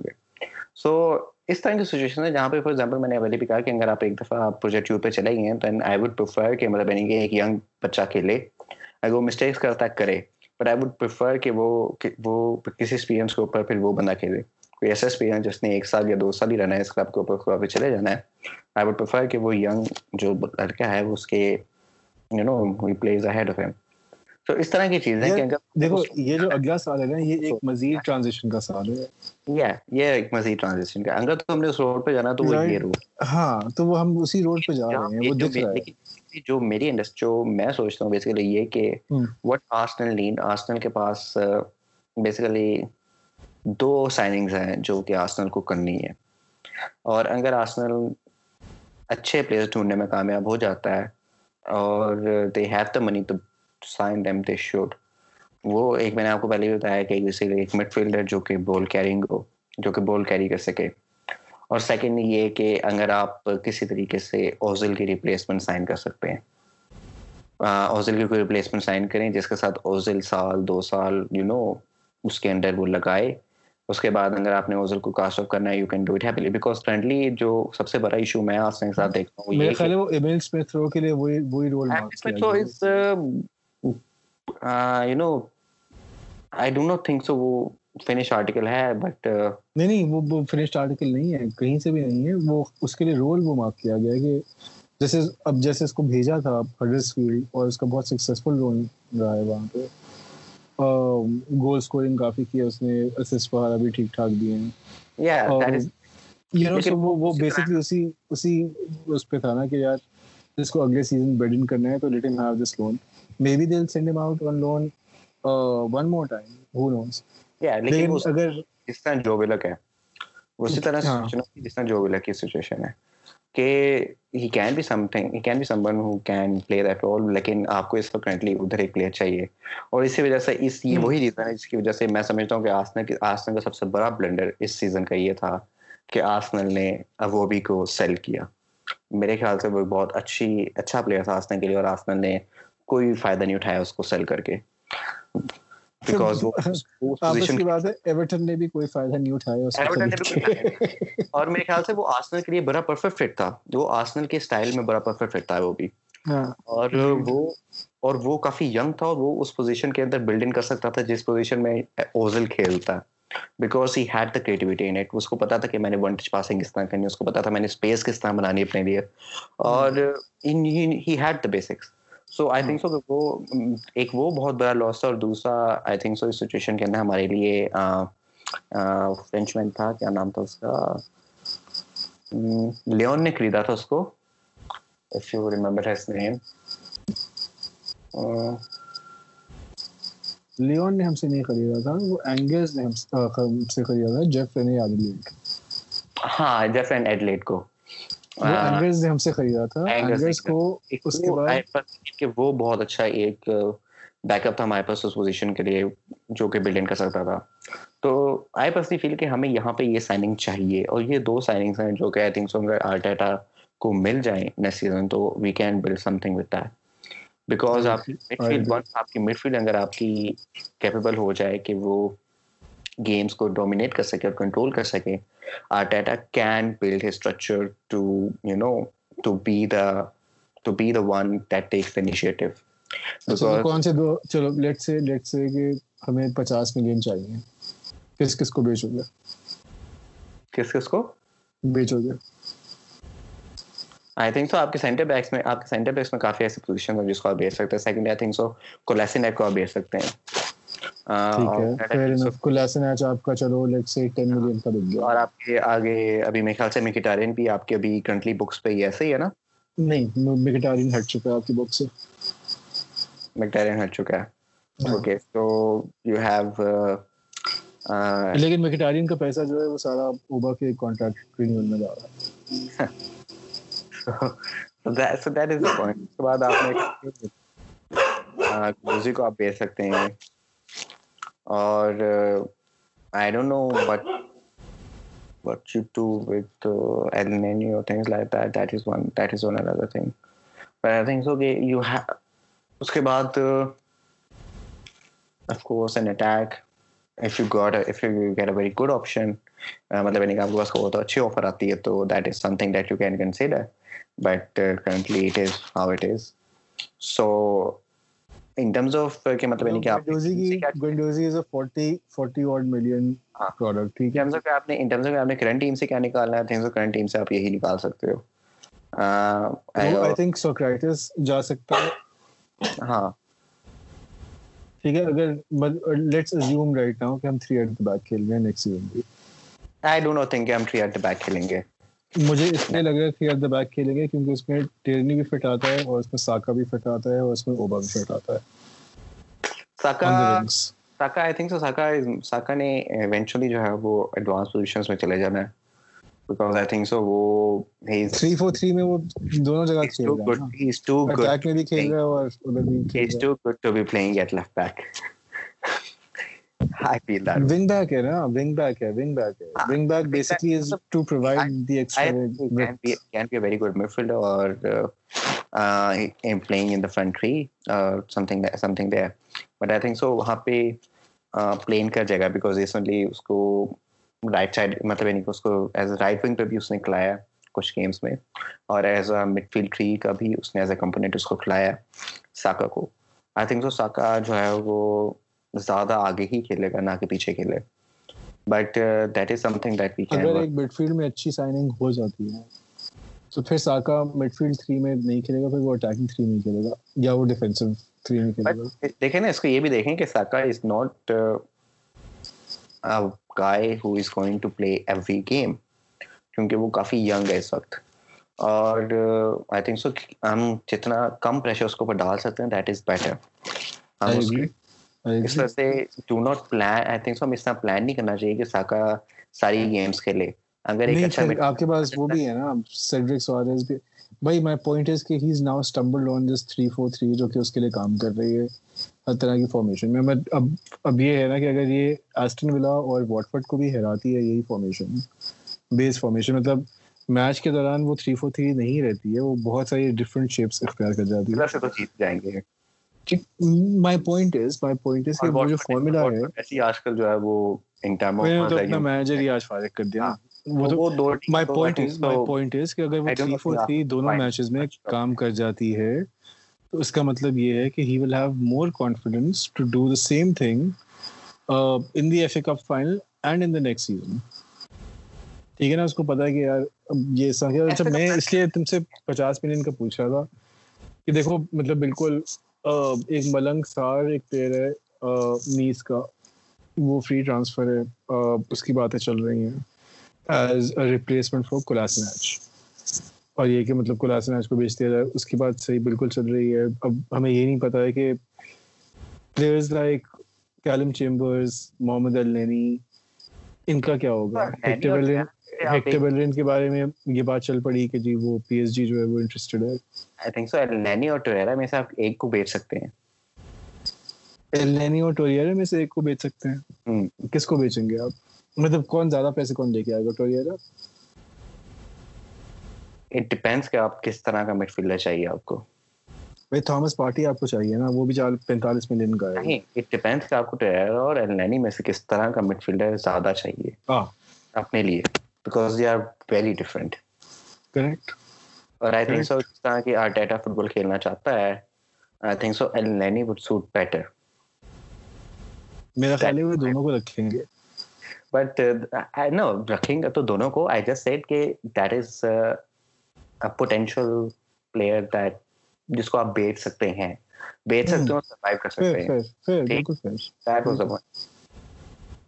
گے سو اس طرح کی سچویشن جہاں پہ ابھی بھی کہا کہ آپ ایک دفعہ چلیں پریفر کہ مطلب یعنی کہ ایک ینگ بچہ کھیلے اگر وہ مسٹیکس کرتا کرے بٹ آئی پریفر کہ وہ کسی ایکسپیرینس کے اوپر پھر وہ بندہ کھیلے کوئی ایس ایس پی ہیں جس نے ایک سال یا دو سال ہی رہنا ہے اس کلب کے اوپر کلب پہ چلے جانا ہے آئی وڈ پریفر کہ وہ ینگ جو لڑکا ہے وہ اس کے you know he please head of him تو اس طرح کی چیزیں کہ دیکھو یہ جو اگلا سال ہے نا یہ ایک مزید ٹرانزیشن کا سال ہے یا یہ ایک مزید ٹرانزیشن کا اگر تو ہم نے اس روڈ پہ جانا تو وہ یہ روڈ ہاں تو وہ ہم اسی روڈ پہ جا رہے ہیں وہ دکھ رہا ہے جو میری انڈسٹری جو میں سوچتا ہوں بیسیکلی یہ کہ واٹ آرسنل نیڈ آرسنل کے پاس بیسیکلی uh, دو سائننگز ہیں جو کہ آسنل کو کرنی ہے اور اگر آسنل اچھے پلیئر ڈھونڈنے میں کامیاب ہو جاتا ہے اور they have the money to sign them they should وہ ایک میں نے آپ کو پہلے بھی بتایا کہ ایک مڈ فیلڈر جو کہ بال کیرینگ ہو جو کہ بال کیری کر سکے اور سیکنڈ یہ کہ اگر آپ کسی طریقے سے اوزل کی ریپلیسمنٹ سائن کر سکتے ہیں اوزل کی کوئی ریپلیسمنٹ سائن کریں جس کے ساتھ اوزل سال دو سال یو نو اس کے اندر وہ لگائے اس کے بعد اگر آپ نے اوزل کو کاسٹ آف کرنا ہے you can do it happily because currently جو سب سے بڑا ایشو میں آج کے ساتھ دیکھتا ہوں میرے خیال ہے وہ ایمیل سمیت رو کے لیے وہی وہی رول مارک کیا اس you know I do not think so وہ فنش آرٹیکل ہے بٹ نہیں نہیں وہ فنش آرٹیکل نہیں ہے کہیں سے بھی نہیں ہے وہ اس کے لیے رول وہ مارک کیا گیا ہے کہ جیسے اب جیسے اس کو بھیجا تھا ہڈرس فیلڈ اور اس کا بہت سکسیسفل رول رہا ہے وہاں پہ گول اسکورنگ کافی کی اس نے اسسٹ وغیرہ بھی ٹھیک ٹھاک دیے ہیں یا دیٹ از یو نو سو وہ بیسیکلی اسی اسی اس پہ تھا نا کہ یار اس کو اگلے سیزن بیڈ ان کرنا ہے تو let him have this loan maybe they will send him out in loan one more time who knows یا لیکن اگر اس طرح جو ویلک ہے اسی طرح سوچنا جس طرح جو ویلک کی سچویشن ہے کہ he can be something he can be someone who can play that role لیکن آپ کو اس وقت کرنٹلی ادھر ایک پلیئر چاہیے اور اسی وجہ سے اس یہ hmm. وہی ریزن ہے جس کی وجہ سے میں سمجھتا ہوں کہ آسنل آسنل کا سب سے بڑا بلنڈر اس سیزن کا یہ تھا کہ آسنل نے اووبی کو سیل کیا میرے خیال سے وہ بہت اچھی اچھا پلیئر تھا آسنل کے لیے اور آسنل نے کوئی فائدہ نہیں اٹھایا اس کو سیل کر کے جس پوزیشن میں نے اسپیس کس طرح بنانی اپنے لیے اور سو سو سو آئی آئی تھنک تھنک وہ وہ ایک بہت بڑا لاس تھا تھا تھا تھا اور دوسرا اس اس اس سچویشن کے اندر ہمارے لیے فرینچ مین کیا نام کا لیون نے خریدا کو ہم سے نہیں ہاں کو نے ہم سے خریدا تھا تھا کو اس اس کے کے بعد کہ وہ بہت اچھا ایک بیک اپ ہمارے پاس پوزیشن لیے جو کہ کہ کہ کہ بلڈ کر سکتا تھا تو تو آئی آئی فیل ہمیں یہاں پہ یہ یہ سائننگ چاہیے اور دو سائننگس ہیں جو تھنک سو اگر اگر آرٹیٹا کو مل جائیں next season we can something with that because آپ آپ آپ کی کی mid midfield field one capable ہو جائے وہ گیمس کو ڈومینیٹ کر سکے اور کنٹرول کر سکے can build structure to to to you know be be the the the one that takes کس کس کو بیچو گے اور آپ کے آگے ابھی میرے خیال سے مکیٹارین بھی آپ کے ابھی کرنٹلی بکس پہ ایسے ہی ہے نا نہیں مکیٹارین ہٹ چکا ہے آپ کی بک سے مکیٹارین ہٹ چکا ہے اوکے تو یو ہیو لیکن مکیٹارین کا پیسہ جو ہے وہ سارا اوبا کے کانٹریکٹ پریمیم میں جا رہا ہے سو دیٹ از دی پوائنٹ اس کے بعد آپ نے میوزک کو آپ بیچ سکتے ہیں اور I know but very good option مطلب آپ کے پاس اچھی آفر آتی ہے تو that is some it is how it is so in terms of کے مطلب یعنی کہ آپ گنڈوزی از اے 40 40 اور ملین پروڈکٹ ٹھیک ہے ہم سب کہ آپ نے ان ٹرمز آف آپ نے کرنٹ ٹیم سے کیا نکالنا ہے تھنگ سو کرنٹ ٹیم سے آپ یہی نکال سکتے ہو ائی آئی تھنک سوکریٹس جا سکتا ہے ہاں ٹھیک ہے اگر لیٹس ازیوم رائٹ ناؤ کہ ہم 3 ایٹ دی بیک کھیل رہے ہیں نیکسٹ سیزن بھی آئی ڈونٹ نو تھنک کہ ہم 3 ایٹ دی بیک کھیلیں گے مجھے اس اس اس اس میں میں میں میں ہے ہے ہے ایٹ دا بیک کیونکہ ٹیرنی بھی بھی بھی فٹ فٹ آتا آتا اور اور ساکا اوبا چلے جانا ہے بھی گیمس میں اور زیادہ آگے ہی کھیلے گا نہ کہ پیچھے کھیلے but that is something that we can اگر ایک مڈ فیلڈ میں اچھی سائننگ ہو جاتی ہے تو پھر ساکا مڈ فیلڈ 3 میں نہیں کھیلے گا پھر وہ اٹیکنگ 3 میں کھیلے گا یا وہ ڈیفنسو 3 میں کھیلے گا دیکھیں نا اس کو یہ بھی دیکھیں کہ Saka is not a guy who is going to play every game کیونکہ وہ کافی ینگ ہے اس وقت اور آئی تھنک سو ہم جتنا کم پریشر اس کو ڈال سکتے ہیں دیٹ از بیٹر ہم بھی ہراتی ہے یہی فارمیشن بیس فارمیشن مطلب میچ کے دوران وہ تھری فور تھری نہیں رہتی ہے وہ بہت ساری ڈفرینٹ شیپس اختیار کر جاتی ہے کام کر جاتی ہے اس کا مطلب یہ uh, تم سے پچاس ملین کا پوچھ رہا تھا کہ دیکھو مطلب بالکل ایک ملنگ سار ایک پلیئر ہے نیس کا وہ فری ٹرانسفر ہے اس کی باتیں چل رہی ہیں ایز ریپلیسمنٹ فار اور یہ کہ مطلب کلاس میچ کو بیچ دیا جائے اس کی بات صحیح بالکل چل رہی ہے اب ہمیں یہ نہیں پتا ہے کہ players like Calum Chambers Mohamed Elneny ان کا کیا ہوگا ہیکٹر بیلرین کے بارے میں یہ بات چل پڑی کہ جی وہ پی ایس جی جو ہے ہے وہ وہ انٹرسٹڈ آئی تھنک سو اور اور ٹوریرا ٹوریرا ٹوریرا میں میں سے سے آپ آپ آپ آپ آپ ایک ایک کو کو کو کو کو بیچ بیچ سکتے سکتے ہیں ہیں کس کس بیچیں گے مطلب کون کون زیادہ پیسے لے کے آئے گا اٹ ڈیپینڈس کہ طرح کا مڈ فیلڈر چاہیے چاہیے بھائی تھامس پارٹی نا بھی پینتالیس ملین کا ہے اٹ ڈیپینڈس کہ آپ کو ٹوریرا اور میں سے کس طرح کا مڈ فیلڈر زیادہ چاہیے اپنے لیے because they are very correct اور I I I think think so سو طرح آرٹیٹا فٹ بال کھیلنا چاہتا ہے ہے ایل لینی وڈ سوٹ بیٹر میرا خیال وہ دونوں دونوں کو کو کو رکھیں رکھیں گے گے بٹ نو تو جسٹ کہ that that is potential player جس آپ بیچ سکتے ہیں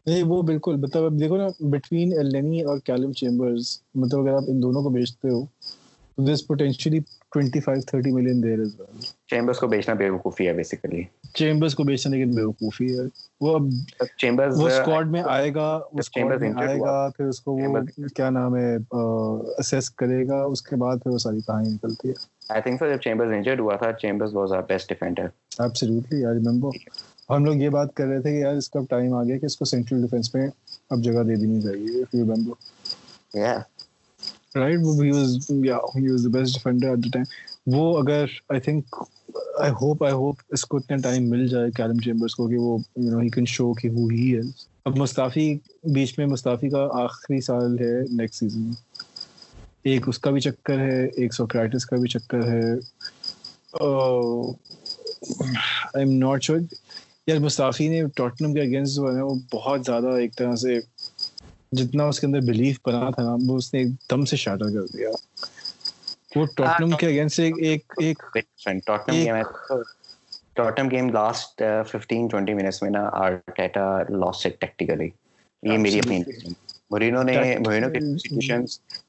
نہیں وہ بالکل مطلب اب دیکھو نا بٹوین النی اور کیلم چیمبرز مطلب اگر آپ ان دونوں کو بیچتے ہو تو this potentially 25 30 million there is well Chambers کو بیچنا بیوقوفی ہے بیسیکلی چیمبرز کو بیچنا لیکن بیوقوفی ہے وہ اب چیمبرز وہ سکواڈ uh, میں آئے گا اس چیمبرز میں آئے گا پھر اس کو وہ کیا نام ہے اسیس کرے گا اس کے بعد پھر وہ ساری کہانی نکلتی ہے آئی تھنک سو جب چیمبرز انجرڈ ہوا تھا Chambers was our best defender absolutely I remember ہم لوگ یہ بات کر رہے تھے کہ یار اس کا ٹائم آ گیا کہ اس کو سینٹرل ڈیفینس میں اب جگہ دے دینی چاہیے فیو بمبو یا رائٹ وہ ہی واز یا he was the best defender at the time وہ اگر I think I hope I hope اس کو اتنا ٹائم مل جائے کیلم چیمبرز کو کہ وہ you know he can show کہ ہو ہی از اب مصطفی بیچ میں مصطفی کا آخری سال ہے نیکسٹ سیزن میں ایک اس کا بھی چکر ہے ایک سوکرائٹس کا بھی چکر ہے آئی ایم ناٹ شیور یار مستعفی نے ٹاٹنم کے اگینسٹ جو ہے وہ بہت زیادہ ایک طرح سے جتنا اس کے اندر بلیف بنا تھا نا وہ اس نے ایک دم سے شارٹر کر دیا وہ ٹاٹنم ہاں، کے اگینسٹ ایک ایک ایک ٹاٹنم گیم ہے ٹاٹنم گیم لاسٹ 15 20 منٹس میں نا آرٹیٹا لاسٹ اٹ ٹیکٹیکلی یہ میری اپنی مورینو نے مورینو کے سٹیوشنز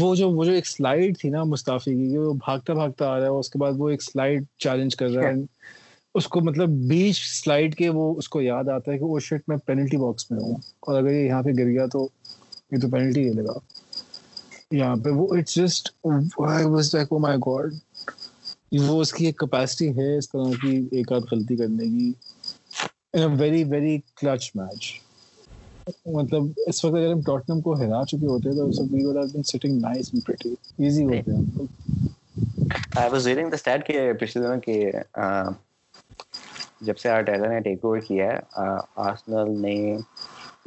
وہ جو وہ جو ایک سلائڈ تھی نا مستعفی کی وہ بھاگتا بھاگتا آ رہا ہے اس کے بعد وہ ایک سلائڈ چیلنج کر رہا ہے اس کو مطلب بیچ سلائڈ کے وہ اس کو یاد آتا ہے کہ وہ oh شٹ میں پینلٹی باکس میں ہوں اور اگر یہ یہاں پہ گر گیا تو یہ تو پینلٹی لے گا یہاں پہ وہ it's just was like oh my God وہ اس کی ایک کیپیسٹی ہے اس طرح کی ایک آدھ غلطی کرنے کی in a very very clutch match مطلب اس وقت اگر ہم ٹاٹنم کو ہرا چکے ہوتے تو اس وقت we would have been sitting nice and pretty easy ہوتے ہیں I was reading the stat کہ پچھلے دنوں کے جب سے آرٹیلا نے ٹیک اوور کیا ہے آرسنل نے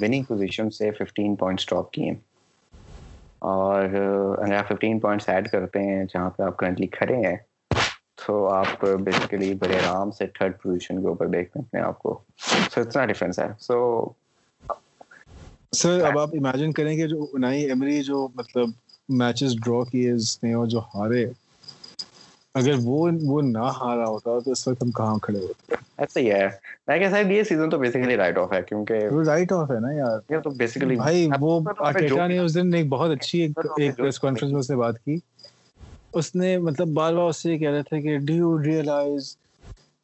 وننگ پوزیشن سے 15 پوائنٹس ڈراپ کیے ہیں اور اگر آپ ففٹین پوائنٹس ایڈ کرتے ہیں جہاں پہ آپ کرنٹلی کھڑے ہیں تو آپ بیسیکلی بڑے آرام سے تھرڈ پوزیشن کے اوپر دیکھتے ہیں آپ کو سو اتنا ڈفرینس ہے سو سر اب آپ امیجن کریں کہ جو انائی ایمری جو مطلب میچز ڈرا کیے اس نے اور جو ہارے اگر وہ وہ نہ ہارا ہوتا تو اس وقت ہم کہاں کھڑے ہوتے ایسا ہی ہے میں کہہ سکتا یہ سیزن تو بیسیکلی رائٹ آف ہے کیونکہ وہ رائٹ آف ہے نا یار یہ تو بیسیکلی بھائی وہ اٹیٹا نے اس دن ایک بہت اچھی ایک پریس کانفرنس میں اس نے بات کی اس نے مطلب بار بار اس سے کہہ رہا تھا کہ do you realise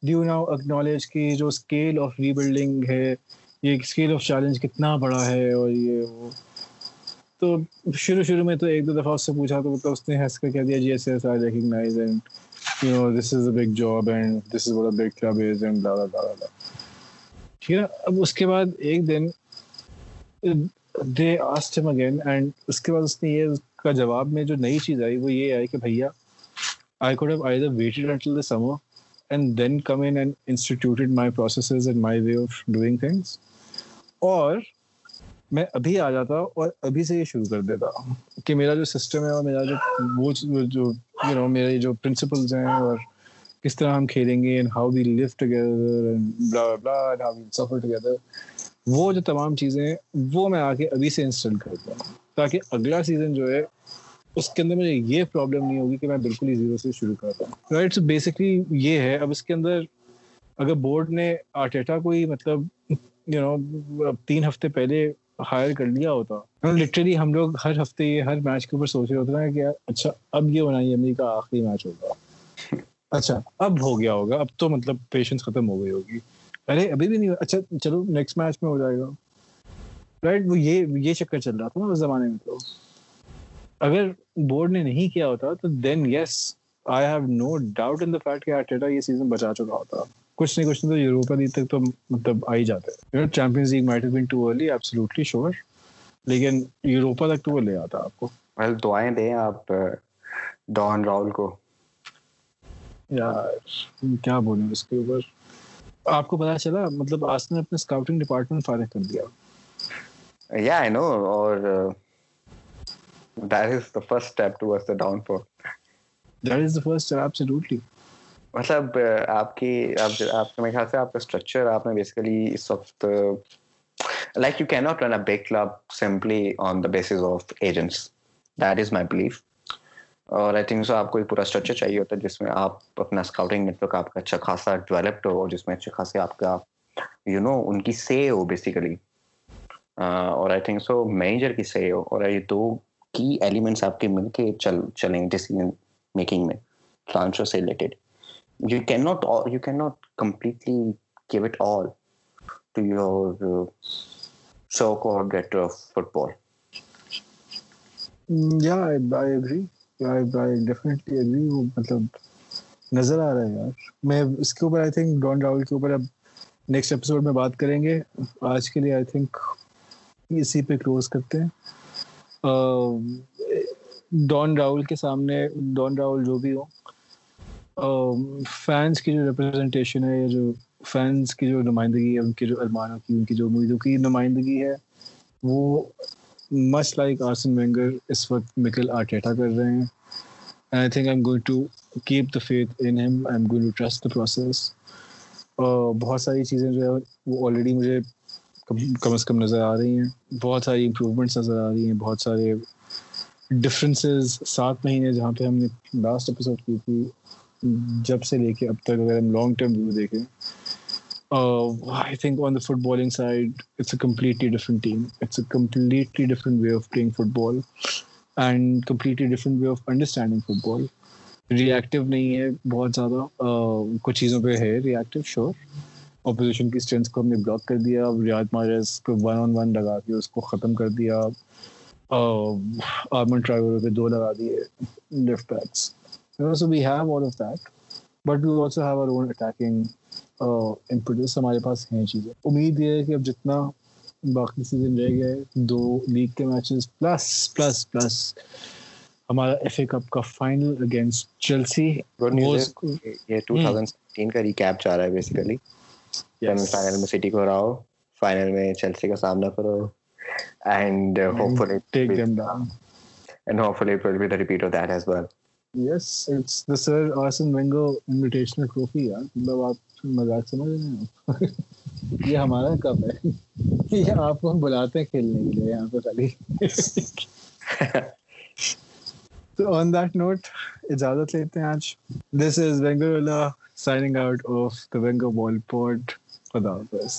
do you now acknowledge کی جو اسکیل آف ری بلڈنگ ہے یہ اسکیل آف چیلنج کتنا بڑا ہے اور یہ وہ تو شروع شروع میں تو ایک دو دفعہ اس سے پوچھا تو اس نے ہنس کر کہہ دیا جی yes yes I recognise and you know this is a big job and this is what a big club is and la la la la ٹھیک ہے اب اس کے بعد ایک دن دے آسٹ ہم اگین اینڈ اس کے بعد اس نے یہ کا جواب میں جو نئی چیز آئی وہ یہ آئی کہ بھیا I could have I the waited until the summer and then come and instituted my processes and my way of doing things اور میں ابھی آ جاتا اور ابھی سے یہ شروع کر دیتا کہ میرا جو سسٹم ہے اور میرا جو وہ جو یو نو میرے جو پرنسپلز ہیں اور کس طرح ہم کھیلیں گے and how we live together suffer together وہ جو تمام چیزیں ہیں وہ میں آ کے ابھی سے انسٹال کرتا ہوں تاکہ اگلا سیزن جو ہے اس کے اندر مجھے یہ پرابلم نہیں ہوگی کہ میں بالکل ہی زیرو سے شروع کرتا ہوں سو بیسکلی یہ ہے اب اس کے اندر اگر بورڈ نے کو ہی مطلب یو نو اب تین ہفتے پہلے ہائر کر لیا ہوتا لٹرلی ہاں۔ ہم لوگ ہر ہفتے ہر میچ کے اوپر سوچ رہے ہوتے ہیں کہ اچھا اب یہ ہونا یہ امریکہ آخری میچ ہوگا اچھا اب ہو گیا ہوگا اب تو مطلب پیشنس ختم ہو گئی ہوگی ارے ابھی بھی نہیں اچھا چلو نیکسٹ میچ میں ہو جائے گا رائٹ وہ یہ یہ چکر چل رہا تھا نا اس زمانے میں تو اگر بورڈ نے نہیں کیا ہوتا تو then yes I have no doubt in the fact کہ آرٹیٹا یہ سیزن بچا چکا ہوتا کچھ کچھ تو آپ کو پتا چلا مطلب ٹو فرسٹ مطلب آپ کی آپ کے خیال سے آپ کا اسٹرکچر آپ نے بیسیکلی اس وقت like you can big club simply on the basis of agents that is my belief اور آئی تھنک سو آپ کو ایک پورا اسٹرکچر چاہیے ہوتا ہے جس میں آپ اپنا اسکاؤٹنگ نیٹ ورک آپ کا اچھا خاصا ڈیولپڈ ہو اور جس میں اچھے خاصے آپ کا یو نو ان کی سی ہو بیسیکلی اور آئی تھنک سو مینیجر کی سے ہو اور یہ دو کی ایلیمنٹس آپ کے مل کے چل چلیں ڈیسیزن میکنگ میں ٹرانسفر سے ریلیٹڈ میں اس کے اوپر ڈان کے بات کریں گے آج کے لیے اسی پہ ڈون راہل کے سامنے ڈون راہل جو بھی ہوں فینس کی جو ریپرزنٹیشن ہے یا جو فینس کی جو نمائندگی ہے ان کی جو ارمانوں کی ان کی جو امیدوں کی نمائندگی ہے وہ مس لائک آرسن وینگر اس وقت مکل آرٹیٹا کر رہے ہیں I I think am going to keep the faith in him I am going to trust the process بہت ساری چیزیں جو ہے وہ آلریڈی مجھے کم از کم نظر آ رہی ہیں بہت ساری امپرومنٹس نظر آ رہی ہیں بہت سارے ڈفرینسز سات مہینے جہاں پہ ہم نے لاسٹ اپیسوڈ کی تھی جب سے لے کے اب تک اگر ہم لانگ ٹرم ویو دیکھیں I think on the footballing side it's a completely different team it's a completely different way of playing football and completely different way of understanding football reactive نہیں ہے بہت زیادہ کچھ چیزوں پہ ہے ریئیکٹیو شور اپوزیشن کی اسٹرینتھ کو ہم نے بلاک کر دیا ریاض مارز کو ون آن ون لگا دیا اس کو ختم کر دیا آرمن ٹرائیور پہ دو لگا دیے left backs You know, so we have all of that, but we also have our own attacking uh, impetus. So, we have to باقی سیزن رہ گئے دو لیگ کے میچز پلس پلس پلس ہمارا ایف اے کپ کا final against Chelsea یہ 2016 hmm. کا recap چاہ رہا ہے بیسیکلی سیمی فائنل میں سٹی کو ہراؤ فائنل میں چلسی کا سامنا کرو and hopefully take them down and hopefully will be the repeat of that as well yes it's the sir آسن انویٹیشنل ٹرافی یار مطلب آپ مذاق سمجھ رہے ہیں یہ یہ ہمارا کپ ہے آپ کو ہم بلاتے ہیں کھیلنے کے لیے یہاں پہ خالی تو آن دیٹ نوٹ اجازت لیتے ہیں آج this is بینگولا signing out of the ball port خدا حافظ